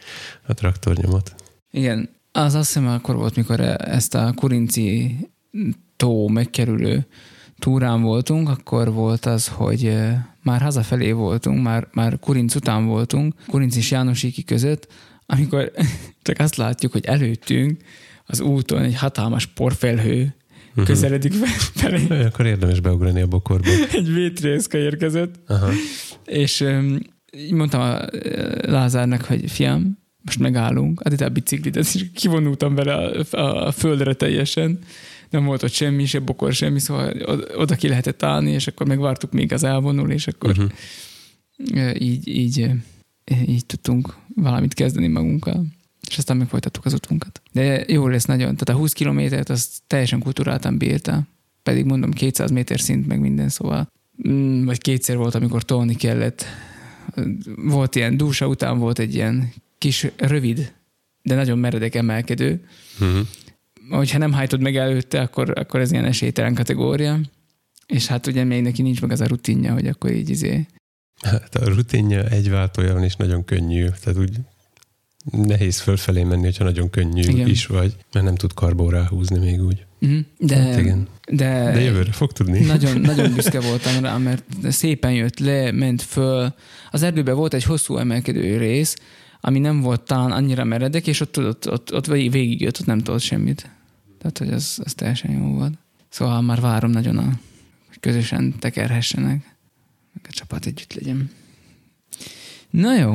a traktornyomot. Igen, az azt hiszem akkor volt, mikor ezt a kurinci tó megkerülő túrán voltunk, akkor volt az, hogy már hazafelé voltunk, már, már Kurinc után voltunk, Kurinc és Jánosiki között, amikor csak azt látjuk, hogy előttünk az úton egy hatalmas porfelhő uh-huh. közeledik felé. Akkor érdemes beugrani a bokorba. egy vétrészka érkezett. Aha. És így mondtam a Lázárnak, hogy fiam, most megállunk, add ide a biciklit, és kivonultam vele a, a, a földre teljesen, nem volt ott semmi, se bokor, semmi, szóval oda ki lehetett állni, és akkor megvártuk még az elvonul, és akkor uh-huh. így, így, így tudtunk valamit kezdeni magunkkal. És aztán megfolytattuk az utunkat. De jó lesz nagyon. Tehát a 20 kilométert az teljesen kultúráltan bírta. Pedig mondom 200 méter szint, meg minden, szóval mm, vagy kétszer volt, amikor tolni kellett. Volt ilyen dúsa után volt egy ilyen kis rövid, de nagyon meredek emelkedő, uh-huh hogyha nem hajtod meg előtte, akkor, akkor ez ilyen esélytelen kategória. És hát ugye még neki nincs meg az a rutinja, hogy akkor így izé. Hát a rutinja egy váltója is nagyon könnyű, tehát úgy nehéz fölfelé menni, hogyha nagyon könnyű igen. is vagy, mert nem tud karbó ráhúzni még úgy. Mm, de, hát igen. De, de jövőre fog tudni. Nagyon, nagyon büszke voltam rá, mert szépen jött le, ment föl. Az erdőben volt egy hosszú emelkedő rész, ami nem volt talán annyira meredek, és ott, ott, ott, ott végig jött, ott nem tudott semmit. Tehát, hogy az, az teljesen jó volt. Szóval már várom nagyon, a, hogy közösen tekerhessenek, meg a csapat együtt legyen. Na jó.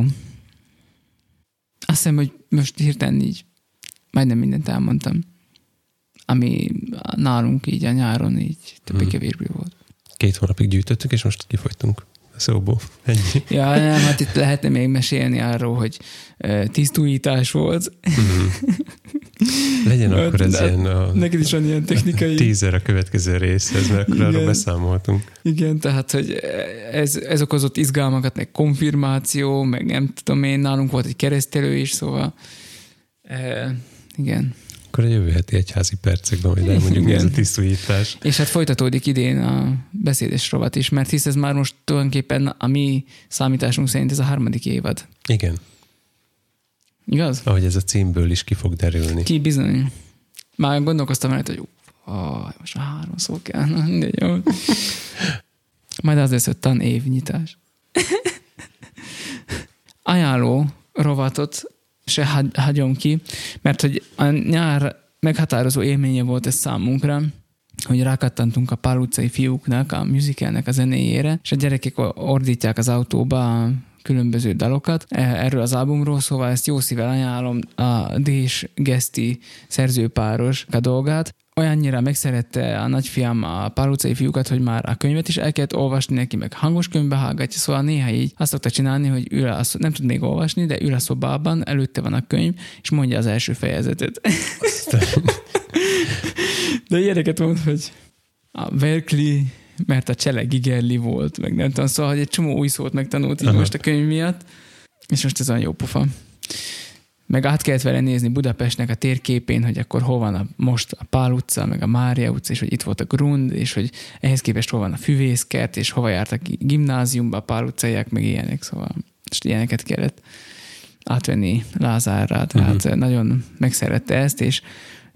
Azt hiszem, hogy most hirtelen így majdnem mindent elmondtam, ami nálunk így a nyáron így többé-kevésbé hmm. volt. Két hónapig gyűjtöttük, és most kifogytunk szóból. Ennyi. Ja, nem, hát itt lehetne még mesélni arról, hogy uh, tisztújítás volt. Mm. Legyen hát, akkor ez ilyen a, neked is van ilyen technikai... Tízer a következő részhez, mert akkor arról beszámoltunk. Igen, tehát, hogy ez, ez okozott izgalmakat, meg konfirmáció, meg nem tudom én, nálunk volt egy keresztelő is, szóval e, igen. Akkor a jövő heti egyházi percekben majd elmondjuk, mi ez a tisztújítás. És hát folytatódik idén a beszédes rovat is, mert hisz ez már most tulajdonképpen a mi számításunk szerint ez a harmadik évad. Igen. Igaz? Ahogy ez a címből is ki fog derülni. Ki bizony. Már gondolkoztam el, hogy ó, most már három szó kell. De jó. Majd az lesz, hogy tan évnyitás. Ajánló rovatot se hagyom ki, mert hogy a nyár meghatározó élménye volt ez számunkra, hogy rákattantunk a Pál utcai fiúknak, a musicalnek a zenéjére, és a gyerekek ordítják az autóba különböző dalokat e, erről az albumról, szóval ezt jó szível ajánlom a Dés Geszti szerzőpáros a dolgát. Olyannyira megszerette a nagyfiam a pár utcai fiúkat, hogy már a könyvet is el kellett olvasni neki, meg hangos könyvbe hallgatja, szóval néha így azt szokta csinálni, hogy ül a, nem tud még olvasni, de ül a szobában, előtte van a könyv, és mondja az első fejezetet. de ilyeneket mond, hogy a Verkli mert a csele gigerli volt, meg nem tudom, szóval hogy egy csomó új szót megtanult így most a könyv miatt, és most ez olyan jó pofa. Meg át kellett vele nézni Budapestnek a térképén, hogy akkor hol van a, most a Pál utca, meg a Mária utca, és hogy itt volt a Grund, és hogy ehhez képest hol van a Füvészkert, és hova jártak gimnáziumba a Pál utcaiak, meg ilyenek, szóval most ilyeneket kellett átvenni Lázárra, tehát uh-huh. nagyon megszerette ezt, és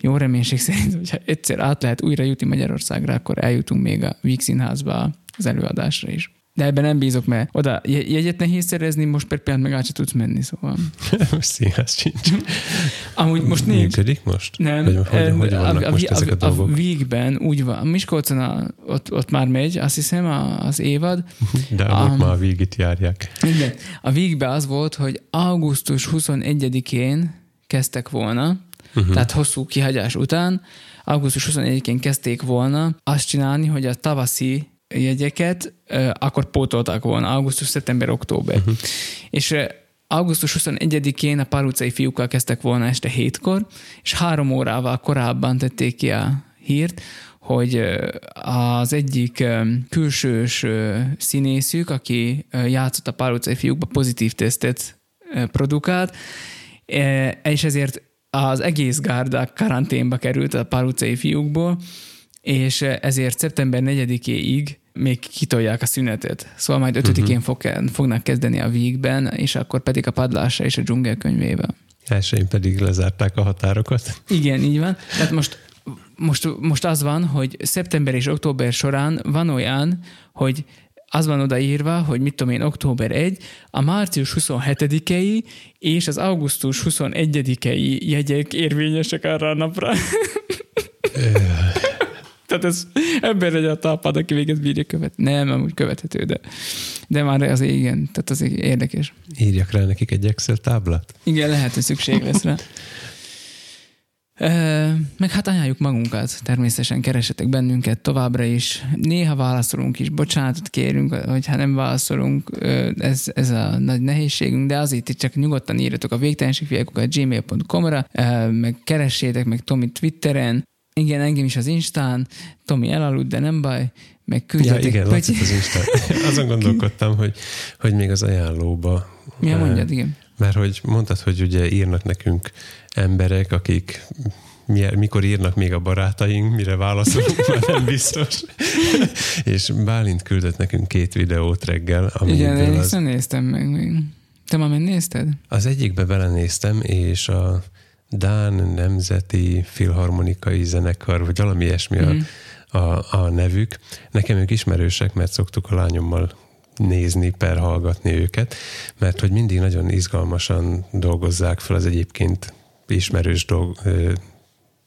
jó reménység szerint, hogyha egyszer át lehet újra jutni Magyarországra, akkor eljutunk még a Víg Színházba az előadásra is. De ebben nem bízok, mert oda je- jegyet nehéz szerezni, most per pillanat meg át se tudsz menni, szóval. most színház sincs. Amúgy most nincs. Működik most? Nem, Vagy hogy, em, hogy vannak a, most a, ezek a, a, a dolgok? Vígben úgy van, Miskolcon a, ott, ott már megy, azt hiszem a, az évad. De a- már a végét járják. Igen. A Vígben az volt, hogy augusztus 21-én kezdtek volna, uh-huh. tehát hosszú kihagyás után, augusztus 21-én kezdték volna azt csinálni, hogy a tavaszi jegyeket akkor pótolták volna, augusztus, szeptember, október. Uh-huh. És augusztus 21-én a pár utcai fiúkkal kezdtek volna este hétkor, és három órával korábban tették ki a hírt, hogy az egyik külsős színészük, aki játszott a pár utcai fiúkba, pozitív tesztet produkált, és ezért az egész gárda karanténba került a pár utcai fiúkból, és ezért szeptember 4-éig még kitolják a szünetet. Szóval majd 5-én fog, fognak kezdeni a vígben, és akkor pedig a padlásra és a dzsungelkönyvébe. Elsőjén pedig lezárták a határokat. Igen, így van. Tehát most, most, most az van, hogy szeptember és október során van olyan, hogy az van odaírva, hogy mit tudom én, október 1, a március 27-i és az augusztus 21-i jegyek érvényesek arra a napra. Tehát ez ember egy a talpad, aki még ezt bírja követni. Nem, amúgy követhető, de, de már az igen, tehát az érdekes. Írjak rá nekik egy Excel táblát. Igen, lehet, hogy szükség lesz rá. Meg hát ajánljuk magunkat, természetesen keresetek bennünket továbbra is. Néha válaszolunk is, bocsánatot kérünk, hogyha nem válaszolunk, ez, ez a nagy nehézségünk, de azért itt csak nyugodtan írjatok a végtelenségfiakokat gmail.com-ra, meg keressétek meg Tomi Twitteren, igen, engem is az Instán, Tomi elaludt, de nem baj, meg Ja, küldjetek igen, pöty- látszott az Instán. Azon gondolkodtam, hogy, hogy még az ajánlóba. Mi a eh, mondjad, igen. Mert hogy mondtad, hogy ugye írnak nekünk emberek, akik mi- mikor írnak még a barátaink, mire válaszolunk, már nem biztos. És Bálint küldött nekünk két videót reggel, Igen, az, néztem meg még. Te már megnézted? az egyikbe belenéztem, és a Dán Nemzeti Filharmonikai Zenekar, vagy valami ilyesmi Mhm. a, a, a nevük. Nekem ők ismerősek, mert szoktuk a lányommal nézni, per hallgatni őket, mert hogy mindig nagyon izgalmasan dolgozzák fel az egyébként ismerős dolg, ö,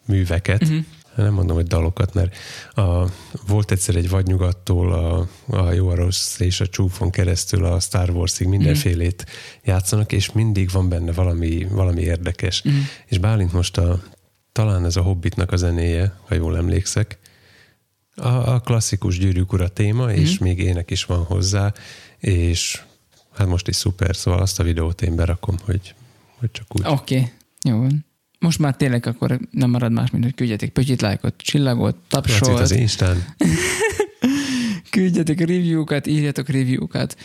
műveket. Mhm. Uh-huh. Nem mondom, hogy dalokat, mert a, volt egyszer egy vadnyugattól a, a Jó, a Rossz és a Csúfon keresztül a Star Warsig mindenfélét játszanak, és mindig van benne valami, valami érdekes. Mhm. És Bálint most a, talán ez a Hobbitnak a zenéje, ha jól emlékszek, a, a klasszikus gyűrűk ura téma, és még ének is van hozzá, és hát most is szuper, szóval azt a videót én berakom, hogy, hogy csak úgy. Oké, okay. Jó van. Most már tényleg akkor nem marad más, mint hogy küldjetek pötyit, lájkot, csillagot, Lacit az tapsolt, Instán. küldjetek review-kat, írjatok review-kat,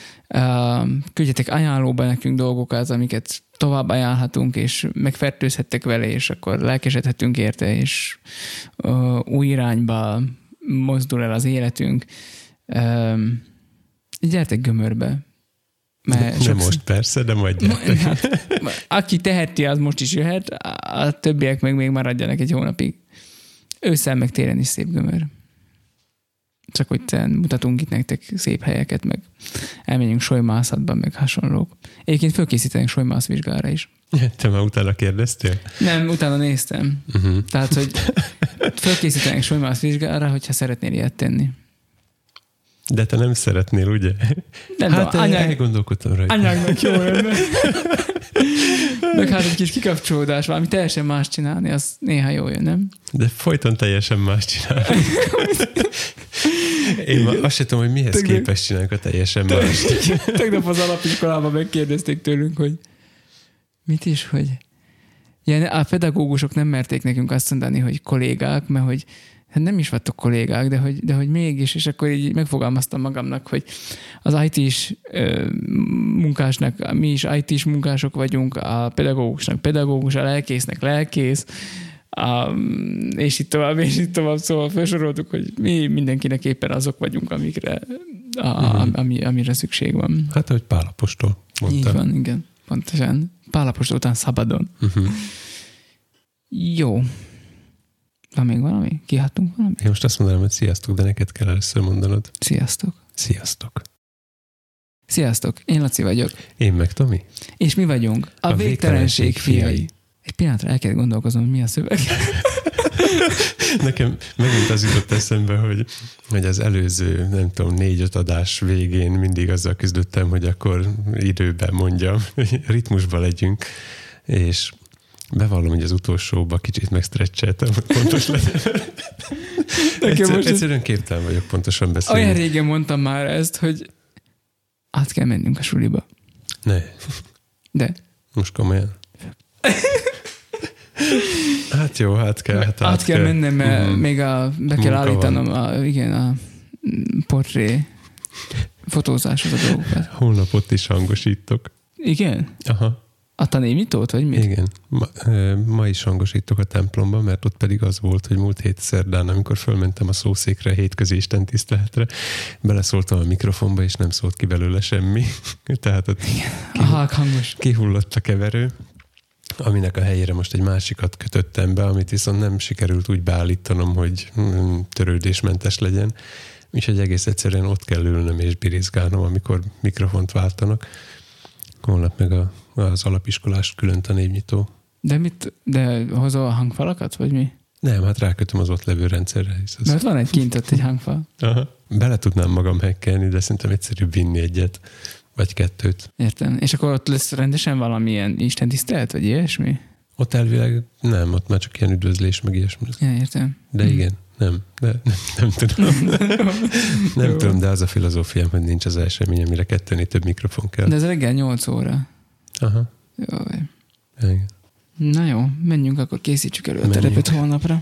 küldjetek ajánlóba nekünk dolgokat, amiket tovább ajánlhatunk, és megfertőzhettek vele, és akkor lelkesedhetünk érte, és új irányba mozdul el az életünk. Gyertek gömörbe. Mert Nem most persze, de majd. Hát, aki teheti, az most is jöhet, a többiek meg még maradjanak egy hónapig. Ősszel meg télen is szép gömör. Csak hogy mutatunk itt nektek szép helyeket, meg elmenjünk solymászatba, meg hasonlók. Egyébként fölkészítenek solymász vizsgára is. Te már utána kérdeztél? Nem, utána néztem. Uh-huh. Tehát, hogy fölkészítenek solymász vizsgára, hogyha szeretnél ilyet tenni. De te nem szeretnél, ugye? Nem hát tudom, anyag, elgondolkodtam rajta. anyagnak jó lenne. Meg hát egy kis kikapcsolódás, valami teljesen más csinálni, az néha jó jön, nem? De folyton teljesen más csinál. Én már azt sem tudom, hogy mihez Tegnap- képes csinálunk a teljesen más. Tegnap az alapiskolában megkérdezték tőlünk, hogy mit is, hogy ja, a pedagógusok nem merték nekünk azt mondani, hogy kollégák, mert hogy hát nem is vagytok kollégák, de hogy, de hogy mégis, és akkor így megfogalmaztam magamnak, hogy az IT-s munkásnak, mi is IT-s munkások vagyunk, a pedagógusnak pedagógus, a lelkésznek lelkész, a, és itt tovább, és itt tovább, szóval felsoroltuk, hogy mi mindenkinek éppen azok vagyunk, amikre, a, Mhm. ami, amire szükség van. Hát, hogy Pálapostól mondta. Így van, igen, pontosan. Pálapos után szabadon. Uh-huh. Jó. Van még valami? Kihattunk valami? Én most azt mondanám, hogy sziasztok, de neked kell először mondanod. Sziasztok. Sziasztok. Sziasztok, én Laci vagyok, Én meg Tomi. és mi vagyunk a, A végtelenség végtelenség fiai. fiai. Egy pillanatra el kell gondolkoznom, hogy mi a szöveg. Nekem megint az jutott eszembe, hogy, hogy az előző, nem tudom, négy-öt adás végén mindig azzal küzdöttem, hogy akkor időben mondjam, ritmusban legyünk, és bevallom, hogy az utolsóba kicsit megstretcheltem, hogy pontos legyen. Egyszer, most ez- egyszerűen képtelen vagyok pontosan beszélni. Olyan régen mondtam már ezt, hogy át kell mennünk a suliba. Ne, De most komolyan. Hát jó, hát kell. Hát át, kell mennem, mert Mhm. még a, be kell Munka állítanom a, igen, a mm, portré fotózáshoz a dolgokat. Holnap ott is hangosítok. Igen? Aha, A tanémítót, vagy mit? igen. Ma, ma is hangosítok a templomban, mert ott pedig az volt, hogy múlt hét szerdán, amikor fölmentem a szószékre, a hétközi Isten tiszteletre, beleszóltam a mikrofonba, és nem szólt ki belőle semmi. Tehát ott hangos. kihullott a keverő, aminek a helyére most egy másikat kötöttem be, amit viszont nem sikerült úgy beállítanom, hogy mm, törődésmentes legyen. Úgyhogy egész egyszerűen ott kell ülnöm és birizgálnom, amikor mikrofont váltanak. Holnap meg a, az alapiskolás külön tanévnyitó. De mit, de hozol a hangfalakat, vagy mi? Nem, hát rákötöm az ott levő rendszerre. Hisz az... Mert van egy kint ott egy hangfal. Aha. Bele tudnám magam hekkelni, de szerintem egyszerűbb vinni egyet, vagy kettőt. Értem. És akkor ott lesz rendesen valamilyen Isten tisztelet, vagy ilyesmi? Ott elvileg nem, ott már csak ilyen üdvözlés, meg ilyesmi. Ja, értem. De igen, nem, de nem, nem tudom. nem Jó. tudom, de az a filozófiám, hogy nincs az esemény, amire kettőnél több mikrofon kell. De ez reggel 8 óra. Aha, Jó. igen. Na jó, menjünk, akkor készítsük elő a Menjünk. terepet holnapra.